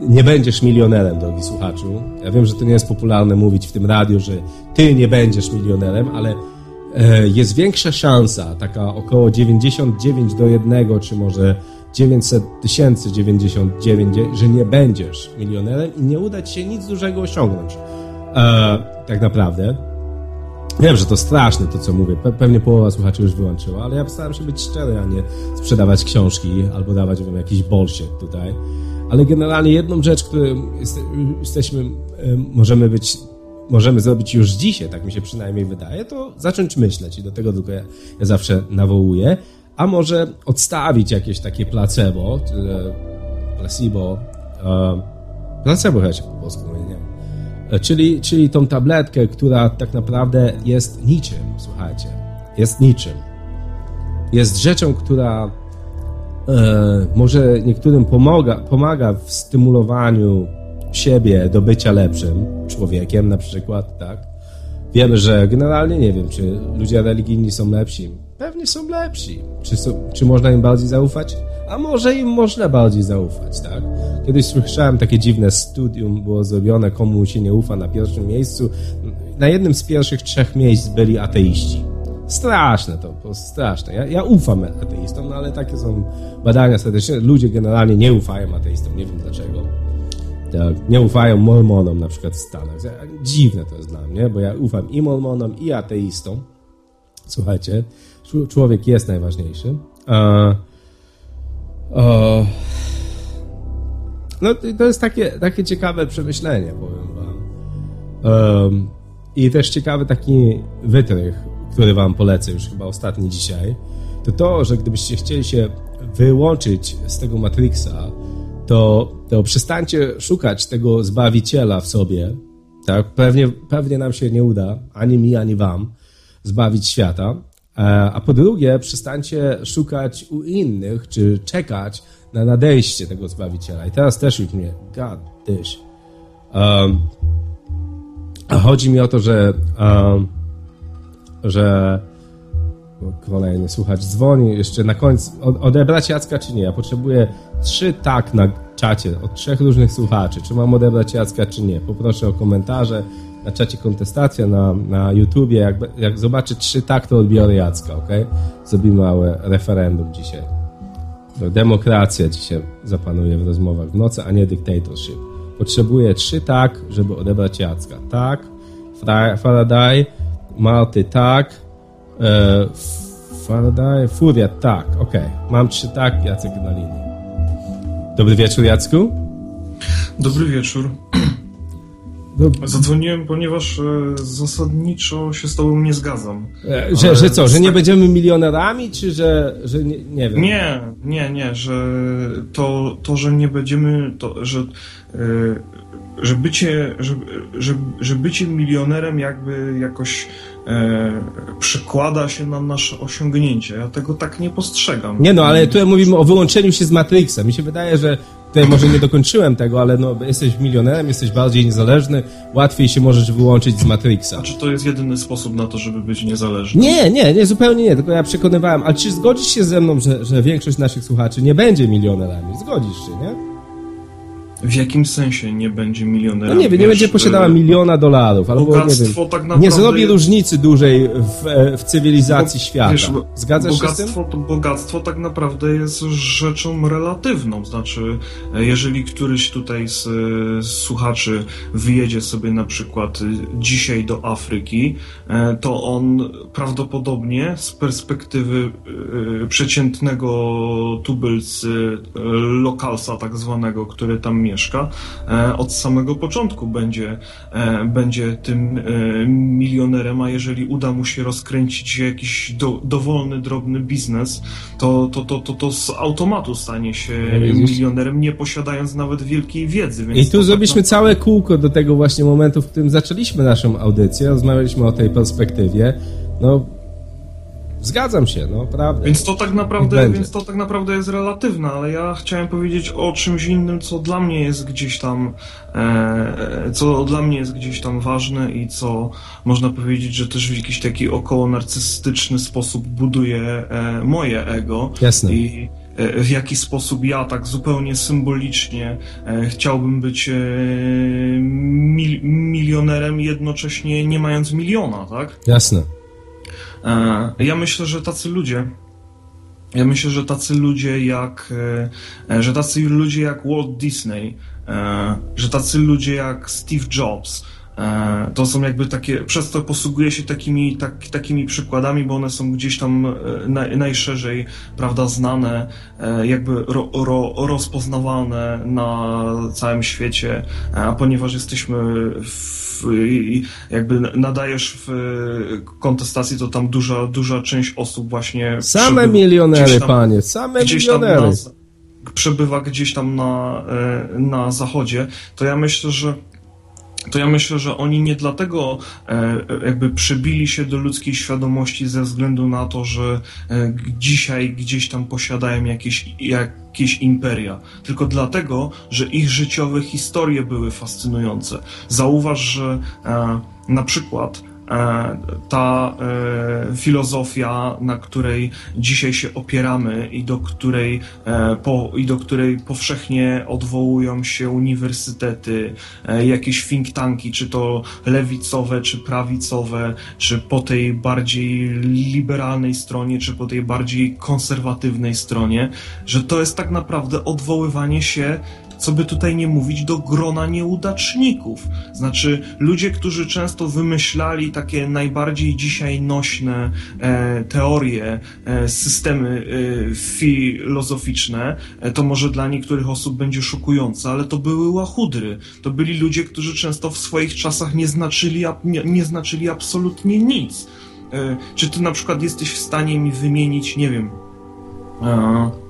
nie będziesz milionerem, drogi słuchaczu. Ja wiem, że to nie jest popularne mówić w tym radiu, że ty nie będziesz milionerem, ale e, jest większa szansa, taka około 99 do 1, czy może 900 tysięcy 99, że nie będziesz milionerem i nie uda ci się nic dużego osiągnąć. E, tak naprawdę. Wiem, że to straszne to, co mówię. Pe pewnie połowa słuchaczy już wyłączyła, ale ja postaram się być szczery, a nie sprzedawać książki albo dawać wam jakiś bullshit tutaj. Ale generalnie jedną rzecz, którą jest, jesteśmy, możemy być, możemy zrobić już dzisiaj, tak mi się przynajmniej wydaje, to zacząć myśleć. I do tego tylko ja, ja zawsze nawołuję, a może odstawić jakieś takie placebo, placebo, uh, placebo chyba się po polsku nie? E, czyli, czyli tą tabletkę, która tak naprawdę jest niczym, słuchajcie, jest niczym. Jest rzeczą, która e, może niektórym pomaga, pomaga w stymulowaniu siebie do bycia lepszym człowiekiem, na przykład, tak? Wiemy, że generalnie nie wiem, czy ludzie religijni są lepsi. Pewnie są lepsi. Czy, są, czy można im bardziej zaufać? A może im można bardziej zaufać, tak? Kiedyś słyszałem takie dziwne studium, było zrobione, komu się nie ufa na pierwszym miejscu. Na jednym z pierwszych trzech miejsc byli ateiści. Straszne to, po prostu straszne. Ja, ja ufam ateistom, no ale takie są badania statystyczne. Ludzie generalnie nie ufają ateistom, nie wiem dlaczego. Tak, nie ufają mormonom na przykład w Stanach. Dziwne to jest dla mnie, bo ja ufam i mormonom, i ateistom. Słuchajcie, człowiek jest najważniejszy. Uh, uh, no to jest takie, takie ciekawe przemyślenie, powiem wam. Um, I też ciekawy taki wytrych, który wam polecę już chyba ostatni dzisiaj, to to, że gdybyście chcieli się wyłączyć z tego Matrixa, to, to przestańcie szukać tego Zbawiciela w sobie, tak? Pewnie, pewnie nam się nie uda, ani mi, ani wam, zbawić świata, e, a po drugie, przestańcie szukać u innych, czy czekać na nadejście tego Zbawiciela. I teraz też już mnie, god dyś. Um, a chodzi mi o to, że um, że kolejny słuchacz dzwoni jeszcze na końcu. Odebrać Jacka czy nie? Ja potrzebuję trzy tak na czacie od trzech różnych słuchaczy. Czy mam odebrać Jacka czy nie? Poproszę o komentarze na czacie kontestacja na, na YouTubie. Jak, jak zobaczę trzy tak, to odbiorę Jacka, ok? Zrobimy małe referendum dzisiaj. Demokracja dzisiaj zapanuje w rozmowach w nocy, a nie dictatorship. Potrzebuję trzy tak, żeby odebrać Jacka. Tak, Faraday, Malty tak, e, Faraday, Furia tak, ok. Mam trzy tak, Jacek na linii. Dobry wieczór, Jacku. Dobry wieczór. Zadzwoniłem, ponieważ e, zasadniczo się z tobą nie zgadzam. E, że, że co, że nie będziemy milionerami, czy że, że nie, nie wiem? Nie, nie, nie, że to, to że nie będziemy, to, że, e, że, bycie, że, że, że bycie milionerem jakby jakoś e, przekłada się na nasze osiągnięcie. Ja tego tak nie postrzegam. Nie no, ale tutaj mówimy o wyłączeniu się z Matrixa. Mi się wydaje, że tutaj może nie dokończyłem tego, ale no, jesteś milionerem, jesteś bardziej niezależny, łatwiej się możesz wyłączyć z Matrixa. A czy to jest jedyny sposób na to, żeby być niezależny? Nie, nie, nie, zupełnie nie, tylko ja przekonywałem. Ale czy zgodzisz się ze mną, że, że większość naszych słuchaczy nie będzie milionerami? Zgodzisz się, nie? W jakim sensie nie będzie milionerem? No nie wiem, nie będzie posiadała y, miliona dolarów, albo nie wiem, tak nie zrobi różnicy dużej w, e, w cywilizacji Bo, świata. Wiesz, Zgadzasz bogactwo, się z tym? Bogactwo tak naprawdę jest rzeczą relatywną. Znaczy, e, jeżeli któryś tutaj z, z słuchaczy wyjedzie sobie na przykład dzisiaj do Afryki, e, to on prawdopodobnie z perspektywy przeciętnego tubylcy, lokalsa tak zwanego, który tam mieszka, e, od samego początku będzie, e, będzie tym e, milionerem, a jeżeli uda mu się rozkręcić jakiś do, dowolny, drobny biznes, to, to, to, to, to z automatu stanie się milionerem, nie posiadając nawet wielkiej wiedzy. I tu tak zrobiliśmy tak całe kółko do tego właśnie momentu, w którym zaczęliśmy naszą audycję, rozmawialiśmy o tej perspektywie. No, Zgadzam się, no prawda. Więc to tak naprawdę, więc to tak naprawdę jest relatywne, ale ja chciałem powiedzieć o czymś innym, co dla mnie jest gdzieś tam, e, co dla mnie jest gdzieś tam ważne i co można powiedzieć, że też w jakiś taki około narcystyczny sposób buduje e, moje ego. Jasne. I, e, w jaki sposób ja tak zupełnie symbolicznie e, chciałbym być e, mil, milionerem jednocześnie nie mając miliona, tak? Jasne. E, ja myślę, że tacy ludzie, ja myślę, że tacy ludzie jak, e, że tacy ludzie jak Walt Disney, e, że tacy ludzie jak Steve Jobs, E, to są jakby takie, przez to posługuję się takimi, tak, takimi przykładami, bo one są gdzieś tam e, naj, najszerzej, prawda, znane, e, jakby ro, ro, rozpoznawane na całym świecie, a ponieważ jesteśmy w, jakby nadajesz w kontestacji, to tam duża, duża część osób właśnie... Same milionery, tam, panie, same milionery. Przebywa gdzieś tam na, na zachodzie, to ja myślę, że to ja myślę, że oni nie dlatego e, jakby przybili się do ludzkiej świadomości ze względu na to, że e, dzisiaj gdzieś tam posiadają jakieś, jakieś imperia, tylko dlatego, że ich życiowe historie były fascynujące. Zauważ, że e, na przykład ta e, filozofia, na której dzisiaj się opieramy i do której, e, po, i do której powszechnie odwołują się uniwersytety, jakieś think tanki, czy to lewicowe, czy prawicowe, czy po tej bardziej liberalnej stronie, czy po tej bardziej konserwatywnej stronie, że to jest tak naprawdę odwoływanie się co by tutaj nie mówić, do grona nieudaczników. Znaczy, ludzie, którzy często wymyślali takie najbardziej dzisiaj nośne e, teorie, e, systemy e, filozoficzne, e, to może dla niektórych osób będzie szokujące, ale to były łachudry. To byli ludzie, którzy często w swoich czasach nie znaczyli, nie, nie znaczyli absolutnie nic. E, czy ty na przykład jesteś w stanie mi wymienić, nie wiem, e,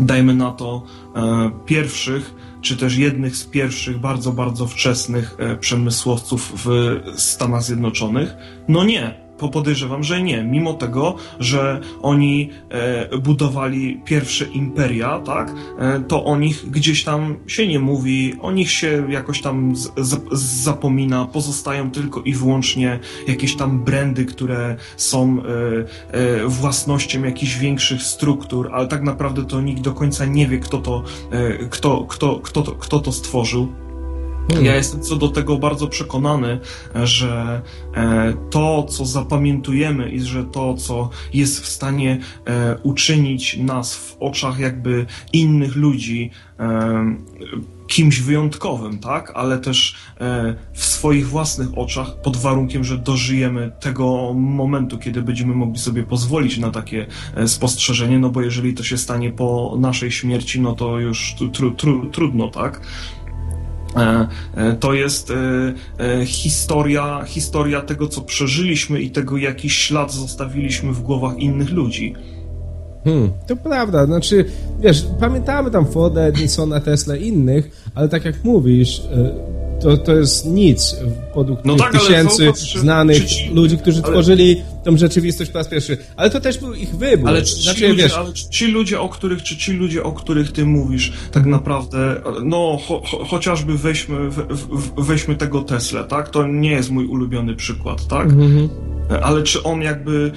dajmy na to, e, pierwszych, czy też jednych z pierwszych bardzo, bardzo wczesnych e, przemysłowców w Stanach Zjednoczonych? No nie podejrzewam, że nie. Mimo tego, że oni e, budowali pierwsze imperia, tak, e, to o nich gdzieś tam się nie mówi, o nich się jakoś tam z, z, zapomina, pozostają tylko i wyłącznie jakieś tam brandy, które są e, e, własnością jakichś większych struktur, ale tak naprawdę to nikt do końca nie wie, kto to, e, kto, kto, kto, to, kto to stworzył. Hmm. Ja jestem co do tego bardzo przekonany, że e, to, co zapamiętujemy i że to, co jest w stanie e, uczynić nas w oczach jakby innych ludzi e, kimś wyjątkowym, tak? Ale też w swoich własnych oczach, pod warunkiem, że dożyjemy tego momentu, kiedy będziemy mogli sobie pozwolić na takie spostrzeżenie, no bo jeżeli to się stanie po naszej śmierci, no to już tru, tru, trudno, tak? E, e, to jest e, historia, historia tego, co przeżyliśmy i tego, jaki ślad zostawiliśmy w głowach innych ludzi. Hmm, to prawda, znaczy, wiesz, pamiętamy tam Forda, Edisona, Tesla i innych, ale tak jak mówisz, to, to jest nic według no tak, tysięcy znanych ci... ludzi, którzy ale... tworzyli tą rzeczywistość po raz pierwszy. Ale to też był ich wybór. Ale ci, znaczy, ludzie, wiesz... ale ci ludzie, o których, czy ci ludzie, o których ty mówisz, tak naprawdę, no cho, cho, chociażby weźmy, we, weźmy tego Tesla, tak? To nie jest mój ulubiony przykład, tak? Mhm ale czy on jakby,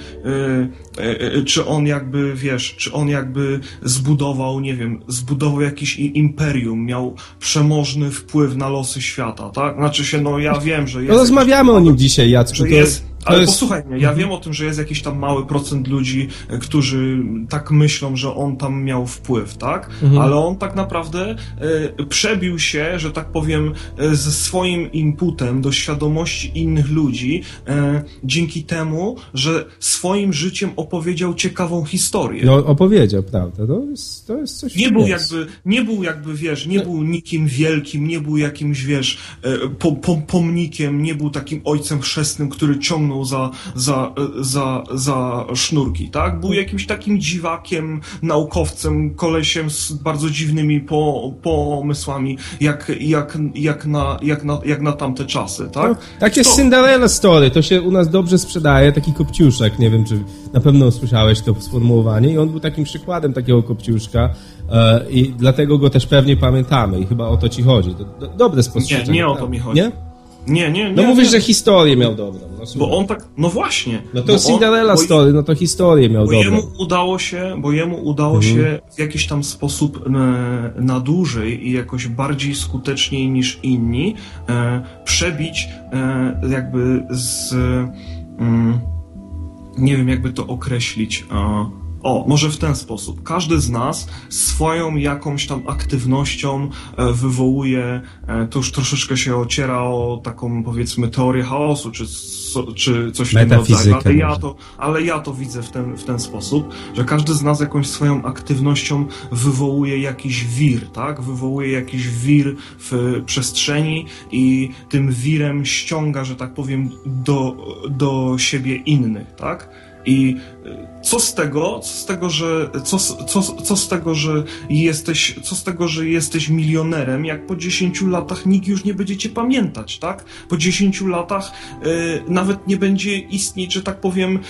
e, e, e, czy on jakby, wiesz, czy on jakby zbudował, nie wiem, zbudował jakiś imperium, miał przemożny wpływ na losy świata, tak? Znaczy się, no ja wiem, że jest... No rozmawiamy jakiś, o nim dzisiaj, Jacku. Że jest, ale jest... posłuchaj mnie, ja mhm. wiem o tym, że jest jakiś tam mały procent ludzi, e, którzy tak myślą, że on tam miał wpływ, tak? Mhm. Ale on tak naprawdę e, przebił się, że tak powiem, e, ze swoim inputem do świadomości innych ludzi e, dzięki temu, że swoim życiem opowiedział ciekawą historię. No opowiedział, prawda? To jest, to jest coś Nie był jest. jakby, nie był jakby, wiesz, nie no. był nikim wielkim, nie był jakimś, wiesz, po, po, pomnikiem, nie był takim ojcem chrzestnym, który ciągnął za, za, za, za sznurki, tak? Był jakimś takim dziwakiem, naukowcem, kolesiem z bardzo dziwnymi po, pomysłami, jak, jak, jak, na, jak, na, jak na tamte czasy, tak? No, takie to... Cinderella story, to się u nas dobrze sprzedaje, taki kopciuszek, nie wiem, czy na pewno słyszałeś to sformułowanie i on był takim przykładem takiego kopciuszka e, i dlatego go też pewnie pamiętamy i chyba o to ci chodzi. Do, dobre spostrzeżenie. Nie, nie o to mi chodzi. Nie? Nie, nie, nie. No mówisz, nie. że historię miał dobrą. No, bo on tak, no właśnie. No to Cinderella on, story, no to historię miał bo dobrą. Jemu udało się, bo jemu udało mhm. się w jakiś tam sposób e, na dłużej i jakoś bardziej skuteczniej niż inni e, przebić e, jakby z... Mm, nie wiem, jakby to określić. O, może w ten sposób. Każdy z nas swoją jakąś tam aktywnością e, wywołuje, e, to już troszeczkę się ociera o taką powiedzmy teorię chaosu, czy, czy coś w tym rodzaju, ale ja, to, ale ja to widzę w ten, w ten sposób, że każdy z nas jakąś swoją aktywnością wywołuje jakiś wir, tak? Wywołuje jakiś wir w przestrzeni i tym wirem ściąga, że tak powiem, do, do siebie innych, tak? I y, co z tego, co z tego, że, co, co, co z tego, że jesteś, co z tego, że jesteś milionerem, jak po 10 latach nikt już nie będzie cię pamiętać, tak? Po 10 latach y, nawet nie będzie istnieć, że tak powiem, y,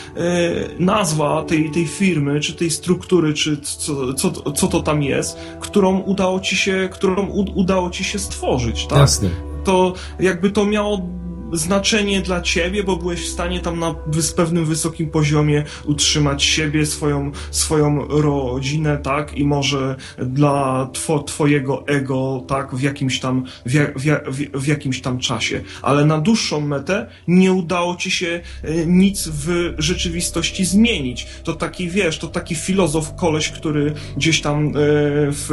nazwa tej, tej firmy, czy tej struktury, czy co, co, co to tam jest, którą udało ci się, którą udało ci się stworzyć, tak? Jasne. To jakby to miało znaczenie dla ciebie, bo byłeś w stanie tam na pewnym wysokim poziomie utrzymać siebie, swoją, swoją rodzinę, tak? I może dla two, twojego ego, tak? W jakimś tam, w, w, w, jakimś tam czasie. Ale na dłuższą metę nie udało ci się e, nic w rzeczywistości zmienić. To taki, wiesz, to taki filozof, koleś, który gdzieś tam e, w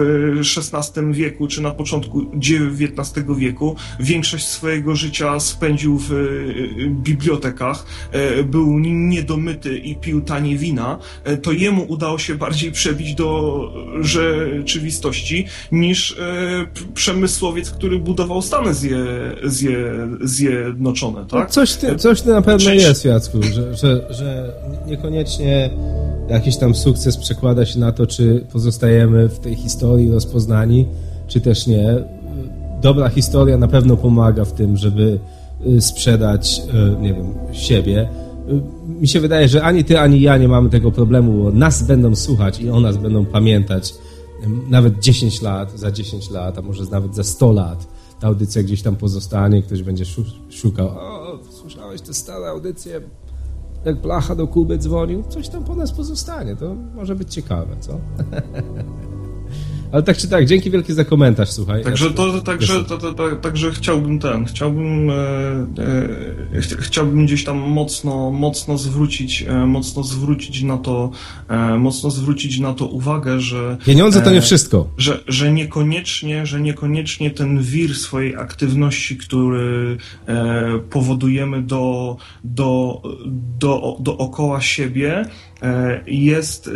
XVI wieku, czy na początku XIX wieku większość swojego życia spędził w y, bibliotekach, e, był niedomyty i pił tanie wina, e, to jemu udało się bardziej przebić do rzeczywistości niż e, przemysłowiec, który budował Stany zje, zje, Zjednoczone, tak? No coś, ty, coś ty na pewno Część... jest, Jacku, że, że, że niekoniecznie jakiś tam sukces przekłada się na to, czy pozostajemy w tej historii rozpoznani, czy też nie. Dobra historia na pewno pomaga w tym, żeby sprzedać, y, nie wiem, siebie. Y, mi się wydaje, że ani ty, ani ja nie mamy tego problemu, bo nas będą słuchać i o nas będą pamiętać nawet 10 lat, za 10 lat, a może nawet za 100 lat. Ta audycja gdzieś tam pozostanie, ktoś będzie szukał, o, słyszałeś te stare audycje, jak Blacha do Kuby dzwonił, coś tam po nas pozostanie, to może być ciekawe, co? [laughs] Ale tak czy tak, dzięki wielkie za komentarz, słuchaj. Także to, także, to, to, to, także chciałbym ten, chciałbym, e, e, ch chciałbym gdzieś tam mocno, mocno zwrócić, e, mocno zwrócić na to, e, mocno zwrócić na to uwagę, że... Pieniądze to nie e, wszystko. Że, że niekoniecznie, że niekoniecznie ten wir swojej aktywności, który powodujemy do, do, do, dookoła siebie, jest,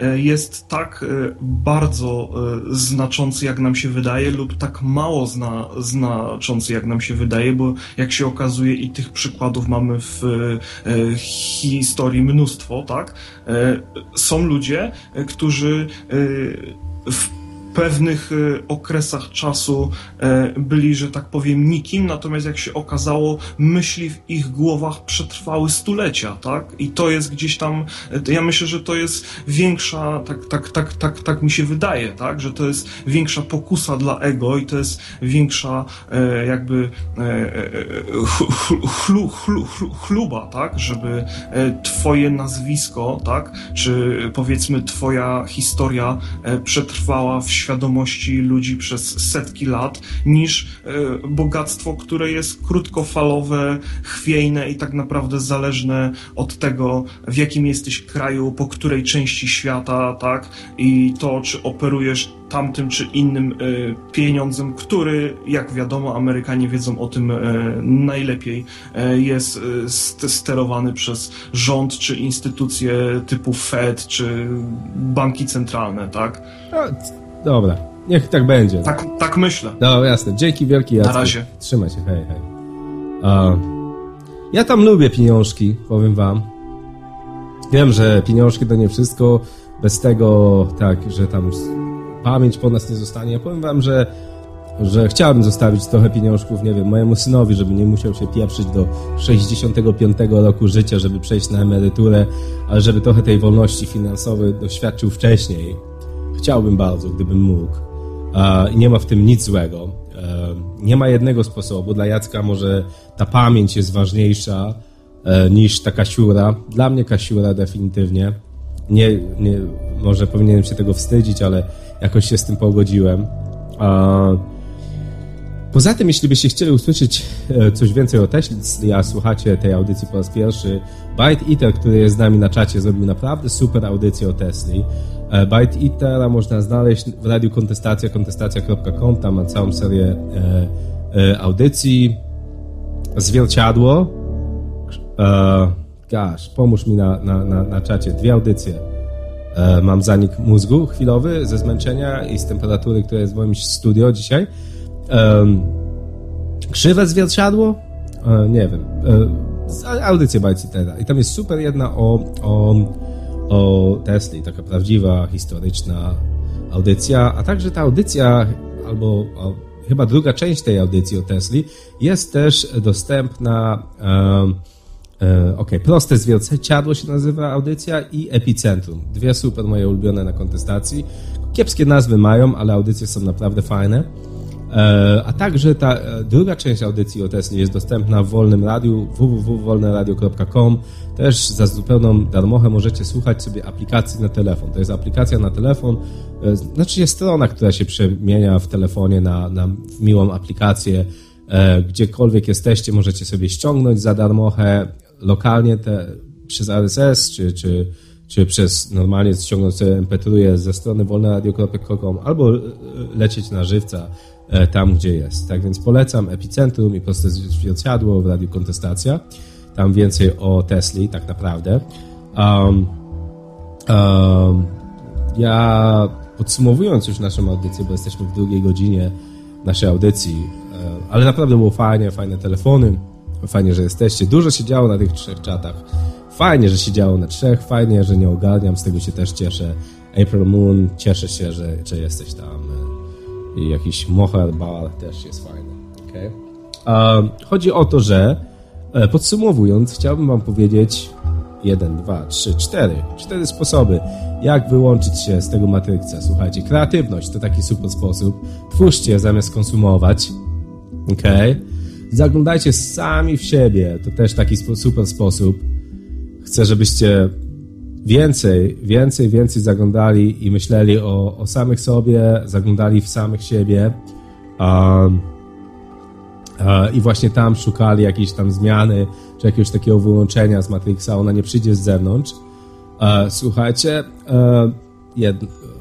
e, e, jest tak bardzo znaczący, jak nam się wydaje, lub tak mało zna, znaczący, jak nam się wydaje, bo jak się okazuje, i tych przykładów mamy w historii mnóstwo, tak? Są ludzie, którzy w pewnych e, okresach czasu e, byli, że tak powiem, nikim, natomiast jak się okazało, myśli w ich głowach przetrwały stulecia, tak? I to jest gdzieś tam, e, ja myślę, że to jest większa, tak, tak, tak, tak, tak mi się wydaje, tak? Że to jest większa pokusa dla ego i to jest większa jakby chlu, chlu, chlu, chluba, tak? Żeby twoje nazwisko, tak? Czy powiedzmy twoja historia przetrwała w świecie świadomości ludzi przez setki lat, niż e, bogactwo, które jest krótkofalowe, chwiejne i tak naprawdę zależne od tego, w jakim jesteś kraju, po której części świata, tak? I to, czy operujesz tamtym czy innym y, pieniądzem, który, jak wiadomo, Amerykanie wiedzą o tym y, najlepiej, jest sterowany przez rząd czy instytucje typu Fed czy banki centralne, tak? No, Dobra, niech tak będzie. Tak, tak myślę. Dobra, jasne. Dzięki wielkie. Jacku. Na razie. Trzymaj się, hej, hej. Uh, ja tam lubię pieniążki, powiem wam. Wiem, że pieniążki to nie wszystko. Bez tego, tak, że tam pamięć po nas nie zostanie. Ja powiem wam, że że chciałbym zostawić trochę pieniążków, nie wiem, mojemu synowi, żeby nie musiał się pieprzyć do 65 roku życia, żeby przejść na emeryturę, ale żeby trochę tej wolności finansowej doświadczył wcześniej. Chciałbym bardzo, gdybym mógł. Nie ma w tym nic złego. E, nie ma jednego sposobu. Dla Jacka może ta pamięć jest ważniejsza e, niż ta kasiura. Dla mnie kasiura definitywnie. Nie, nie, może powinienem się tego wstydzić, ale jakoś się z tym pogodziłem. Poza tym, jeśli byście chcieli usłyszeć e, coś więcej o Tesli, a słuchacie tej audycji po raz pierwszy, Byte Eater, który jest z nami na czacie, zrobił naprawdę super audycję o Tesli. E, Byte Eatera można znaleźć w radiu kontestacja, kontestacja.com, tam ma całą serię e, audycji. Zwierciadło. Gasz, pomóż mi na, na, na, na czacie. Dwie audycje. Mam zanik mózgu chwilowy ze zmęczenia i z temperatury, która jest w moim studio dzisiaj krzywe zwierciadło? E, nie wiem. E, audycję Bajcitera. I tam jest super jedna o, o, o Tesli, taka prawdziwa, historyczna audycja, a także ta audycja, albo chyba druga część tej audycji o Tesli jest też dostępna um, e, ok, proste zwierciadło się nazywa audycja i Epicentrum. Dwie super moje ulubione na kontestacji. Kiepskie nazwy mają, ale audycje są naprawdę fajne. E, a także ta e, druga część audycji o jest dostępna w wolnym radiu www.wolneradio.com. Też za zupełną darmochę możecie słuchać sobie aplikacji na telefon. To jest aplikacja na telefon, e, znaczy jest strona, która się przemienia w telefonie na, na w miłą aplikację. Gdziekolwiek jesteście, możecie sobie ściągnąć za darmochę lokalnie te, przez RSS czy, czy, czy przez normalnie ściągnąć sobie MP3 ze strony wolneradio.com albo lecieć na żywca tam, gdzie jest. Tak więc polecam Epicentrum i proste zwierciadło w Radiu Kontestacja. Tam więcej o Tesli, tak naprawdę. Um, um, ja podsumowując już naszą audycję, bo jesteśmy w drugiej godzinie naszej audycji, e, ale naprawdę było fajnie, fajne telefony, fajnie, że jesteście. Dużo się działo na tych trzech czatach. Fajnie, że się działo na trzech, fajnie, że nie ogarniam, z tego się też cieszę. April Moon, cieszę się, że, że jesteś tam i jakiś moher bar też jest fajny. Okay? chodzi o to, że e, podsumowując, chciałbym Wam powiedzieć jeden, dwa, trzy, cztery. Cztery sposoby, jak wyłączyć się z tego Matryksa. Słuchajcie, kreatywność to taki super sposób. Twórzcie zamiast konsumować. ok? Zaglądajcie sami w siebie. To też taki super sposób. Chcę, żebyście więcej, więcej, więcej zaglądali i myśleli o, o samych sobie, zaglądali w samych siebie um, i właśnie tam szukali jakiejś tam zmiany, czy jakiegoś takiego wyłączenia z Matrixa, ona nie przyjdzie z zewnątrz. słuchajcie, e,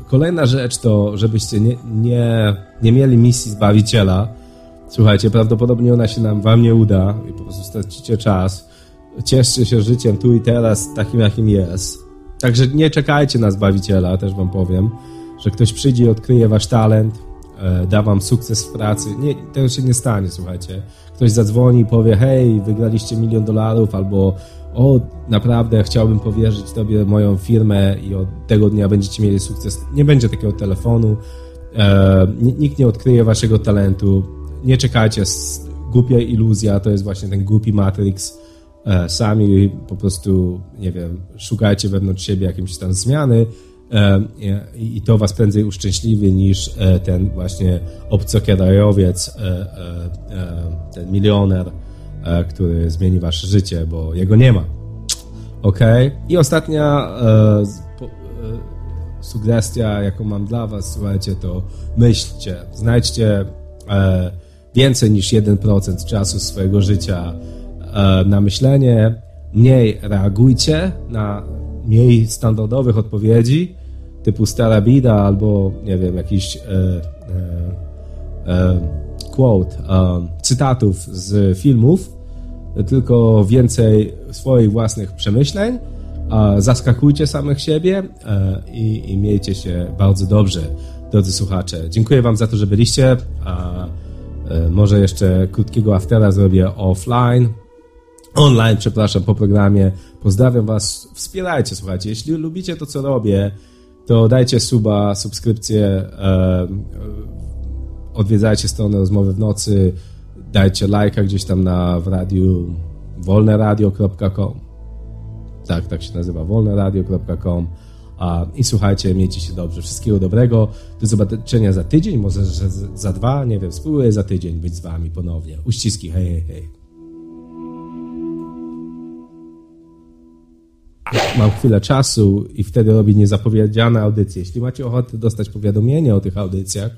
kolejna rzecz to, żebyście nie, nie, nie mieli misji Zbawiciela. Słuchajcie, prawdopodobnie ona się nam wam nie uda i po prostu stracicie czas. Cieszcie się życiem tu i teraz takim, jakim jest Także nie czekajcie na Zbawiciela, też wam powiem, że ktoś przyjdzie i odkryje wasz talent, e, da wam sukces w pracy. Nie, tego się nie stanie, słuchajcie. Ktoś zadzwoni i powie, hej, wygraliście milion dolarów, albo o, naprawdę chciałbym powierzyć tobie moją firmę i od tego dnia będziecie mieli sukces. Nie będzie takiego telefonu, e, nikt nie odkryje waszego talentu. Nie czekajcie, głupia iluzja, to jest właśnie ten głupi Matrix, sami po prostu, nie wiem, szukajcie wewnątrz siebie jakiejś tam zmiany e, i to was prędzej uszczęśliwi niż e, ten właśnie obcokrajowiec, ten milioner, który zmieni wasze życie, bo jego nie ma. Ok? I ostatnia sugestia, jaką mam dla was, słuchajcie, to myślcie, znajdźcie więcej niż 1% czasu swojego życia E, na myślenie, mniej reagujcie na mniej standardowych odpowiedzi, typu stara bida albo, nie wiem, jakiś e, e, e quote, e, cytatów z filmów, tylko więcej swoich własnych przemyśleń, zaskakujcie samych siebie e, i, i miejcie się bardzo dobrze, drodzy słuchacze. Dziękuję Wam za to, że byliście. Może jeszcze krótkiego aftera zrobię offline online, przepraszam, po programie. Pozdrawiam Was, wspierajcie, słuchajcie. Jeśli lubicie to, co robię, to dajcie suba, subskrypcję, e, odwiedzajcie stronę Rozmowy w Nocy, dajcie lajka gdzieś tam na w radiu wolneradio.com tak, tak się nazywa, wolneradio.com i słuchajcie, miejcie się dobrze, wszystkiego dobrego, do zobaczenia za tydzień, może za dwa, nie wiem, spróbuję za tydzień być z Wami ponownie. Uściski, hej, hej, hej. Mam chwilę czasu i wtedy robię niezapowiedziane audycje. Jeśli macie ochotę dostać powiadomienie o tych audycjach,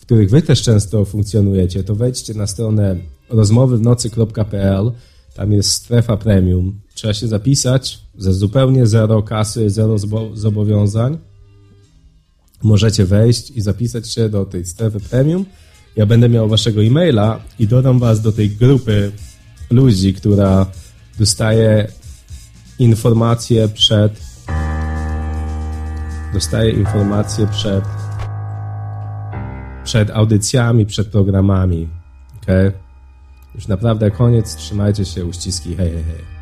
których wy też często funkcjonujecie, to wejdźcie na stronę rozmowywnocy.pl. Tam jest strefa premium. Trzeba się zapisać ze zupełnie zero kasy, zero zobowiązań. Możecie wejść i zapisać się do tej strefy premium. Ja będę miał waszego e-maila i dodam was do tej grupy ludzi, która dostaje informacje przed dostaje informacje przed przed audycjami, przed programami. Okay? Już naprawdę koniec. Trzymajcie się, uściski. Hej, hej, hej.